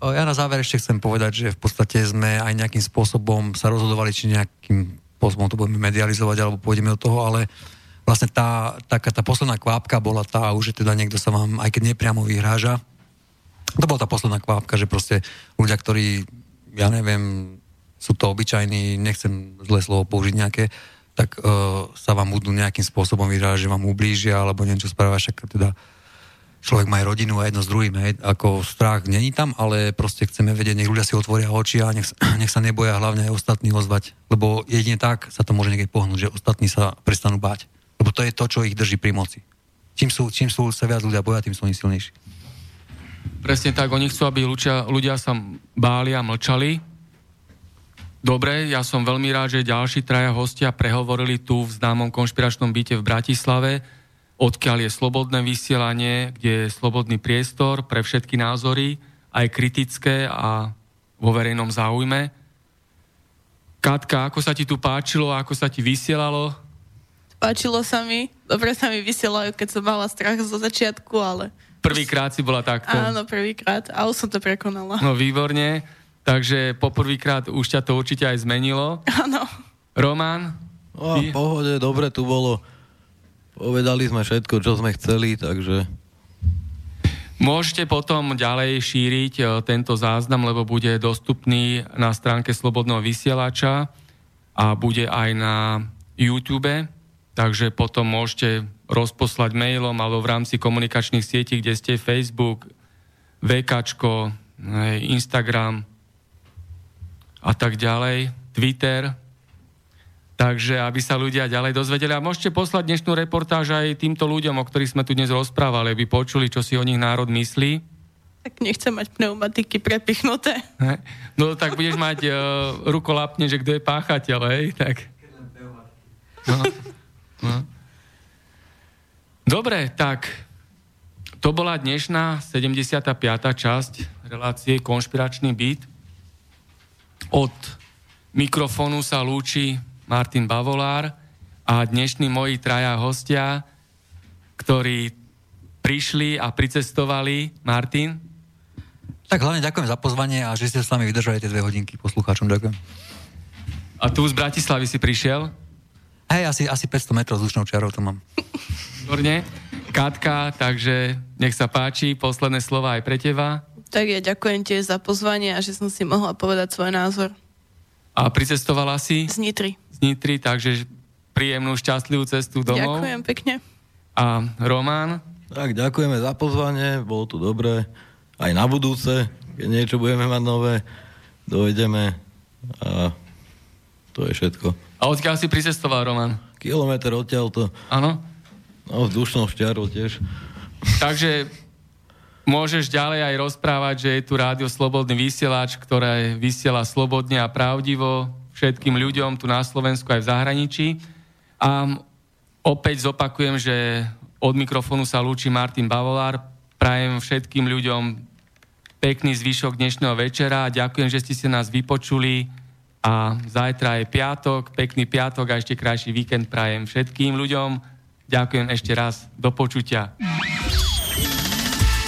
Ja na záver ešte chcem povedať, že v podstate sme aj nejakým spôsobom sa rozhodovali, či nejakým spôsobom to budeme medializovať, alebo pôjdeme do toho, ale vlastne tá, taká tá posledná kvapka bola tá, už že teda niekto sa vám, aj keď nepriamo vyhráža, to bola tá posledná kvapka, že proste ľudia, ktorí, ja neviem, sú to obyčajní, nechcem zlé slovo použiť nejaké, tak uh, sa vám budú nejakým spôsobom vyhrážať, že vám ublížia, alebo niečo spravia, však teda človek má aj rodinu a jedno s druhým, hej, ako strach není tam, ale proste chceme vedieť, nech ľudia si otvoria oči a nech, nech sa neboja hlavne aj ostatní ozvať, lebo jedine tak sa to môže niekedy pohnúť, že ostatní sa prestanú báť. Lebo to je to, čo ich drží pri moci. Čím sú, čím sú sa viac ľudia boja, tým sú oni silnejší. Presne tak, oni chcú, aby ľudia, ľudia sa báli a mlčali. Dobre, ja som veľmi rád, že ďalší traja hostia prehovorili tu v známom konšpiračnom byte v Bratislave, odkiaľ je slobodné vysielanie, kde je slobodný priestor pre všetky názory, aj kritické a vo verejnom záujme. Katka, ako sa ti tu páčilo, ako sa ti vysielalo? Páčilo sa mi. Dobre sa mi vysielajú, keď som mala strach zo začiatku, ale... Prvýkrát si bola takto. Áno, prvýkrát. A už som to prekonala. No výborne. Takže poprvýkrát už ťa to určite aj zmenilo. Áno. Román? No, v pohode, dobre tu bolo. Povedali sme všetko, čo sme chceli, takže... Môžete potom ďalej šíriť e, tento záznam, lebo bude dostupný na stránke Slobodného vysielača a bude aj na YouTube takže potom môžete rozposlať mailom alebo v rámci komunikačných sietí, kde ste Facebook, VK, Instagram a tak ďalej, Twitter. Takže aby sa ľudia ďalej dozvedeli. A môžete poslať dnešnú reportáž aj týmto ľuďom, o ktorých sme tu dnes rozprávali, aby počuli, čo si o nich národ myslí. Tak nechcem mať pneumatiky prepichnuté. No tak budeš mať uh, rukolapne, že kto je páchateľ, hej? Tak. No. No. Dobre, tak to bola dnešná 75. časť relácie Konšpiračný byt. Od mikrofónu sa lúči Martin Bavolár a dnešní moji traja hostia, ktorí prišli a pricestovali. Martin? Tak hlavne ďakujem za pozvanie a že ste s nami vydržali tie dve hodinky poslucháčom. Ďakujem. A tu z Bratislavy si prišiel? Hej, asi, asi 500 metrov vzdušnou čiarou to mám. Výborne. Katka, takže nech sa páči, posledné slova aj pre teba. Tak ja ďakujem tiež za pozvanie a že som si mohla povedať svoj názor. A pricestovala si? Z Nitry. Z Nitry, takže príjemnú, šťastlivú cestu domov. Ďakujem pekne. A Román? Tak, ďakujeme za pozvanie, bolo tu dobré. Aj na budúce, keď niečo budeme mať nové, dojdeme a to je všetko. A odkiaľ si pricestoval, Roman? Kilometr odtiaľto. Áno? No, vzdušnou šťarou tiež. Takže môžeš ďalej aj rozprávať, že je tu rádio Slobodný vysielač, ktoré vysiela slobodne a pravdivo všetkým ľuďom tu na Slovensku aj v zahraničí. A opäť zopakujem, že od mikrofónu sa lúči Martin Bavolár. Prajem všetkým ľuďom pekný zvyšok dnešného večera. Ďakujem, že ste si nás vypočuli a zajtra je piatok, pekný piatok a ešte krajší víkend prajem všetkým ľuďom. Ďakujem ešte raz, do počutia.